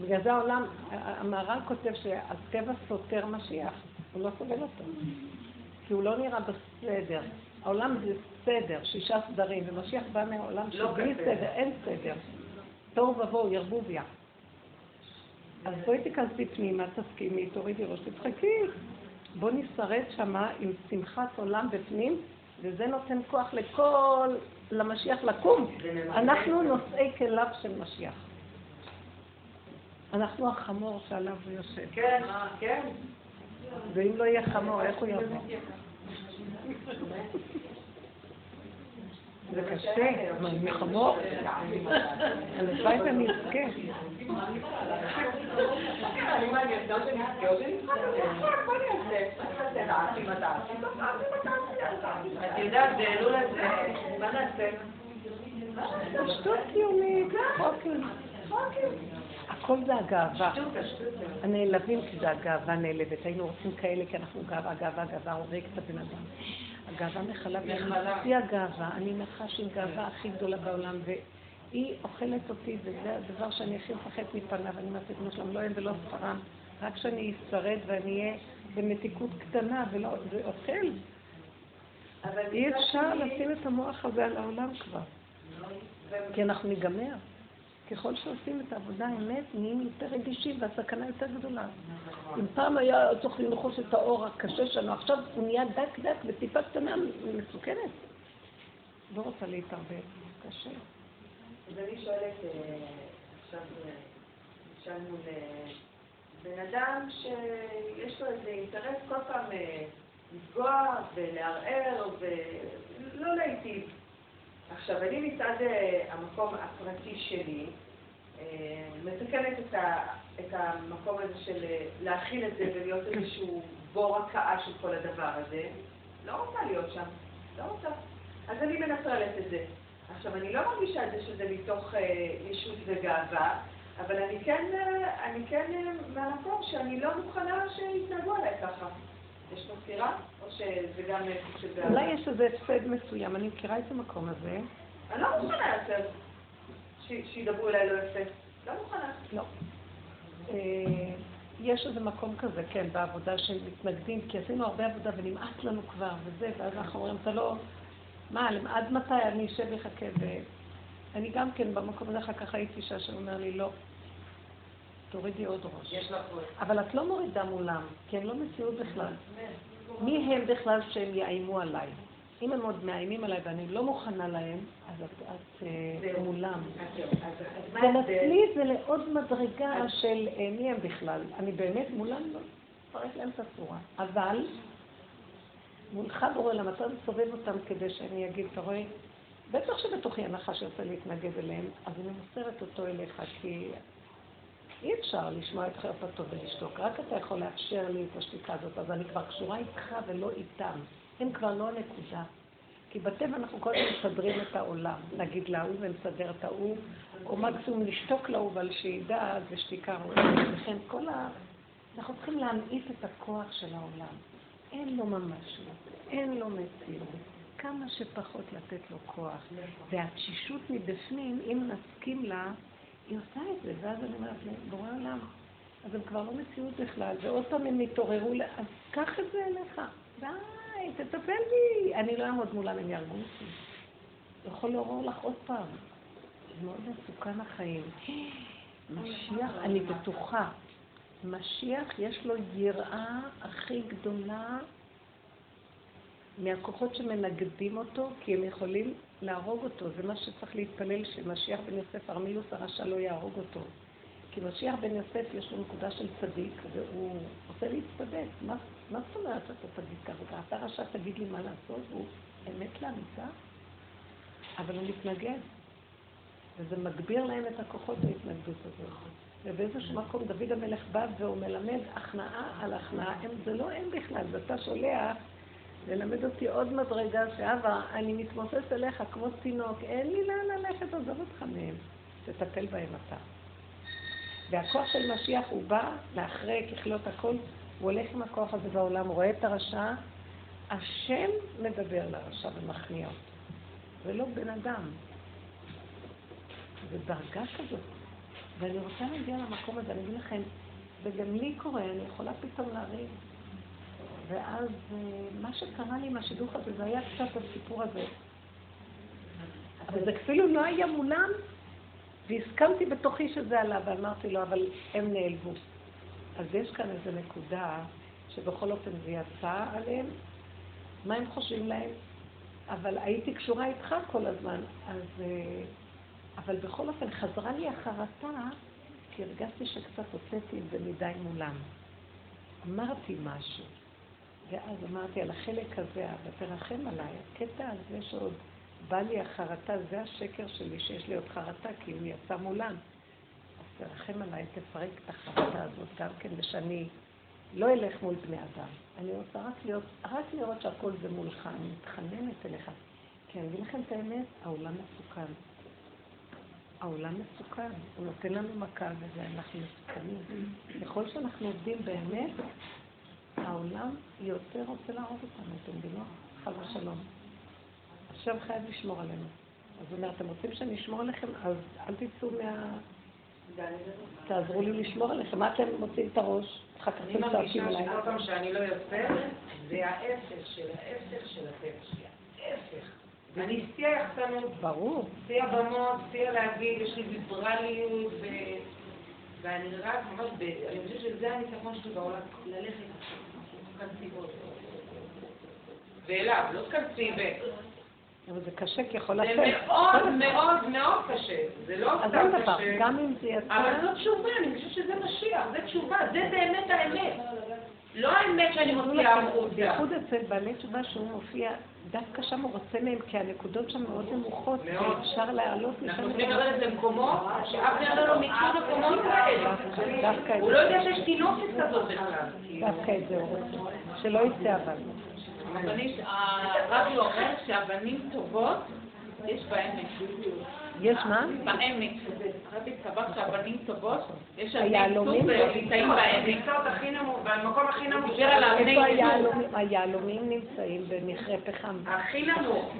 בגלל זה העולם, המהר"ל כותב שהטבע סותר משיח, הוא לא סובל אותו. כי הוא לא נראה בסדר. העולם זה סדר, שישה סדרים, ומשיח בא מהעולם לא שבלי סדר, אין סדר. תוהו ובוהו, ירבוביה. אז בואי תיכנסי פנימה, תסכימי, תורידי ראש, תצחקי. בוא נשרד שמה עם שמחת עולם בפנים, וזה נותן כוח לכל, למשיח לקום. אנחנו נושאי כליו של משיח. אנחנו החמור שעליו הוא יושב.
כן, כן.
ואם לא יהיה חמור, איך הוא יבוא? זה קשה, מה, חמור? הלוואי ואני אזכה.
את יודעת, באלול הזה, מה נעשה?
שטות ציונית, חוקים. הכל זה הגאווה. הנעלבים כי זה הגאווה נעלבת. היינו רוצים כאלה כי אנחנו גאווה, גאווה, גאווה, הורג את הבן אדם. הגאווה מחלה, והיא הגאווה. אני נחש עם גאווה הכי גדולה בעולם, והיא אוכלת אותי, וזה הדבר שאני הכי מפחדת מפניו. אני אומרת לבנו שלום, לא אין ולא שכרם. רק שאני אשרד ואני אהיה במתיקות קטנה, ולא, זה אוכל. אי אפשר לשים את המוח הזה על העולם כבר. כי אנחנו ניגמר. ככל שעושים את העבודה האמת, נהיים יותר רגישים והסכנה יותר גדולה. אם פעם היה צריך לנחוש את האור הקשה שלנו, עכשיו הוא נהיה דק דק וטיפה קטנה מסוכנת. לא רוצה להתערבב, קשה.
אז אני שואלת, אה, עכשיו נשאלנו לבן אדם שיש לו איזה אינטרס כל פעם אה, לפגוע ולערער ולא להיטיב. עכשיו, אני מצד אה, המקום הפרטי שלי, אה, מתקנת את, ה, את המקום הזה של אה, להכיל את זה ולהיות איזשהו בור הקאה של כל הדבר הזה. לא רוצה להיות שם, לא רוצה. אז אני מנטרלת את זה. עכשיו, אני לא מרגישה את זה שזה מתוך אה, ישות וגאווה, אבל אני כן, אני כן מהמקום שאני לא מוכנה שיתנהגו עליי ככה. יש פה סתירה? או שזה גם סוג של
אולי יש איזה הפסד מסוים, אני מכירה את המקום הזה.
אני לא מוכנה יותר שידברו אליי לא יפה. לא מוכנה.
לא. אה, יש איזה מקום כזה, כן, בעבודה של מתנגדים, כי עשינו הרבה עבודה ונמאס לנו כבר, וזה, ואז אנחנו אומרים, אתה לא... מה, עד מתי אני אשב ואחכה? ואני גם כן במקום הזה אחר כך הייתי אישה שאומר לי, לא, תורידי עוד ראש. אבל את לא מורידה מולם, כי הם לא מציאות בכלל. מי הם בכלל שהם יאיימו עליי? אם הם עוד מאיימים עליי ואני לא מוכנה להם, אז את אה, מולם. אצלי זה לעוד מדרגה של אה, מי הם בכלל. אני באמת מולם, לא מפרק להם את הצורה. אבל מולך בורא למה אתה מסובב אותם כדי שאני אגיד, אתה רואה? בטח שבתוכי הנחש יוצא להתנגד אליהם, אז אני מוסרת אותו אליך, כי אי אפשר לשמוע את חרפתו ולשתוק, רק אתה יכול לאפשר לי את השתיקה הזאת, אז אני כבר קשורה איתך ולא איתם. הם כבר לא הנקודה. כי בטבע אנחנו כל הזמן מסדרים את העולם, נגיד להוא ונסדר את ההוא, או מקסימום לשתוק להוא, אבל שידע, זה שתיקה לכן כל ה... אנחנו צריכים להמעיט את הכוח של העולם. אין לו ממשות, אין לו מציאות. כמה שפחות לתת לו כוח. והתשישות מבפנים, אם נסכים לה, היא עושה את זה, ואז אני אומרת בורא עולם, אז הם כבר לא מציאות בכלל, ועוד פעם הם התעוררו, אז קח את זה אליך, די, תטפל בי, אני לא אעמוד מולם, הם יהרגו אותי. יכול לעורר לך עוד פעם. זה מאוד מסוכן החיים. משיח, אני בטוחה, משיח יש לו יראה הכי גדולה מהכוחות שמנגדים אותו, כי הם יכולים להרוג אותו. זה מה שצריך להתפלל, שמשיח בן יוסף, ארמילוס הרשע לא יהרוג אותו. כי משיח בן יוסף יש לו נקודה של צדיק, והוא רוצה להצטדק. מה, מה זאת אומרת שאתה צדיק כרגע? אתה רשע תגיד לי מה לעשות, והוא אמת לאמיתה, אבל הוא מתנגד. וזה מגביר להם את הכוחות ההתנגדות הזאת. ובאיזשהו מקום דוד המלך בא והוא מלמד הכנעה על הכנעה. זה לא הם בכלל, זה אתה שולח ללמד אותי עוד מדרגה, שאבא, אני מתמוסס אליך כמו תינוק, אין לי לאן ללכת, עזוב אותך מהם, תטפל בהם אתה. והכוח של משיח הוא בא לאחרי ככלות הכל, הוא הולך עם הכוח הזה בעולם, רואה את הרשע, השם מדבר לרשע ומכניע אותו. זה לא בן אדם. זה דרגה כזאת. ואני רוצה להגיע למקום הזה, אני אגיד לכם, וגם לי קורה, אני יכולה פתאום להרים. ואז אה, מה שקרה לי עם השידוך הזה, זה היה קצת הסיפור הזה. אבל זה אפילו לא היה מולם, והסכמתי בתוכי שזה עלה, ואמרתי לו, אבל הם נעלבו. אז יש כאן איזו נקודה שבכל אופן זה יצא עליהם, מה הם חושבים להם? אבל הייתי קשורה איתך כל הזמן, אז... אה, אבל בכל אופן חזרה לי החרטה, כי הרגשתי שקצת הוצאתי את זה מדי מולם. אמרתי משהו. ואז אמרתי על החלק הזה, ותרחם עליי, הקטע הזה שעוד בא לי החרטה, זה השקר שלי, שיש לי עוד חרטה, כי הוא יצא מולם. אז תרחם עליי, תפרק את החרטה הזאת גם כן, ושאני לא אלך מול בני אדם. אני רוצה רק, להיות, רק לראות שהכל זה מולך, אני מתחננת אליך. כי אני אגיד לכם את האמת, העולם מסוכן. העולם מסוכן, הוא נותן לנו מכה וזה, אנחנו מסוכנים. ככל שאנחנו עובדים באמת, העולם יותר רוצה להרוג אותנו, אתם מבינות? חד ושלום. עכשיו חייב לשמור עלינו. אז הוא אומר, אתם רוצים שאני אשמור עליכם? אז אל תצאו מה... תעזרו לי לשמור עליכם. מה אתם מוצאים את הראש? אחר כך
אתם צועקים עליי. אני מרגישה שכל פעם שאני לא יוצאת, זה ההפך של ההפך של הטבע שלי. ההפך. אני שיא היחצנות.
ברור.
שיא הבמות, שיא להגיד, יש לי ויברליות, ואני רק ממש, אני חושבת שזה הניצחון שלי בעולם, ללכת בו. ואליו, לא תכנסי ב...
אבל זה קשה כי יכול לצאת.
זה מאוד מאוד מאוד קשה. זה לא סתם קשה.
גם אם זה יצא...
אבל זאת תשובה, אני חושבת שזה משיח, זה תשובה, זה באמת האמת. לא האמת שאני מוציאה החוצה.
בייחוד אצל בעלי תשובה שהוא מופיע, דווקא שם הוא רוצה מהם, כי הנקודות שם מאוד נמוכות, ואפשר להעלות
משם. אנחנו צריכים לרדת למקומות שאף אחד לא מכיר מקומות כאלה. הוא לא יודע שיש תינוקת כזאת בכלל.
דווקא את זה הוא רוצה. שלא יצא אבל.
הרבי אומר שאבנים טובות יש בעמק.
יש מה?
בעמק. הרבי סבר שהבנים טובות, יש
היהלומים?
נמצאים בעמק.
נמצאות הכי נמוך, במקום הכי נמוך.
איפה. היהלומים? היהלומים נמצאים במכרה פחם.
הכי נמוך.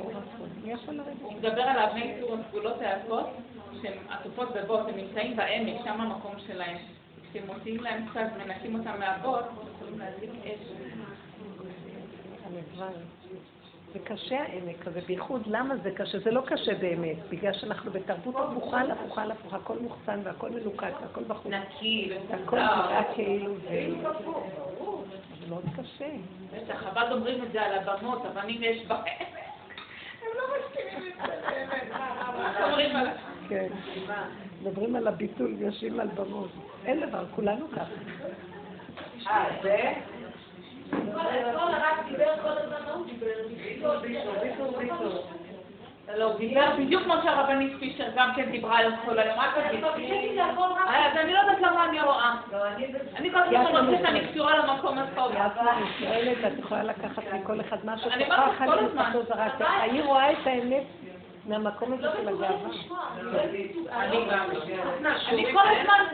הוא מדבר על האבני ייצור הסגולות היפות, שהן עטופות בבוט, הם נמצאים בעמק, שם המקום שלהם. כשמוציאים להם קצת, מנקים אותם מהבוט, יכולים להדליק אש.
זה קשה העמק הזה, בייחוד למה זה קשה? זה לא קשה באמת, בגלל שאנחנו בתרבות הפוכה על הפוכה על הפוכה, הכל מוחצן והכל מלוקק והכל בחוץ.
נקי,
הכל נראה כאילו זה... זה מאוד קשה.
בטח, חב"ד אומרים את זה על הבמות, הבנים יש בעמק. הם לא מסכימים עם זה באמת. מה אומרים על...
כן. מדברים על הביטול, יושבים על במות. אין דבר, כולנו ככה.
אה, זה?
כל הרב דיבר כל הזמן, דיבר?
לא, הוא דיבר בדיוק כמו שהרבנית פישר גם כן דיברה על כל היום, רק תגיד. אז אני לא יודעת למה אני רואה. אני כל הזמן מרגישה שאני קשורה למקום הטוב.
את יכולה לקחת מכל אחד משהו,
אני אומרת כל הזמן.
אני רואה את האמת מהמקום הזה של הגאווה.
אני גם.
אני כל הזמן...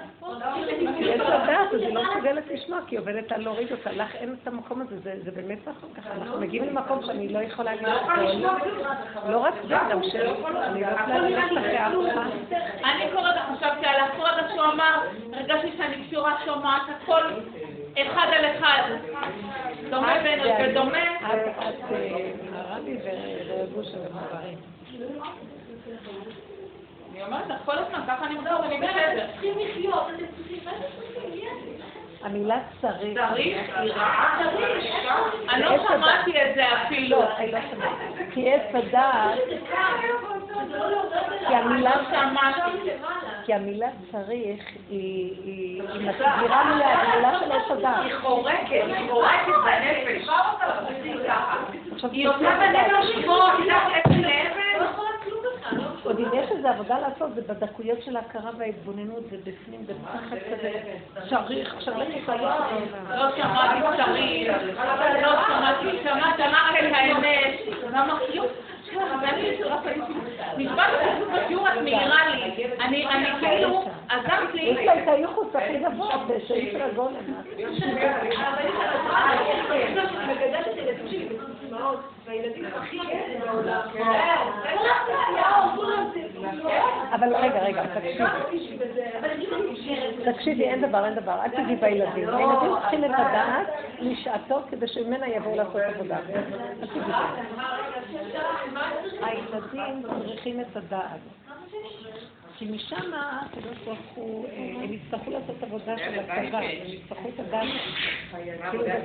יש לה דעת, אז היא לא מסוגלת לשמוע, כי היא עובדת על להוריד אותה. לך אין את המקום הזה, זה באמת נכון ככה. אנחנו מגיעים למקום שאני לא יכולה להגיד הכל. לא רק זה, גם של... אני לא יכולה ללכת אחרי אף אחד.
אני כל הזמן חשבתי על הפרדה שהוא אמר, הרגשתי שאני קשורה שומעת הכל אחד על אחד. דומה בין ודומה.
את, הרבי ורבושה ומעברים.
אני אומרת לך כל הזמן, ככה אני מדברת, אני בסדר.
צריכים לחיות, אתם צריכים, מה אתם צריכים?
המילה צריך.
צריך, היא רעה. אני לא שמעתי את זה אפילו.
לא, אני לא שמעתי. כי עץ הדעת, כי המילה
שמעתי.
כי המילה צריך היא מסבירה מילה, המילה של עץ הדעת.
היא חורקת, היא חורקת בנפש.
עכשיו
היא עושה בנפש כמו, את יודעת, אבן לאבן.
עוד אם יש איזו עבודה לעשות, זה בדקויות של ההכרה וההתבוננות, זה בפנים, בפחד כזה, צריך, חיים.
לא שמעתי צריך, לא שמעתי, שמעת רק את האמת. ואמרתי, יופי, משפט הכתוב בשיעור את מעירה לי. אני כאילו, עזרת
יש
לי.
לה את הייחוס הכי גבוה, בשאי של
בצמאות, והילדים הכי ילדים בעולם.
אבל רגע, רגע, תקשיבי. תקשיבי, אין דבר, אין דבר, אל תגידי בילדים. הילדים צריכים את הדעת לשעתו כדי שממנה יבואו לעשות עבודה. אל תגידי. הילדים צריכים את הדעת. כי משם, הקדוש ברוך הוא, אה, הם יצטרכו לעשות עבודה של הצבא, הם יצטרכו את. כאילו כמו